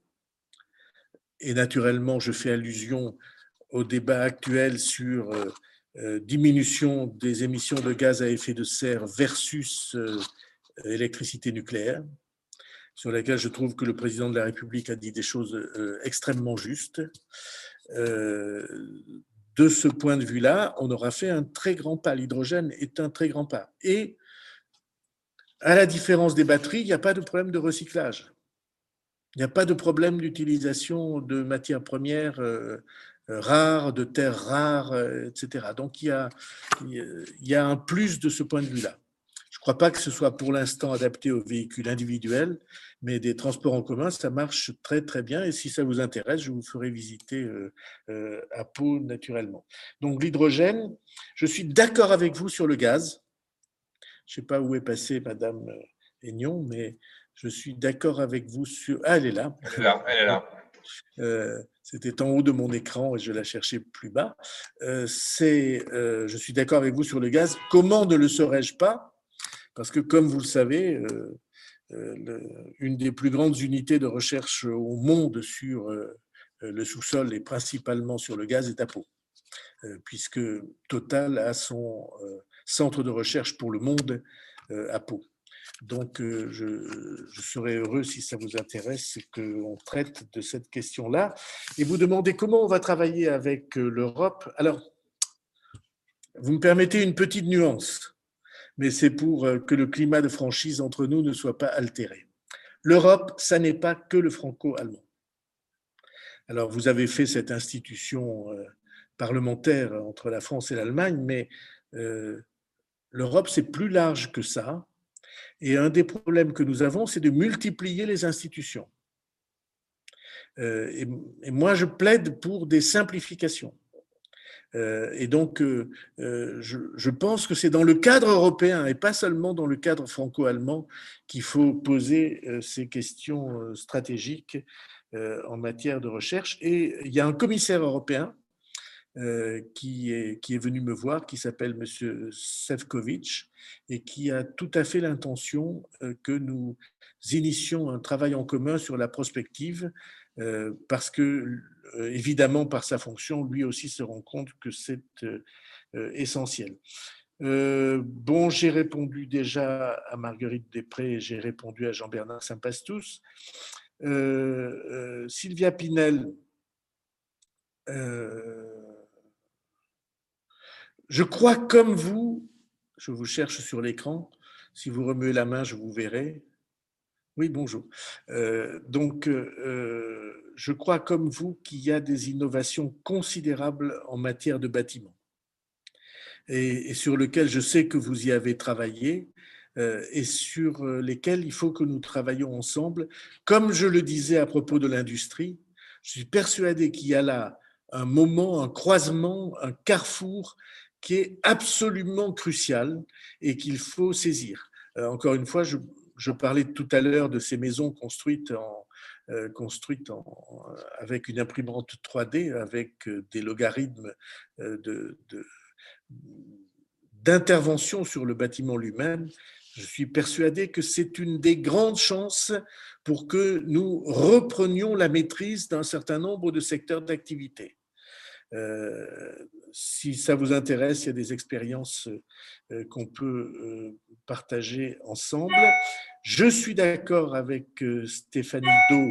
Et naturellement, je fais allusion au débat actuel sur euh, euh, diminution des émissions de gaz à effet de serre versus euh, électricité nucléaire, sur laquelle je trouve que le président de la République a dit des choses extrêmement justes. de ce point de vue-là, on aura fait un très grand pas. L'hydrogène est un très grand pas. Et à la différence des batteries, il n'y a pas de problème de recyclage. Il n'y a pas de problème d'utilisation de matières premières euh, euh, rares, de terres rares, euh, etc. Donc il y, a, un plus de ce point de vue-là. Je ne crois pas que ce soit pour l'instant adapté aux véhicules individuels, mais des transports en commun, ça marche très très bien. Et si ça vous intéresse, je vous ferai visiter à Pau naturellement. Donc l'hydrogène, je suis d'accord avec vous sur le gaz. Je ne sais pas où est passée Madame euh, Aignon, mais je suis d'accord avec vous sur. Ah, elle est là. Elle est là. Elle est là. Euh, c'était en haut de mon écran et je la cherchais plus bas. Euh, c'est, je suis d'accord avec vous sur le gaz. Comment ne le serais-je pas? Parce que, comme vous le savez, une des plus grandes unités de recherche au monde sur le sous-sol et principalement sur le gaz est à Pau, puisque Total a son centre de recherche pour le monde euh, à Pau. Donc, euh, je, serais heureux, si ça vous intéresse, qu'on traite de cette question-là. Et vous demandez comment on va travailler avec euh, l'Europe. Alors, vous me permettez une petite nuance, mais c'est pour que le climat de franchise entre nous ne soit pas altéré. L'Europe, ça n'est pas que le franco-allemand. Alors, vous avez fait cette institution parlementaire entre la France et l'Allemagne, mais l'Europe, c'est plus large que ça. Et un des problèmes que nous avons, c'est de multiplier les institutions. Euh, et, moi, je plaide pour des simplifications. Euh, et donc, euh, je, pense que c'est dans le cadre européen et pas seulement dans le cadre franco-allemand qu'il faut poser ces questions stratégiques en matière de recherche. Et il y a un commissaire européen euh, qui, est, qui est venu me voir, qui s'appelle M. Sefcovic, et qui a tout à fait l'intention euh, que nous initions un travail en commun sur la prospective, euh, parce que, évidemment, par sa fonction, lui aussi se rend compte que c'est essentiel. bon, j'ai répondu déjà à Marguerite Després, j'ai répondu à Jean-Bernard Saint-Pastous. Sylvia Pinel, je crois comme vous, je vous cherche sur l'écran, si vous remuez la main, je vous verrai. Oui, bonjour. Euh, donc, euh, je crois comme vous qu'il y a des innovations considérables en matière de bâtiments et, sur lesquelles je sais que vous y avez travaillé euh, et sur lesquelles il faut que nous travaillions ensemble. Comme je le disais à propos de l'industrie, je suis persuadé qu'il y a là un moment, un croisement, un carrefour qui est absolument crucial et qu'il faut saisir. Euh, encore une fois, je, parlais tout à l'heure de ces maisons construites, euh, avec une imprimante 3D, avec euh, des logarithmes d'intervention sur le bâtiment lui-même. Je suis persuadé que c'est une des grandes chances pour que nous reprenions la maîtrise d'un certain nombre de secteurs d'activité. Euh, si ça vous intéresse, il y a des expériences euh, qu'on peut euh, partager ensemble. Je suis d'accord avec Stéphanie Do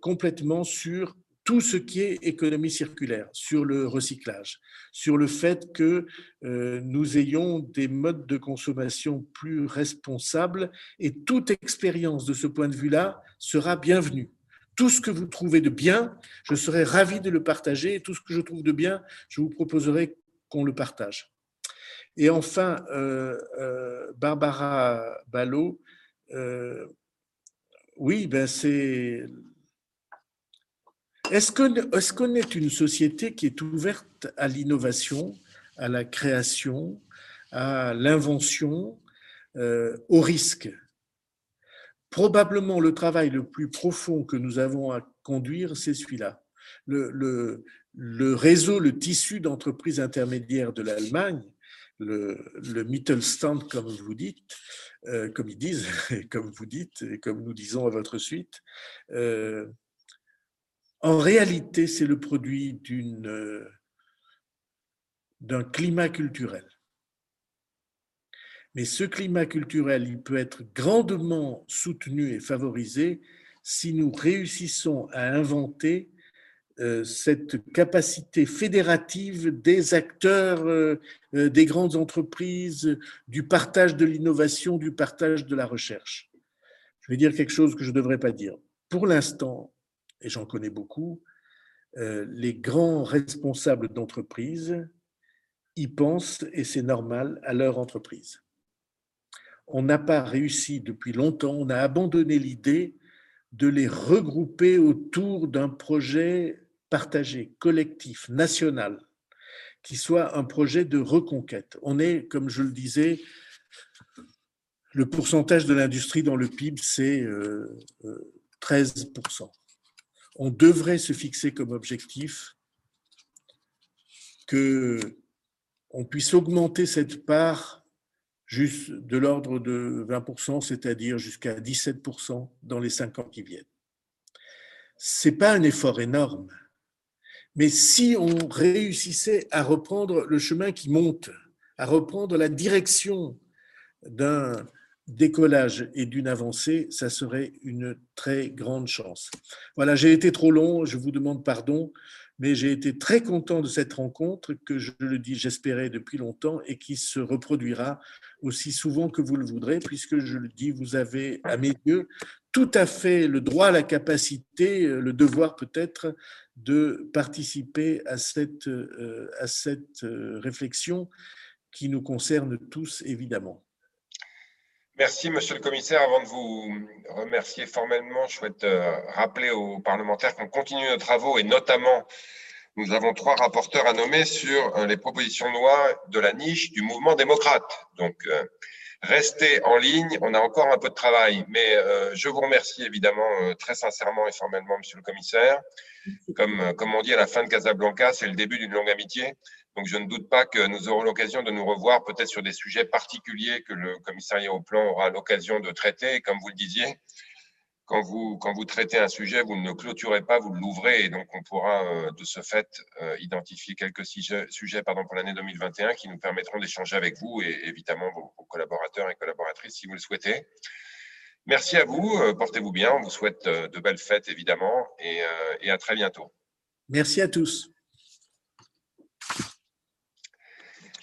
complètement sur tout ce qui est économie circulaire, sur le recyclage, sur le fait que nous ayons des modes de consommation plus responsables et toute expérience de ce point de vue-là sera bienvenue tout ce que vous trouvez de bien, je serai ravi de le partager. Tout ce que je trouve de bien, je vous proposerai qu'on le partage. Et enfin, euh, euh, Barbara Ballot, euh, oui, ben c'est. Est-ce qu'on est une société qui est ouverte à l'innovation, à la création, à l'invention, au risque? Probablement le travail le plus profond que nous avons à conduire, c'est celui-là. Le, réseau, le tissu d'entreprises intermédiaires de l'Allemagne, le, Mittelstand, comme vous dites, euh, comme ils disent, et comme vous dites, et comme nous disons à votre suite, euh, en réalité, c'est le produit d'une d'un climat culturel. Mais ce climat culturel, il peut être grandement soutenu et favorisé si nous réussissons à inventer euh, cette capacité fédérative des acteurs euh, euh, des grandes entreprises, du partage de l'innovation, du partage de la recherche. Je vais dire quelque chose que je ne devrais pas dire. Pour l'instant, et j'en connais beaucoup, les grands responsables d'entreprise y pensent, et c'est normal, à leur entreprise on n'a pas réussi depuis longtemps, on a abandonné l'idée de les regrouper autour d'un projet partagé, collectif, national, qui soit un projet de reconquête. On est, comme je le disais, le pourcentage de l'industrie dans le PIB, c'est 13%. Euh, on devrait se fixer comme objectif que on puisse augmenter cette part juste de l'ordre de 20%, c'est-à-dire jusqu'à 17% dans les cinq ans qui viennent. Ce n'est pas un effort énorme, mais si on réussissait à reprendre le chemin qui monte, à reprendre la direction d'un décollage et d'une avancée, ça serait une très grande chance. Voilà, j'ai été trop long, je vous demande pardon, mais j'ai été très content de cette rencontre que je le dis, j'espérais depuis longtemps et qui se reproduira aussi souvent que vous le voudrez, puisque je le dis, vous avez à mes yeux tout à fait le droit, la capacité, le devoir peut-être de participer à cette, euh, euh, réflexion qui nous concerne tous évidemment. Merci, monsieur le commissaire. Avant de vous remercier formellement, je souhaite euh, rappeler aux parlementaires qu'on continue nos travaux et notamment, nous avons trois rapporteurs à nommer sur euh, les propositions de loi de la niche du mouvement démocrate. Donc, euh, restez en ligne. On a encore un peu de travail, mais je vous remercie évidemment très sincèrement et formellement, monsieur le commissaire. Comme, comme on dit à la fin de Casablanca, c'est le début d'une longue amitié. Donc, je ne doute pas que nous aurons l'occasion de nous revoir peut-être sur des sujets particuliers que le commissariat au plan aura l'occasion de traiter. Comme vous le disiez, quand vous, quand vous traitez un sujet, vous ne le clôturez pas, vous l'ouvrez. Et donc, on pourra euh, de ce fait euh, identifier quelques sujets, sujets pardon, pour l'année 2021 qui nous permettront d'échanger avec vous et évidemment vos, collaborateurs et collaboratrices si vous le souhaitez. Merci à vous, euh, portez-vous bien. On vous souhaite de belles fêtes évidemment et, et à très bientôt. Merci à tous.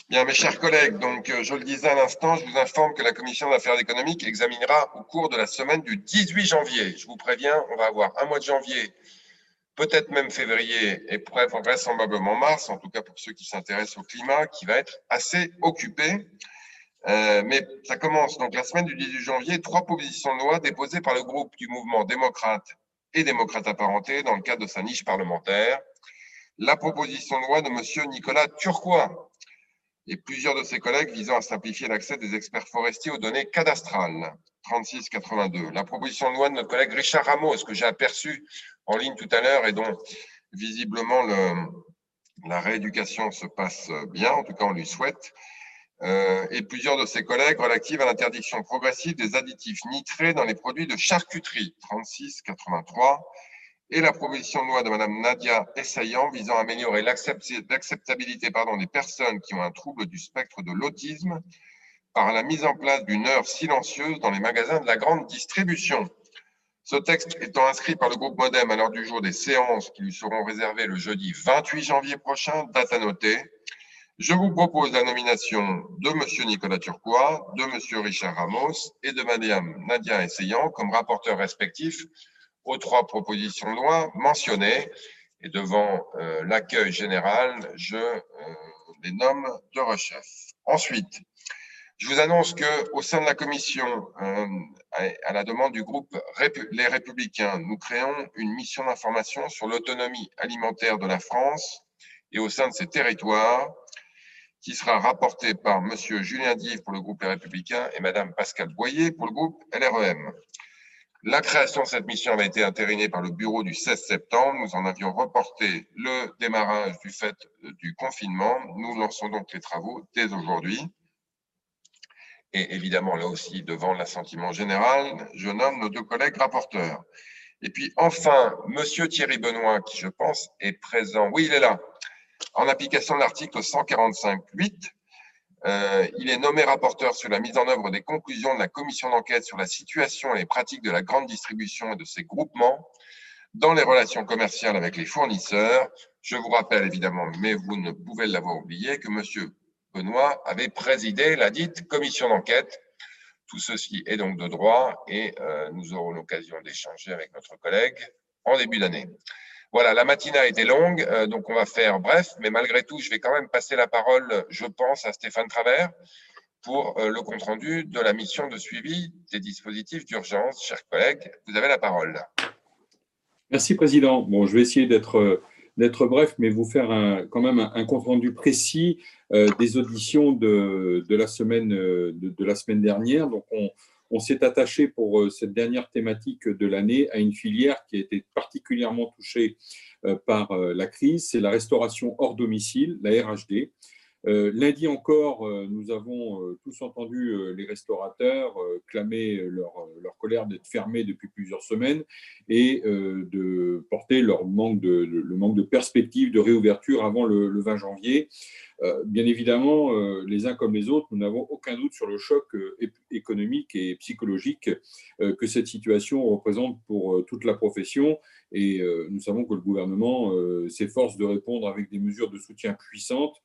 Bien, mes chers collègues, donc euh, je le disais à l'instant, je vous informe que la Commission d'affaires économiques examinera au cours de la semaine du 18 janvier. Je vous préviens, on va avoir un mois de janvier, peut-être même février et vraisemblablement mars, en tout cas pour ceux qui s'intéressent au climat, qui va être assez occupé. Euh, mais ça commence donc la semaine du 18 janvier, trois propositions de loi déposées par le groupe du mouvement démocrate et démocrate apparenté dans le cadre de sa niche parlementaire. La proposition de loi de M. Nicolas Turquois, et plusieurs de ses collègues visant à simplifier l'accès des experts forestiers aux données cadastrales. 3682. La proposition de loi de notre collègue Richard Rameau, ce que j'ai aperçu en ligne tout à l'heure et dont visiblement le, la rééducation se passe bien, en tout cas on lui souhaite, euh, et plusieurs de ses collègues relatives à l'interdiction progressive des additifs nitrés dans les produits de charcuterie. 3683 et la proposition de loi de Mme Nadia Essayant visant à améliorer l'acceptabilité des personnes qui ont un trouble du spectre de l'autisme par la mise en place d'une heure silencieuse dans les magasins de la grande distribution. Ce texte étant inscrit par le groupe Modem à l'heure du jour des séances qui lui seront réservées le jeudi 28 janvier prochain, date à noter, je vous propose la nomination de M. Nicolas Turquois, de M. Richard Ramos et de Mme Nadia Essayant comme rapporteurs respectifs aux trois propositions de loi mentionnées. Et devant euh, l'accueil général, je euh, les nomme de rechef. Ensuite, je vous annonce que au sein de la commission, euh, à la demande du groupe Les Républicains, nous créons une mission d'information sur l'autonomie alimentaire de la France et au sein de ses territoires, qui sera rapportée par Monsieur Julien Dive pour le groupe Les Républicains et Madame Pascal Boyer pour le groupe LREM. La création de cette mission avait été intérinée par le bureau du 16 septembre. Nous en avions reporté le démarrage du fait du confinement. Nous lançons donc les travaux dès aujourd'hui. Et évidemment, là aussi, devant l'assentiment général, je nomme nos deux collègues rapporteurs. Et puis enfin, Monsieur Thierry Benoît, qui je pense est présent. Oui, il est là. En application de l'article 145.8 euh, il est nommé rapporteur sur la mise en œuvre des conclusions de la commission d'enquête sur la situation et les pratiques de la grande distribution et de ses groupements dans les relations commerciales avec les fournisseurs. Je vous rappelle évidemment, mais vous ne pouvez l'avoir oublié, que M. Benoît avait présidé la dite commission d'enquête. Tout ceci est donc de droit et euh, nous aurons l'occasion d'échanger avec notre collègue en début d'année. Voilà, la matinée a été longue, euh, donc on va faire bref, mais malgré tout, je vais quand même passer la parole, je pense, à Stéphane Travers pour euh, le compte-rendu de la mission de suivi des dispositifs d'urgence. Chers collègues, vous avez la parole. Merci, Président. Bon, je vais essayer d'être d'être bref, mais vous faire quand même un, compte-rendu précis euh, des auditions de, la semaine, de, la semaine dernière. Donc, on, on s'est attaché pour euh, cette dernière thématique de l'année à une filière qui a été particulièrement touchée euh, par euh, la crise, c'est la restauration hors domicile, la RHD. Lundi encore, nous avons tous entendu les restaurateurs clamer leur, colère d'être fermés depuis plusieurs semaines et de porter leur manque de, le manque de perspective de réouverture avant le 20 janvier. bien évidemment, les uns comme les autres, nous n'avons aucun doute sur le choc économique et psychologique que cette situation représente pour toute la profession. Et nous savons que le gouvernement s'efforce de répondre avec des mesures de soutien puissantes,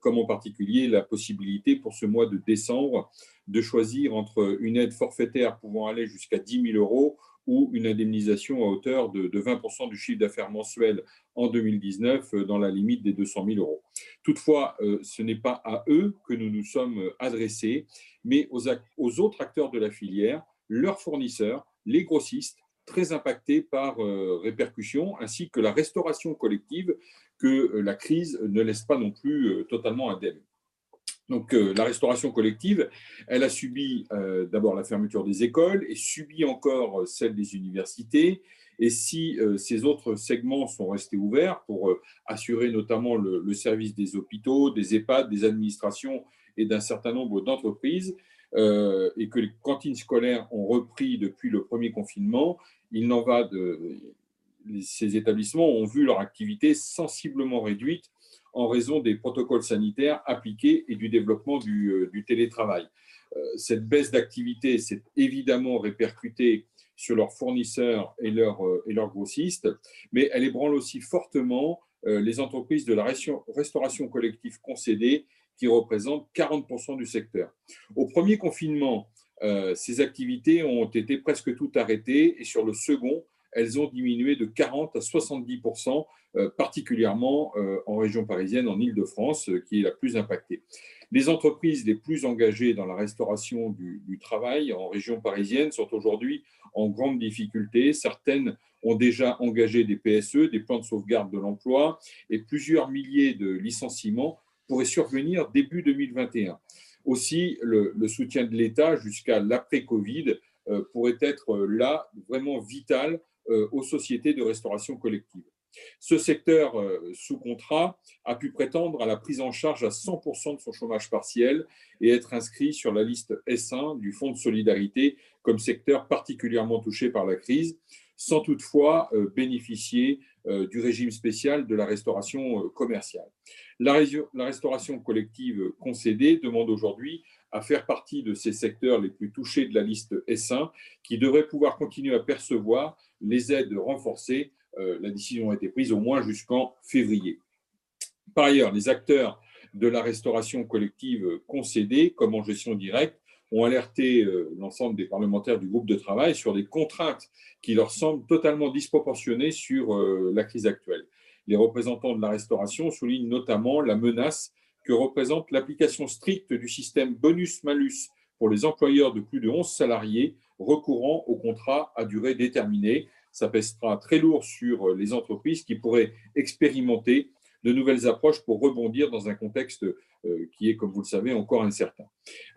comme en particulier la possibilité pour ce mois de décembre de choisir entre une aide forfaitaire pouvant aller jusqu'à 10 000 euros ou une indemnisation à hauteur de, 20% du chiffre d'affaires mensuel en 2019 euh, dans la limite des 200 000 euros. Toutefois, euh, ce n'est pas à eux que nous nous sommes adressés, mais aux, aux autres acteurs de la filière, leurs fournisseurs, les grossistes, très impactés par euh, répercussions, ainsi que la restauration collective que la crise ne laisse pas non plus totalement indemne. Donc euh, la restauration collective, elle a subi euh, d'abord la fermeture des écoles et subit encore euh, celle des universités. Et si ces autres segments sont restés ouverts pour assurer notamment le, service des hôpitaux, des EHPAD, des administrations et d'un certain nombre d'entreprises, et que les cantines scolaires ont repris depuis le premier confinement, il n'en va de... Ces établissements ont vu leur activité sensiblement réduite en raison des protocoles sanitaires appliqués et du développement du, euh, télétravail. Euh, cette baisse d'activité s'est évidemment répercutée sur leurs fournisseurs euh, et leurs grossistes, mais elle ébranle aussi fortement les entreprises de la restauration collective concédée qui représentent 40% du secteur. Au premier confinement, ces activités ont été presque toutes arrêtées et sur le second, elles ont diminué de 40 à 70% euh, particulièrement euh, en région parisienne, en Ile-de-France, euh, qui est la plus impactée. Les entreprises les plus engagées dans la restauration du, travail en région parisienne sont aujourd'hui en grande difficulté. Certaines ont déjà engagé des PSE, des plans de sauvegarde de l'emploi, et plusieurs milliers de licenciements pourraient survenir début 2021. Aussi, le, soutien de l'État jusqu'à l'après-Covid pourrait être là vraiment vital aux sociétés de restauration collective. Ce secteur euh, sous contrat a pu prétendre à la prise en charge à 100% de son chômage partiel et être inscrit sur la liste S1 du Fonds de solidarité comme secteur particulièrement touché par la crise, sans toutefois euh, bénéficier euh, du régime spécial de la restauration commerciale. La, restauration collective concédée demande aujourd'hui à faire partie de ces secteurs les plus touchés de la liste S1 qui devraient pouvoir continuer à percevoir les aides renforcées euh, la décision a été prise au moins jusqu'en février. Par ailleurs, les acteurs de la restauration collective concédée, comme en gestion directe, ont alerté euh, l'ensemble des parlementaires du groupe de travail sur des contraintes qui leur semblent totalement disproportionnées sur euh, la crise actuelle. Les représentants de la restauration soulignent notamment la menace que représente l'application stricte du système bonus-malus pour les employeurs de plus de 11 salariés recourant au contrat à durée déterminée, ça pèsera très lourd sur les entreprises qui pourraient expérimenter de nouvelles approches pour rebondir dans un contexte euh, qui est, comme vous le savez, encore incertain.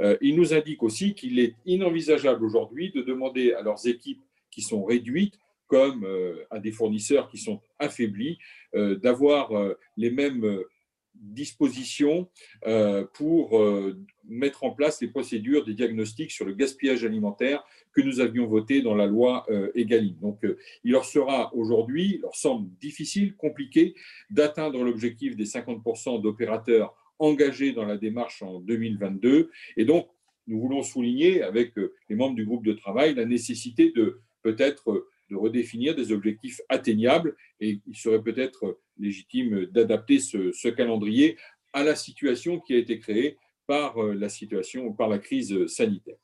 Euh, il nous indique aussi qu'il est inenvisageable aujourd'hui de demander à leurs équipes qui sont réduites, comme à des fournisseurs qui sont affaiblis, d'avoir les mêmes dispositions euh, pour euh, mettre en place les procédures des diagnostics sur le gaspillage alimentaire que nous avions voté dans la loi euh, Egalim. Donc, il leur sera aujourd'hui, il leur semble difficile, compliqué d'atteindre l'objectif des 50% d'opérateurs engagés dans la démarche en 2022. Et donc, nous voulons souligner avec les membres du groupe de travail la nécessité de peut-être de redéfinir des objectifs atteignables et il serait peut-être légitime d'adapter ce, calendrier à la situation qui a été créée par euh, la situation, par la crise sanitaire.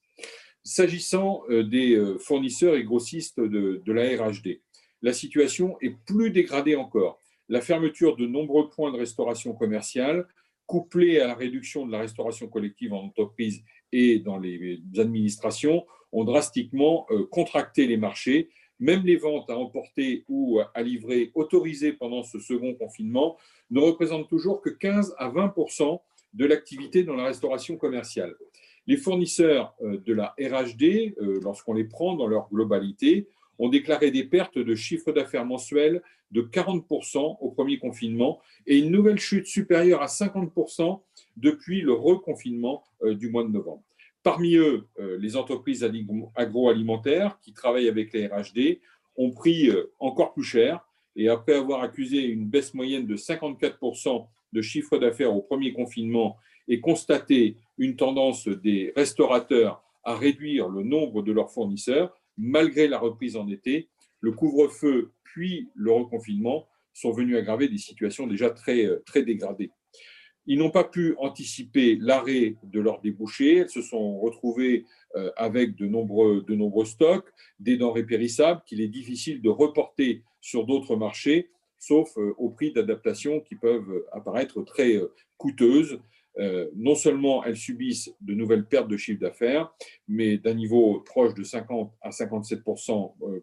S'agissant euh, des euh, fournisseurs et grossistes de, de la RHD, la situation est plus dégradée encore. La fermeture de nombreux points de restauration commerciale, couplée à la réduction de la restauration collective en entreprise et dans les administrations, ont drastiquement contracté les marchés même les ventes à emporter ou à livrer autorisées pendant ce second confinement ne représentent toujours que 15 à 20 de l'activité dans la restauration commerciale. Les fournisseurs euh, de la RHD, euh, lorsqu'on les prend dans leur globalité, ont déclaré des pertes de chiffre d'affaires mensuel de 40% au premier confinement et une nouvelle chute supérieure à 50% depuis le reconfinement euh, du mois de novembre. Parmi eux, euh, les entreprises agroalimentaires qui travaillent avec les RHD ont pris euh, encore plus cher et après avoir accusé une baisse moyenne de 54% de chiffre d'affaires au premier confinement et constaté une tendance des restaurateurs à réduire le nombre de leurs fournisseurs malgré la reprise en été. Le couvre-feu puis le reconfinement sont venus aggraver des situations déjà très, euh, très dégradées. Ils n'ont pas pu anticiper l'arrêt de leurs débouchés. Elles se sont retrouvées euh, avec de nombreux, stocks, des denrées périssables qu'il est difficile de reporter sur d'autres marchés, sauf euh, au prix d'adaptation qui peuvent apparaître très coûteuses. non seulement elles subissent de nouvelles pertes de chiffre d'affaires, mais d'un niveau proche de 50 à 57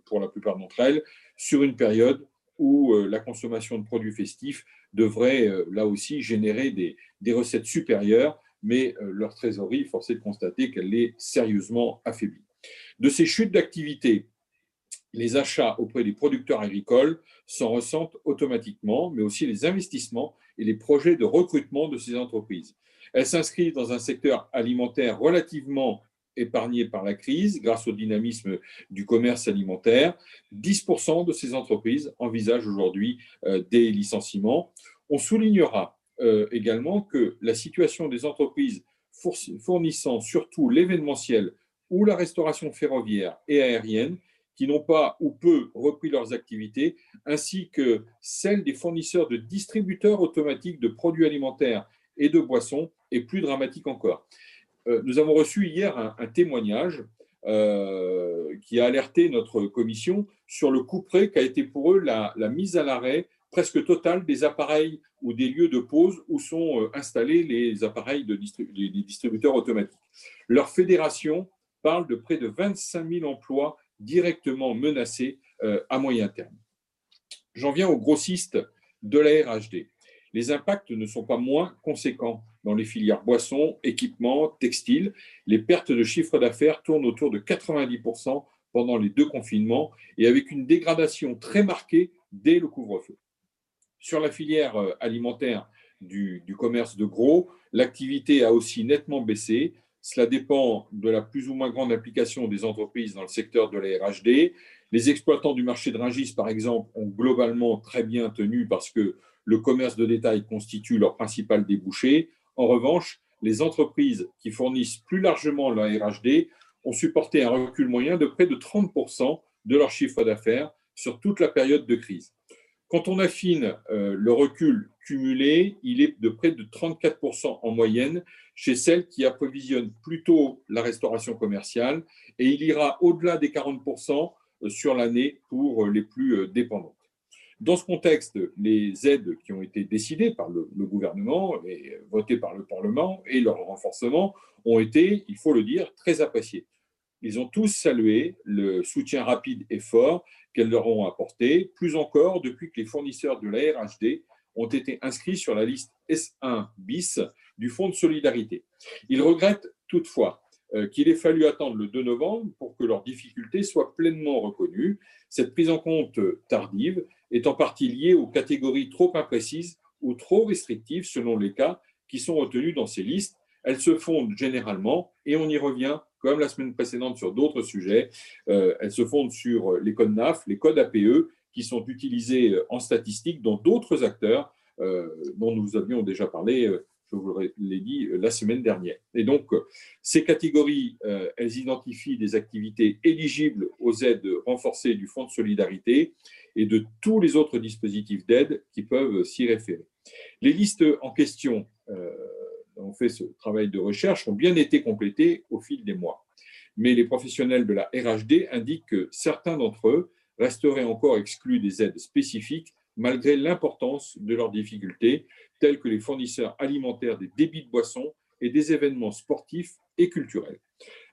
pour la plupart d'entre elles, sur une période où euh, la consommation de produits festifs devrait euh, là aussi générer des, recettes supérieures, mais euh, leur trésorerie, force est de constater qu'elle est sérieusement affaiblie. De ces chutes d'activité, les achats auprès des producteurs agricoles s'en ressentent automatiquement, mais aussi les investissements et les projets de recrutement de ces entreprises. Elles s'inscrivent dans un secteur alimentaire relativement épargnés par la crise grâce au dynamisme du commerce alimentaire. 10% de ces entreprises envisagent aujourd'hui euh, des licenciements. On soulignera euh, également que la situation des entreprises fournissant surtout l'événementiel ou la restauration ferroviaire et aérienne qui n'ont pas ou peu repris leurs activités, ainsi que celle des fournisseurs de distributeurs automatiques de produits alimentaires et de boissons, est plus dramatique encore. Euh, nous avons reçu hier un, témoignage euh, qui a alerté notre commission sur le coup près qu'a été pour eux la, mise à l'arrêt presque totale des appareils ou des lieux de pause où sont euh, installés les appareils de distributeurs automatiques. Leur fédération parle de près de 25 000 emplois directement menacés à moyen terme. J'en viens aux grossistes de la RHD. Les impacts ne sont pas moins conséquents dans les filières boissons, équipements, textiles. Les pertes de chiffre d'affaires tournent autour de 90% pendant les deux confinements et avec une dégradation très marquée dès le couvre-feu. Sur la filière euh, alimentaire du, commerce de gros, l'activité a aussi nettement baissé. Cela dépend de la plus ou moins grande implication des entreprises dans le secteur de la RHD. Les exploitants du marché de Rungis, par exemple, ont globalement très bien tenu parce que le commerce de détail constitue leur principal débouché. En revanche, les entreprises qui fournissent plus largement la RHD ont supporté un recul moyen de près de 30% de leur chiffre d'affaires sur toute la période de crise. Quand on affine euh, le recul cumulé, il est de près de 34% en moyenne chez celles qui approvisionnent plutôt la restauration commerciale et il ira au-delà des 40% euh, sur l'année pour les plus euh, dépendants. Dans ce contexte, les aides qui ont été décidées par le, gouvernement et votées par le Parlement et leur renforcement ont été, il faut le dire, très appréciés. Ils ont tous salué le soutien rapide et fort qu'elles leur ont apporté, plus encore depuis que les fournisseurs de la RHD ont été inscrits sur la liste S1 bis du Fonds de solidarité. Ils regrettent toutefois qu'il ait fallu attendre le 2 novembre pour que leurs difficultés soient pleinement reconnues. Cette prise en compte tardive est en partie liée aux catégories trop imprécises ou trop restrictives selon les cas qui sont retenus dans ces listes. Elles se fondent généralement, et on y revient comme la semaine précédente sur d'autres sujets, euh, elles se fondent sur les codes NAF, les codes APE, qui sont utilisés en statistique dans d'autres acteurs euh, dont nous avions déjà parlé, euh, je vous l'ai dit la semaine dernière. Et donc, ces catégories, elles identifient des activités éligibles aux aides renforcées du Fonds de solidarité et de tous les autres dispositifs d'aide qui peuvent s'y référer. Les listes en question, euh, ont fait ce travail de recherche, ont bien été complétées au fil des mois. Mais les professionnels de la RHD indiquent que certains d'entre eux resteraient encore exclus des aides spécifiques malgré l'importance de leurs difficultés, telles que les fournisseurs alimentaires des débits de boissons et des événements sportifs et culturels.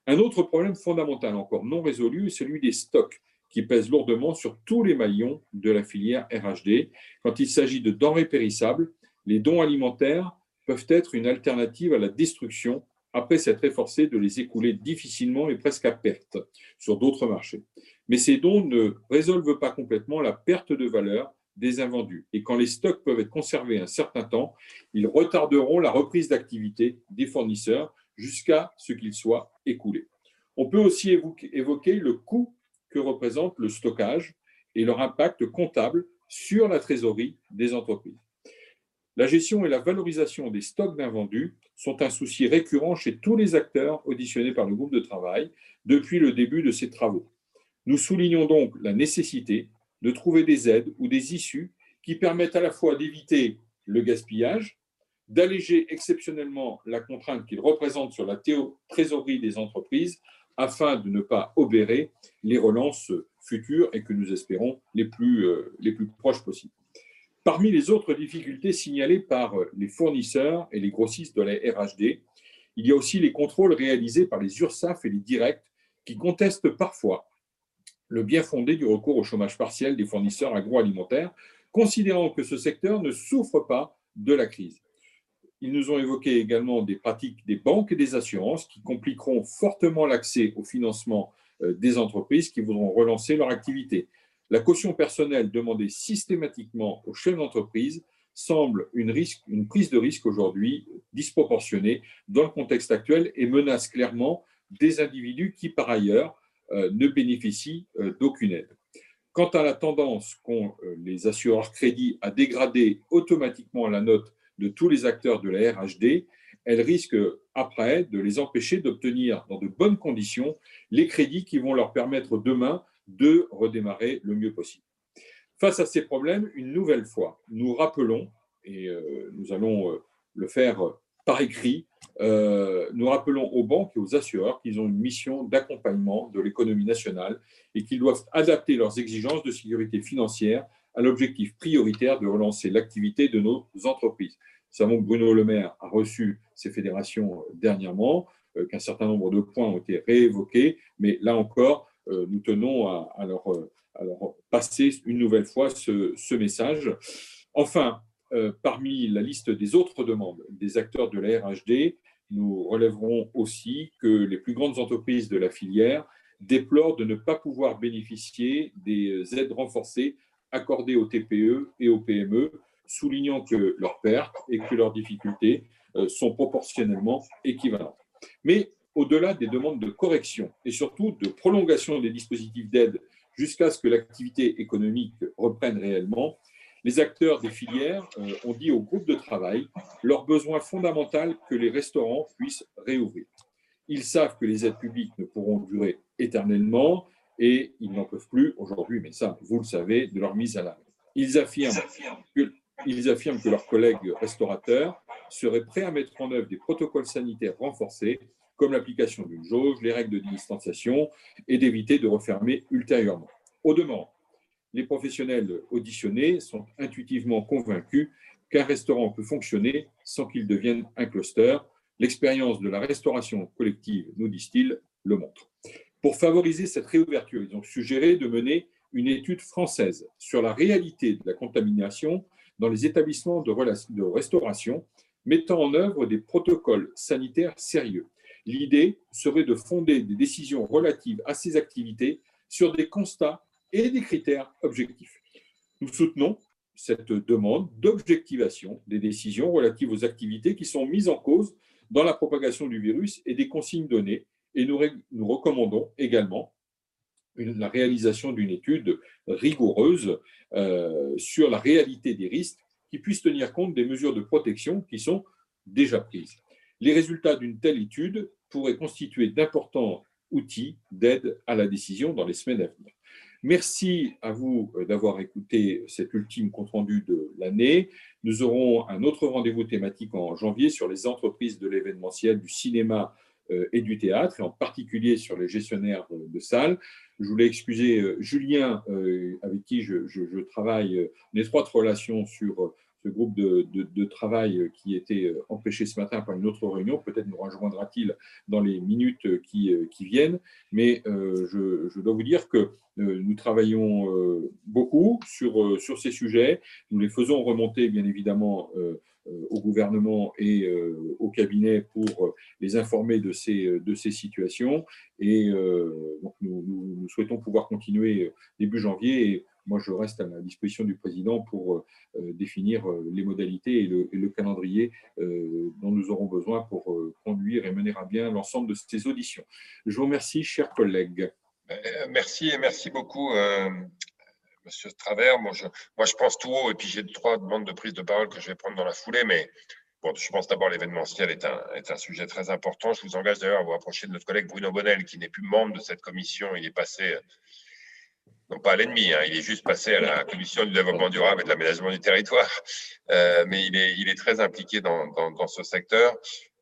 Un autre problème fondamental encore non résolu est celui des stocks qui pèse lourdement sur tous les maillons de la filière RHD. Quand il s'agit de denrées périssables, les dons alimentaires peuvent être une alternative à la destruction après s'être efforcé de les écouler difficilement et presque à perte sur d'autres marchés. Mais ces dons ne résolvent pas complètement la perte de valeur des invendus. Et quand les stocks peuvent être conservés un certain temps, ils retarderont la reprise d'activité des fournisseurs jusqu'à ce qu'ils soient écoulés. On peut aussi évoquer le coût que représente le stockage et leur impact comptable sur la trésorerie des entreprises. La gestion et la valorisation des stocks d'invendus sont un souci récurrent chez tous les acteurs auditionnés par le groupe de travail depuis le début de ces travaux. Nous soulignons donc la nécessité de trouver des aides ou des issues qui permettent à la fois d'éviter le gaspillage, d'alléger exceptionnellement la contrainte qu'il représente sur la trésorerie des entreprises afin de ne pas obérer les relances futures et que nous espérons les plus, euh, les plus proches possibles. Parmi les autres difficultés signalées par les fournisseurs et les grossistes de la RHD, il y a aussi les contrôles réalisés par les URSAF et les directs qui contestent parfois le bien fondé du recours au chômage partiel des fournisseurs agroalimentaires, considérant que ce secteur ne souffre pas de la crise. Ils nous ont évoqué également des pratiques des banques et des assurances qui compliqueront fortement l'accès au financement euh, des entreprises qui voudront relancer leur activité. La caution personnelle demandée systématiquement aux chefs d'entreprise semble une, une prise de risque aujourd'hui disproportionnée dans le contexte actuel et menace clairement des individus qui, par ailleurs, ne bénéficient euh, d'aucune aide. Quant à la tendance qu'ont les assureurs crédits à dégrader automatiquement la note de tous les acteurs de la RHD, elle risque après de les empêcher d'obtenir dans de bonnes conditions les crédits qui vont leur permettre demain de redémarrer le mieux possible. Face à ces problèmes, une nouvelle fois, nous rappelons, et euh, nous allons euh, le faire par écrit, euh, nous rappelons aux banques et aux assureurs qu'ils ont une mission d'accompagnement de l'économie nationale et qu'ils doivent adapter leurs exigences de sécurité financière à l'objectif prioritaire de relancer l'activité de nos entreprises. Nous savons que Bruno Le Maire a reçu ces fédérations dernièrement, qu'un certain nombre de points ont été réévoqués, mais là encore, euh, nous tenons à, leur, passer une nouvelle fois ce, message. Enfin, euh, parmi la liste des autres demandes des acteurs de la RHD, nous relèverons aussi que les plus grandes entreprises de la filière déplorent de ne pas pouvoir bénéficier des aides renforcées accordées aux TPE et aux PME, soulignant que leurs pertes et que leurs difficultés euh, sont proportionnellement équivalentes. Mais au-delà des demandes de correction et surtout de prolongation des dispositifs d'aide jusqu'à ce que l'activité économique reprenne réellement, les acteurs des filières euh, ont dit au groupe de travail leur besoin fondamental que les restaurants puissent réouvrir. Ils savent que les aides publiques ne pourront durer éternellement et ils n'en peuvent plus aujourd'hui, mais ça, vous le savez, de leur mise à l'arrêt. Ils affirment que, ils affirment que leurs collègues restaurateurs seraient prêts à mettre en œuvre des protocoles sanitaires renforcés comme l'application d'une jauge, les règles de distanciation et d'éviter de refermer ultérieurement. Au demeurant, les professionnels auditionnés sont intuitivement convaincus qu'un restaurant peut fonctionner sans qu'il devienne un cluster. L'expérience de la restauration collective, nous disent-ils, le montre. Pour favoriser cette réouverture, ils ont suggéré de mener une étude française sur la réalité de la contamination dans les établissements de, de restauration, mettant en œuvre des protocoles sanitaires sérieux. L'idée serait de fonder des décisions relatives à ces activités sur des constats et des critères objectifs. Nous soutenons cette demande d'objectivation des décisions relatives aux activités qui sont mises en cause dans la propagation du virus et des consignes données, et nous, recommandons également la réalisation d'une étude rigoureuse euh, sur la réalité des risques qui puisse tenir compte des mesures de protection qui sont déjà prises. Les résultats d'une telle étude pourrait constituer d'importants outils d'aide à la décision dans les semaines à venir. Merci à vous euh, d'avoir écouté cet ultime compte-rendu de l'année. Nous aurons un autre rendez-vous thématique en janvier sur les entreprises de l'événementiel, du cinéma euh, et du théâtre, et en particulier sur les gestionnaires euh, de salles. Je voulais excuser Julien, avec qui je, je travaille en étroite relation sur ce groupe de, travail qui était euh, empêché ce matin par une autre réunion. Peut-être nous rejoindra-t-il dans les minutes qui, euh, qui viennent. Mais euh, je, dois vous dire que nous travaillons beaucoup sur, ces sujets. Nous les faisons remonter, bien évidemment, au gouvernement et au cabinet pour les informer de ces, situations. Et nous, souhaitons pouvoir continuer début janvier. Moi, je reste à la disposition du président pour euh, euh, définir euh, les modalités et le, calendrier dont nous aurons besoin pour conduire et mener à bien l'ensemble de ces auditions. Je vous remercie, chers collègues. Merci et merci beaucoup. Monsieur Travers, moi je, pense tout haut et puis j'ai trois demandes de prise de parole que je vais prendre dans la foulée, mais bon, je pense d'abord l'événementiel est un, est un sujet très important. Je vous engage d'ailleurs à vous approcher de notre collègue Bruno Bonnel, qui n'est plus membre de cette commission. Il est passé, non pas à l'ennemi, hein, il est juste passé à la commission du développement durable et de l'aménagement du territoire, euh, mais il est, il est très impliqué dans, dans, ce secteur.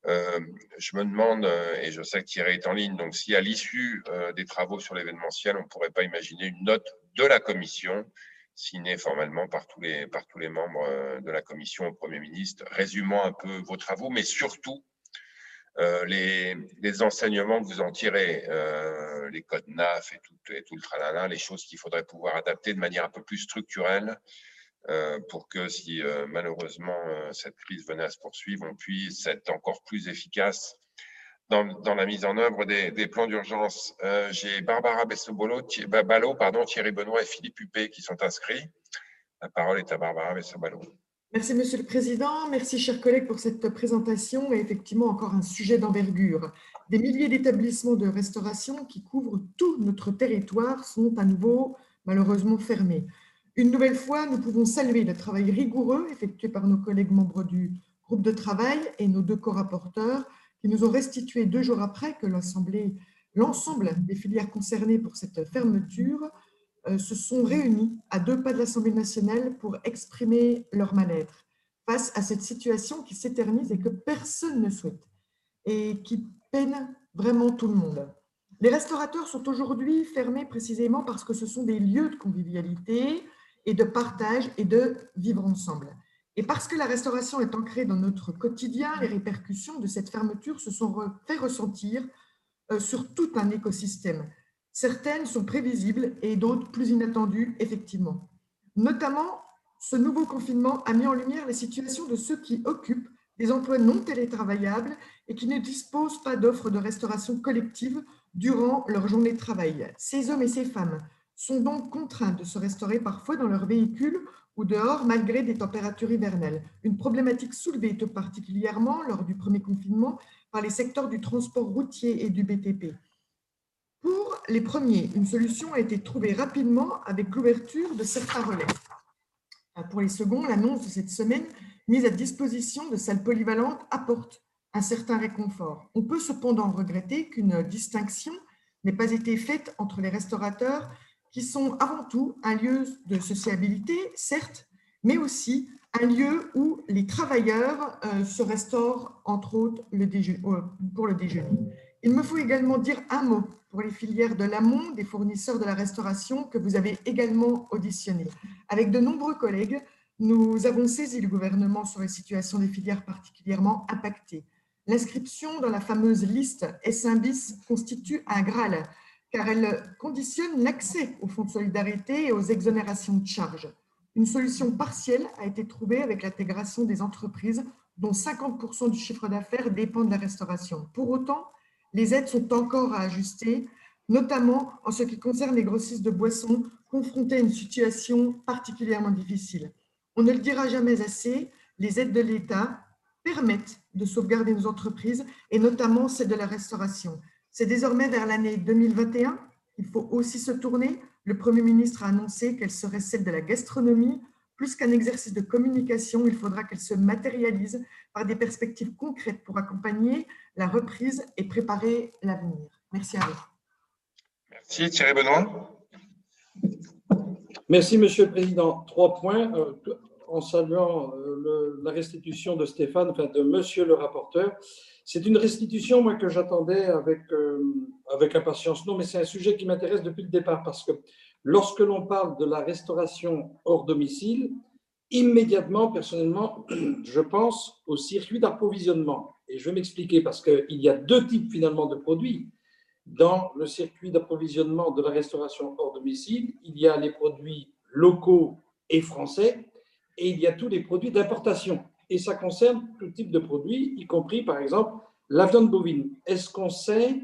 Euh, je me demande, euh, et je sais que Thierry est en ligne, donc si à l'issue euh, des travaux sur l'événementiel, on ne pourrait pas imaginer une note de la commission signée formellement par tous les, par tous les membres de la commission au Premier ministre, résumant un peu vos travaux, mais surtout les, les, enseignements que vous en tirez, les codes NAF et tout, et tout le tralala, les choses qu'il faudrait pouvoir adapter de manière un peu plus structurelle euh, pour que si euh, malheureusement euh, cette crise venait à se poursuivre, on puisse être encore plus efficace dans, dans la mise en œuvre des, des plans d'urgence. J'ai Barbara Bessobolo, Ballot, pardon, Thierry Benoît et Philippe Huppé qui sont inscrits. La parole est à Barbara Bessobolo. Merci, Monsieur le Président. Merci, chers collègues, pour cette présentation. Et effectivement, encore un sujet d'envergure. Des milliers d'établissements de restauration qui couvrent tout notre territoire sont à nouveau malheureusement fermés. Une nouvelle fois, nous pouvons saluer le travail rigoureux effectué par nos collègues membres du groupe de travail et nos deux co-rapporteurs qui nous ont restitué deux jours après que l'ensemble des filières concernées pour cette fermeture se sont réunis à deux pas de l'Assemblée nationale pour exprimer leur mal-être face à cette situation qui s'éternise et que personne ne souhaite et qui peine vraiment tout le monde. Les restaurateurs sont aujourd'hui fermés précisément parce que ce sont des lieux de convivialité, et de partage et de vivre ensemble. Et parce que la restauration est ancrée dans notre quotidien, les répercussions de cette fermeture se sont fait ressentir euh, sur tout un écosystème. Certaines sont prévisibles et d'autres plus inattendues, effectivement. Notamment, ce nouveau confinement a mis en lumière les situations de ceux qui occupent des emplois non télétravaillables et qui ne disposent pas d'offres de restauration collective durant leur journée de travail. Ces hommes et ces femmes sont donc contraints de se restaurer parfois dans leur véhicule ou dehors malgré des températures hivernales. Une problématique soulevée tout particulièrement lors du premier confinement par les secteurs du transport routier et du BTP. Pour les premiers, une solution a été trouvée rapidement avec l'ouverture de certains relais. Pour les seconds, l'annonce de cette semaine mise à disposition de salles polyvalentes apporte un certain réconfort. On peut cependant regretter qu'une distinction n'ait pas été faite entre les restaurateurs qui sont avant tout un lieu de sociabilité, certes, mais aussi un lieu où les travailleurs euh, se restaurent, entre autres, euh, pour le déjeuner. Il me faut également dire un mot pour les filières de l'amont des fournisseurs de la restauration que vous avez également auditionné. Avec de nombreux collègues, nous avons saisi le gouvernement sur les situations des filières particulièrement impactées. L'inscription dans la fameuse liste S1 bis constitue un Graal car elle conditionne l'accès aux fonds de solidarité et aux exonérations de charges. Une solution partielle a été trouvée avec l'intégration des entreprises dont 50% du chiffre d'affaires dépend de la restauration. Pour autant, les aides sont encore à ajuster, notamment en ce qui concerne les grossistes de boissons confrontés à une situation particulièrement difficile. On ne le dira jamais assez, les aides de l'État permettent de sauvegarder nos entreprises et notamment celles de la restauration. C'est désormais vers l'année 2021 qu'il faut aussi se tourner. Le Premier ministre a annoncé qu'elle serait celle de la gastronomie. Plus qu'un exercice de communication, il faudra qu'elle se matérialise par des perspectives concrètes pour accompagner la reprise et préparer l'avenir. Merci à vous. Merci Thierry Benoît. Merci Monsieur le Président. Trois points. Euh, en saluant euh, la restitution de Stéphane, enfin de Monsieur le rapporteur. C'est une restitution, moi, que j'attendais avec, euh, avec impatience. Non, mais c'est un sujet qui m'intéresse depuis le départ parce que lorsque l'on parle de la restauration hors domicile, immédiatement, personnellement, je pense au circuit d'approvisionnement. Et je vais m'expliquer parce qu'il y a deux types finalement de produits. Dans le circuit d'approvisionnement de la restauration hors domicile, il y a les produits locaux et français et il y a tous les produits d'importation et ça concerne tout type de produits, y compris par exemple la viande bovine. Est-ce qu'on sait,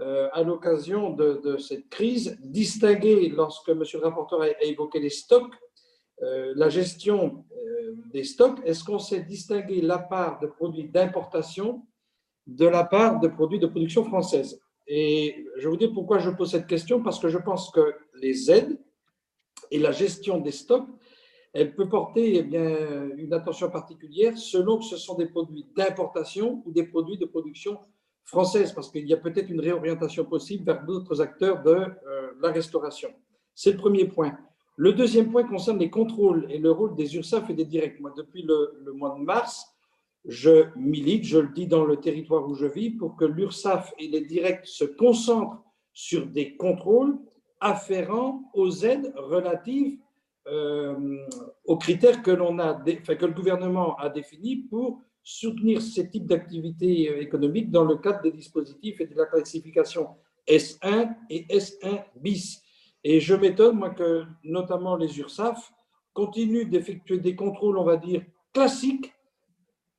euh, à l'occasion de, cette crise, distinguer, lorsque M. le rapporteur a, évoqué les stocks, euh, la gestion euh, des stocks, est-ce qu'on sait distinguer la part de produits d'importation de la part de produits de production française? Et je vous dis pourquoi je pose cette question, parce que je pense que les aides et la gestion des stocks, elle peut porter eh une attention particulière selon que ce sont des produits d'importation ou des produits de production française, parce qu'il y a peut-être une réorientation possible vers d'autres acteurs de euh, la restauration. C'est le premier point. Le deuxième point concerne les contrôles et le rôle des URSAF et des directs. Moi, depuis le, mois de mars, je milite, je le dis dans le territoire où je vis, pour que l'URSAF et les directs se concentrent sur des contrôles afférents aux aides relatives euh, aux critères que, l'on a, que le gouvernement a définis pour soutenir ces types d'activités euh, économiques dans le cadre des dispositifs et de la classification S1 et S1 bis. Et je m'étonne, moi, que notamment les URSAF continuent d'effectuer des contrôles, on va dire, classiques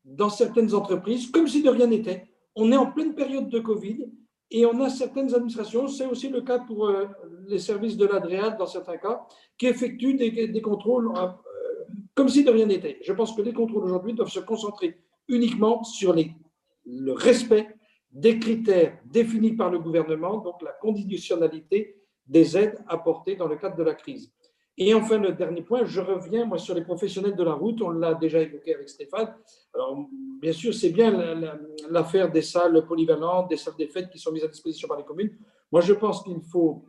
dans certaines entreprises, comme si de rien n'était. On est en pleine période de Covid et on a certaines administrations, c'est aussi le cas pour euh, les services de l'ADREAD dans certains cas, qui effectuent des, contrôles euh, comme si de rien n'était. Je pense que les contrôles aujourd'hui doivent se concentrer uniquement sur le respect des critères définis par le gouvernement, donc la conditionnalité des aides apportées dans le cadre de la crise. Et enfin, le dernier point, je reviens moi sur les professionnels de la route. On l'a déjà évoqué avec Stéphane. Alors, bien sûr, c'est bien l'affaire des salles polyvalentes, des salles des fêtes qui sont mises à disposition par les communes. Moi, je pense qu'il faut,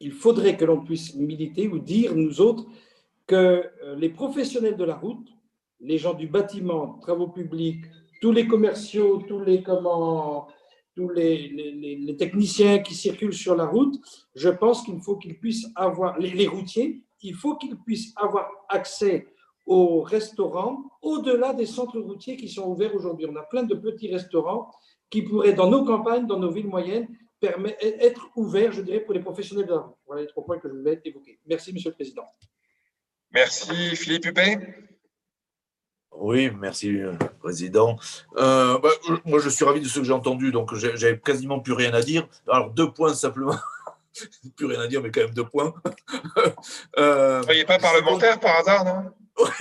il faudrait que l'on puisse militer ou dire, nous autres, que euh, les professionnels de la route, les gens du bâtiment, travaux publics, tous les commerciaux, tous les comment, tous les, techniciens qui circulent sur la route, je pense qu'il faut qu'ils puissent avoir, les, routiers, il faut qu'ils puissent avoir accès aux restaurants au-delà des centres routiers qui sont ouverts aujourd'hui. On a plein de petits restaurants qui pourraient, dans nos campagnes, dans nos villes moyennes, être ouverts, je dirais, pour les professionnels de la route. Voilà les trois points que je voulais évoquer. Merci, Monsieur le Président. Merci, Philippe Huppé. Oui, merci, euh, Président. Euh, bah, moi, je suis ravi de ce que j'ai entendu, donc j'avais quasiment plus rien à dire. Alors, deux points simplement. plus rien à dire, mais quand même deux points. euh, Vous soyez pas parlementaire par hasard, non?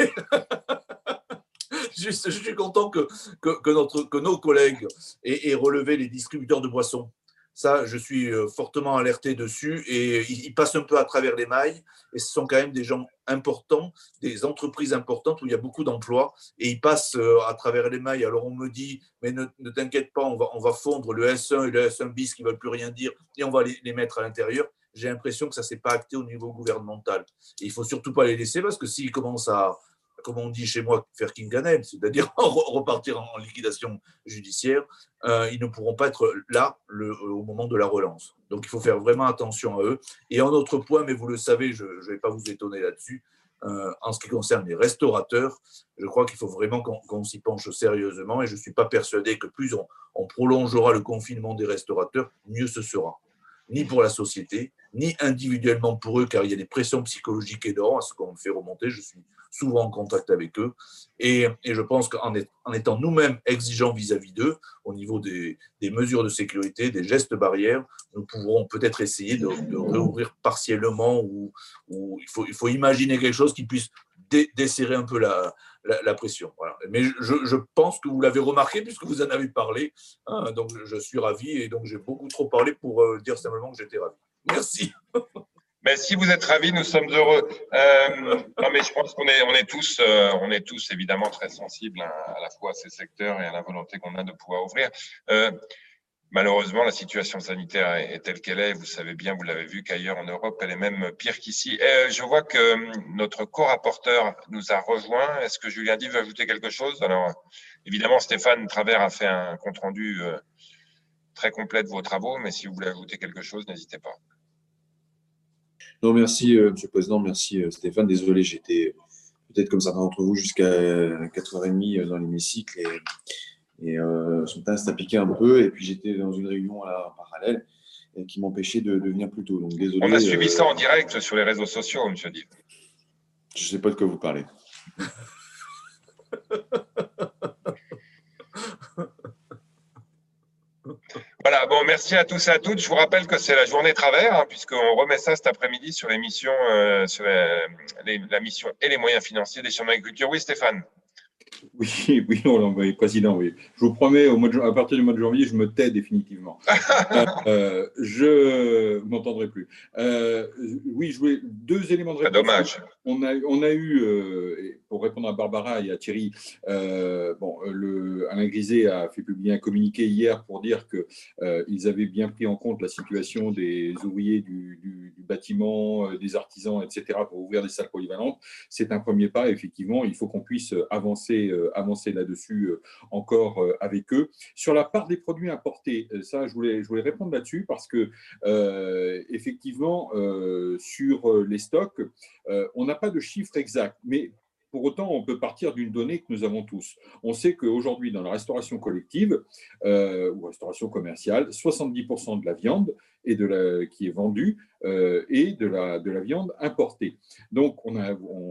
Juste, je suis content que, que, notre, que nos collègues aient, aient relevé les distributeurs de boissons. Ça, je suis euh, fortement alerté dessus et ils passent un peu à travers les mailles. Et ce sont quand même des gens importants, des entreprises importantes où il y a beaucoup d'emplois et ils passent euh, à travers les mailles. Alors on me dit, mais ne, t'inquiète pas, on va, on va fondre le S1 et le S1 bis qui ne veulent plus rien dire et on va les, les mettre à l'intérieur. J'ai l'impression que ça ne s'est pas acté au niveau gouvernemental. Et il ne faut surtout pas les laisser parce que s'ils commencent à, comme on dit chez moi, faire Kinganem, c'est-à-dire repartir en liquidation judiciaire, euh, ils ne pourront pas être là au moment de la relance. Donc il faut faire vraiment attention à eux. Et un autre point, mais vous le savez, je ne vais pas vous étonner là-dessus, euh, en ce qui concerne les restaurateurs, je crois qu'il faut vraiment qu'on s'y penche sérieusement et je ne suis pas persuadé que plus on prolongera le confinement des restaurateurs, mieux ce sera ni pour la société, ni individuellement pour eux, car il y a des pressions psychologiques énormes à ce qu'on me fait remonter. Je suis souvent en contact avec eux. Et, je pense qu'en en étant nous-mêmes exigeants vis-à-vis d'eux, au niveau des, mesures de sécurité, des gestes barrières, nous pourrons peut-être essayer de, de, réouvrir partiellement ou, il faut imaginer quelque chose qui puisse desserrer un peu la, la, pression. Mais je, pense que vous l'avez remarqué puisque vous en avez parlé. Hein, donc je suis ravi et donc j'ai beaucoup trop parlé pour euh, dire simplement que j'étais ravi. Merci. Mais si vous êtes ravi, nous sommes heureux. Euh, non, mais je pense qu'on est, on est tous, euh, on est tous évidemment très sensibles à, la fois à ces secteurs et à la volonté qu'on a de pouvoir ouvrir. Malheureusement, la situation sanitaire est, telle qu'elle est. Vous savez bien, vous l'avez vu qu'ailleurs en Europe, elle est même pire qu'ici. Euh, je vois que hum, notre co-rapporteur nous a rejoint. Est-ce que Julien dit veut ajouter quelque chose? Alors, évidemment, Stéphane Travers a fait un compte-rendu euh, très complet de vos travaux, mais si vous voulez ajouter quelque chose, n'hésitez pas. Non, merci, euh, Monsieur le Président. Merci, Stéphane. Désolé, j'étais peut-être comme certains d'entre vous jusqu'à 4h30 dans l'hémicycle et euh, son teint s'est piqué un peu. Et puis j'étais dans une réunion en parallèle et qui m'empêchait de, venir plus tôt. Donc désolé. On a suivi ça en euh, direct sur les réseaux sociaux, monsieur Div. Je ne sais pas de quoi vous parlez. Voilà, bon, merci à tous et à toutes. Je vous rappelle que c'est la journée travers, hein, puisqu'on remet ça cet après-midi sur euh, sur la, mission et les moyens financiers des chambres d'agriculture. Oui, Stéphane oui, oui, on président, oui. Je vous promets, au mois à partir du mois de janvier, je me tais définitivement. Euh, je euh, vous m'entendrez plus. Euh, oui, je voulais deux éléments de réponse. dommage. On a, a eu, euh, pour répondre à Barbara et à Thierry, euh, bon, Alain Griset a fait publier un communiqué hier pour dire qu'ils avaient bien pris en compte la situation des ouvriers du, bâtiment, euh, des artisans, etc., pour ouvrir des salles polyvalentes. C'est un premier pas, effectivement. Il faut qu'on puisse avancer, euh, avancer là-dessus euh, encore euh, avec eux. Sur la part des produits importés, euh, ça, je voulais, je voulais répondre là-dessus parce que, euh, effectivement, euh, sur euh, les stocks, euh, on pas de chiffre exact, mais pour autant, on peut partir d'une donnée que nous avons tous. On sait qu'aujourd'hui, dans la restauration collective euh, ou restauration commerciale, 70% de la viande et de la, qui est vendue euh, est de la, de la viande importée. Donc, on,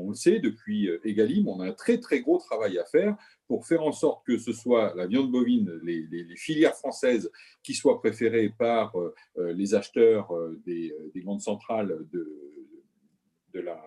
le sait, depuis euh, Egalim, on a un très, très gros travail à faire pour faire en sorte que ce soit la viande bovine, les, filières françaises qui soient préférées par euh, les acheteurs des, des grandes centrales de, de la,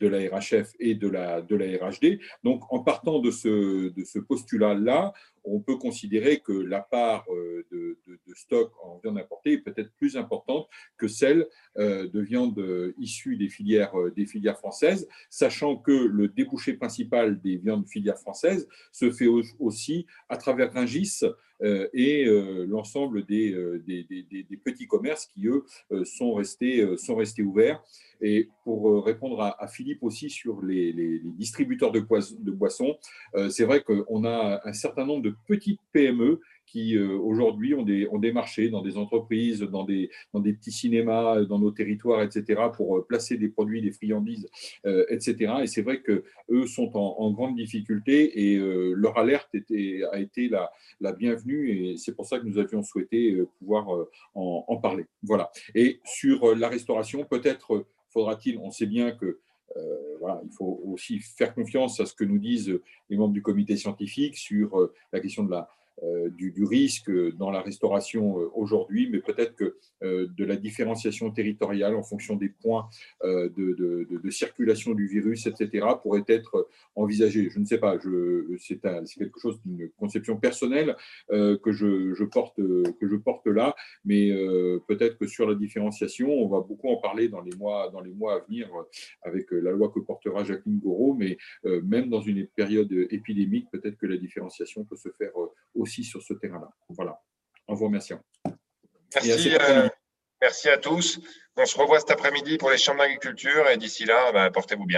de la RHF et de la, de la RHD. Donc, en partant de ce, de ce postulat-là, on peut considérer que la part euh, de, de- stock en viande importée est peut-être plus importante que celle euh, de viande euh, issue des filières, des filières françaises, sachant que le débouché principal des viandes filières françaises se fait au- aussi à travers Ringis et euh, l'ensemble des, euh, des, des- petits commerces qui, eux, euh, sont restés, euh, sont restés ouverts. Et pour euh, répondre à, Philippe aussi sur les, distributeurs de, de boissons, euh, c'est vrai qu'on a un certain nombre de petites PME qui euh, aujourd'hui ont des, marchés dans des entreprises, dans des, petits cinémas, euh, dans nos territoires, etc., pour euh, placer des produits, des friandises, etc. Et c'est vrai qu'eux sont en, grande difficulté et leur alerte a été la, bienvenue et c'est pour ça que nous avions souhaité pouvoir en, parler. Voilà. Et sur la restauration, peut-être faudra-t-il, on sait bien que voilà, il faut aussi faire confiance à ce que nous disent les membres du comité scientifique sur la question de la, du, du risque dans la restauration euh, aujourd'hui, mais peut-être que euh, de la différenciation territoriale en fonction des points euh, de, circulation du virus, etc., pourrait être envisagé. Je ne sais pas, c'est quelque chose d'une conception personnelle euh, que, je, porte, euh, là, mais euh, peut-être que sur la différenciation, on va beaucoup en parler dans les mois, dans les mois à venir euh, avec euh, la loi que portera Jacqueline Gouraud, mais euh, même dans une période épidémique, peut-être que la différenciation peut se faire euh, aussi sur ce terrain-là. Voilà, en vous remerciant. À Merci, après-midi. euh, merci à tous. On se revoit cet après-midi pour les chambres d'agriculture et d'ici là, bah, portez-vous bien.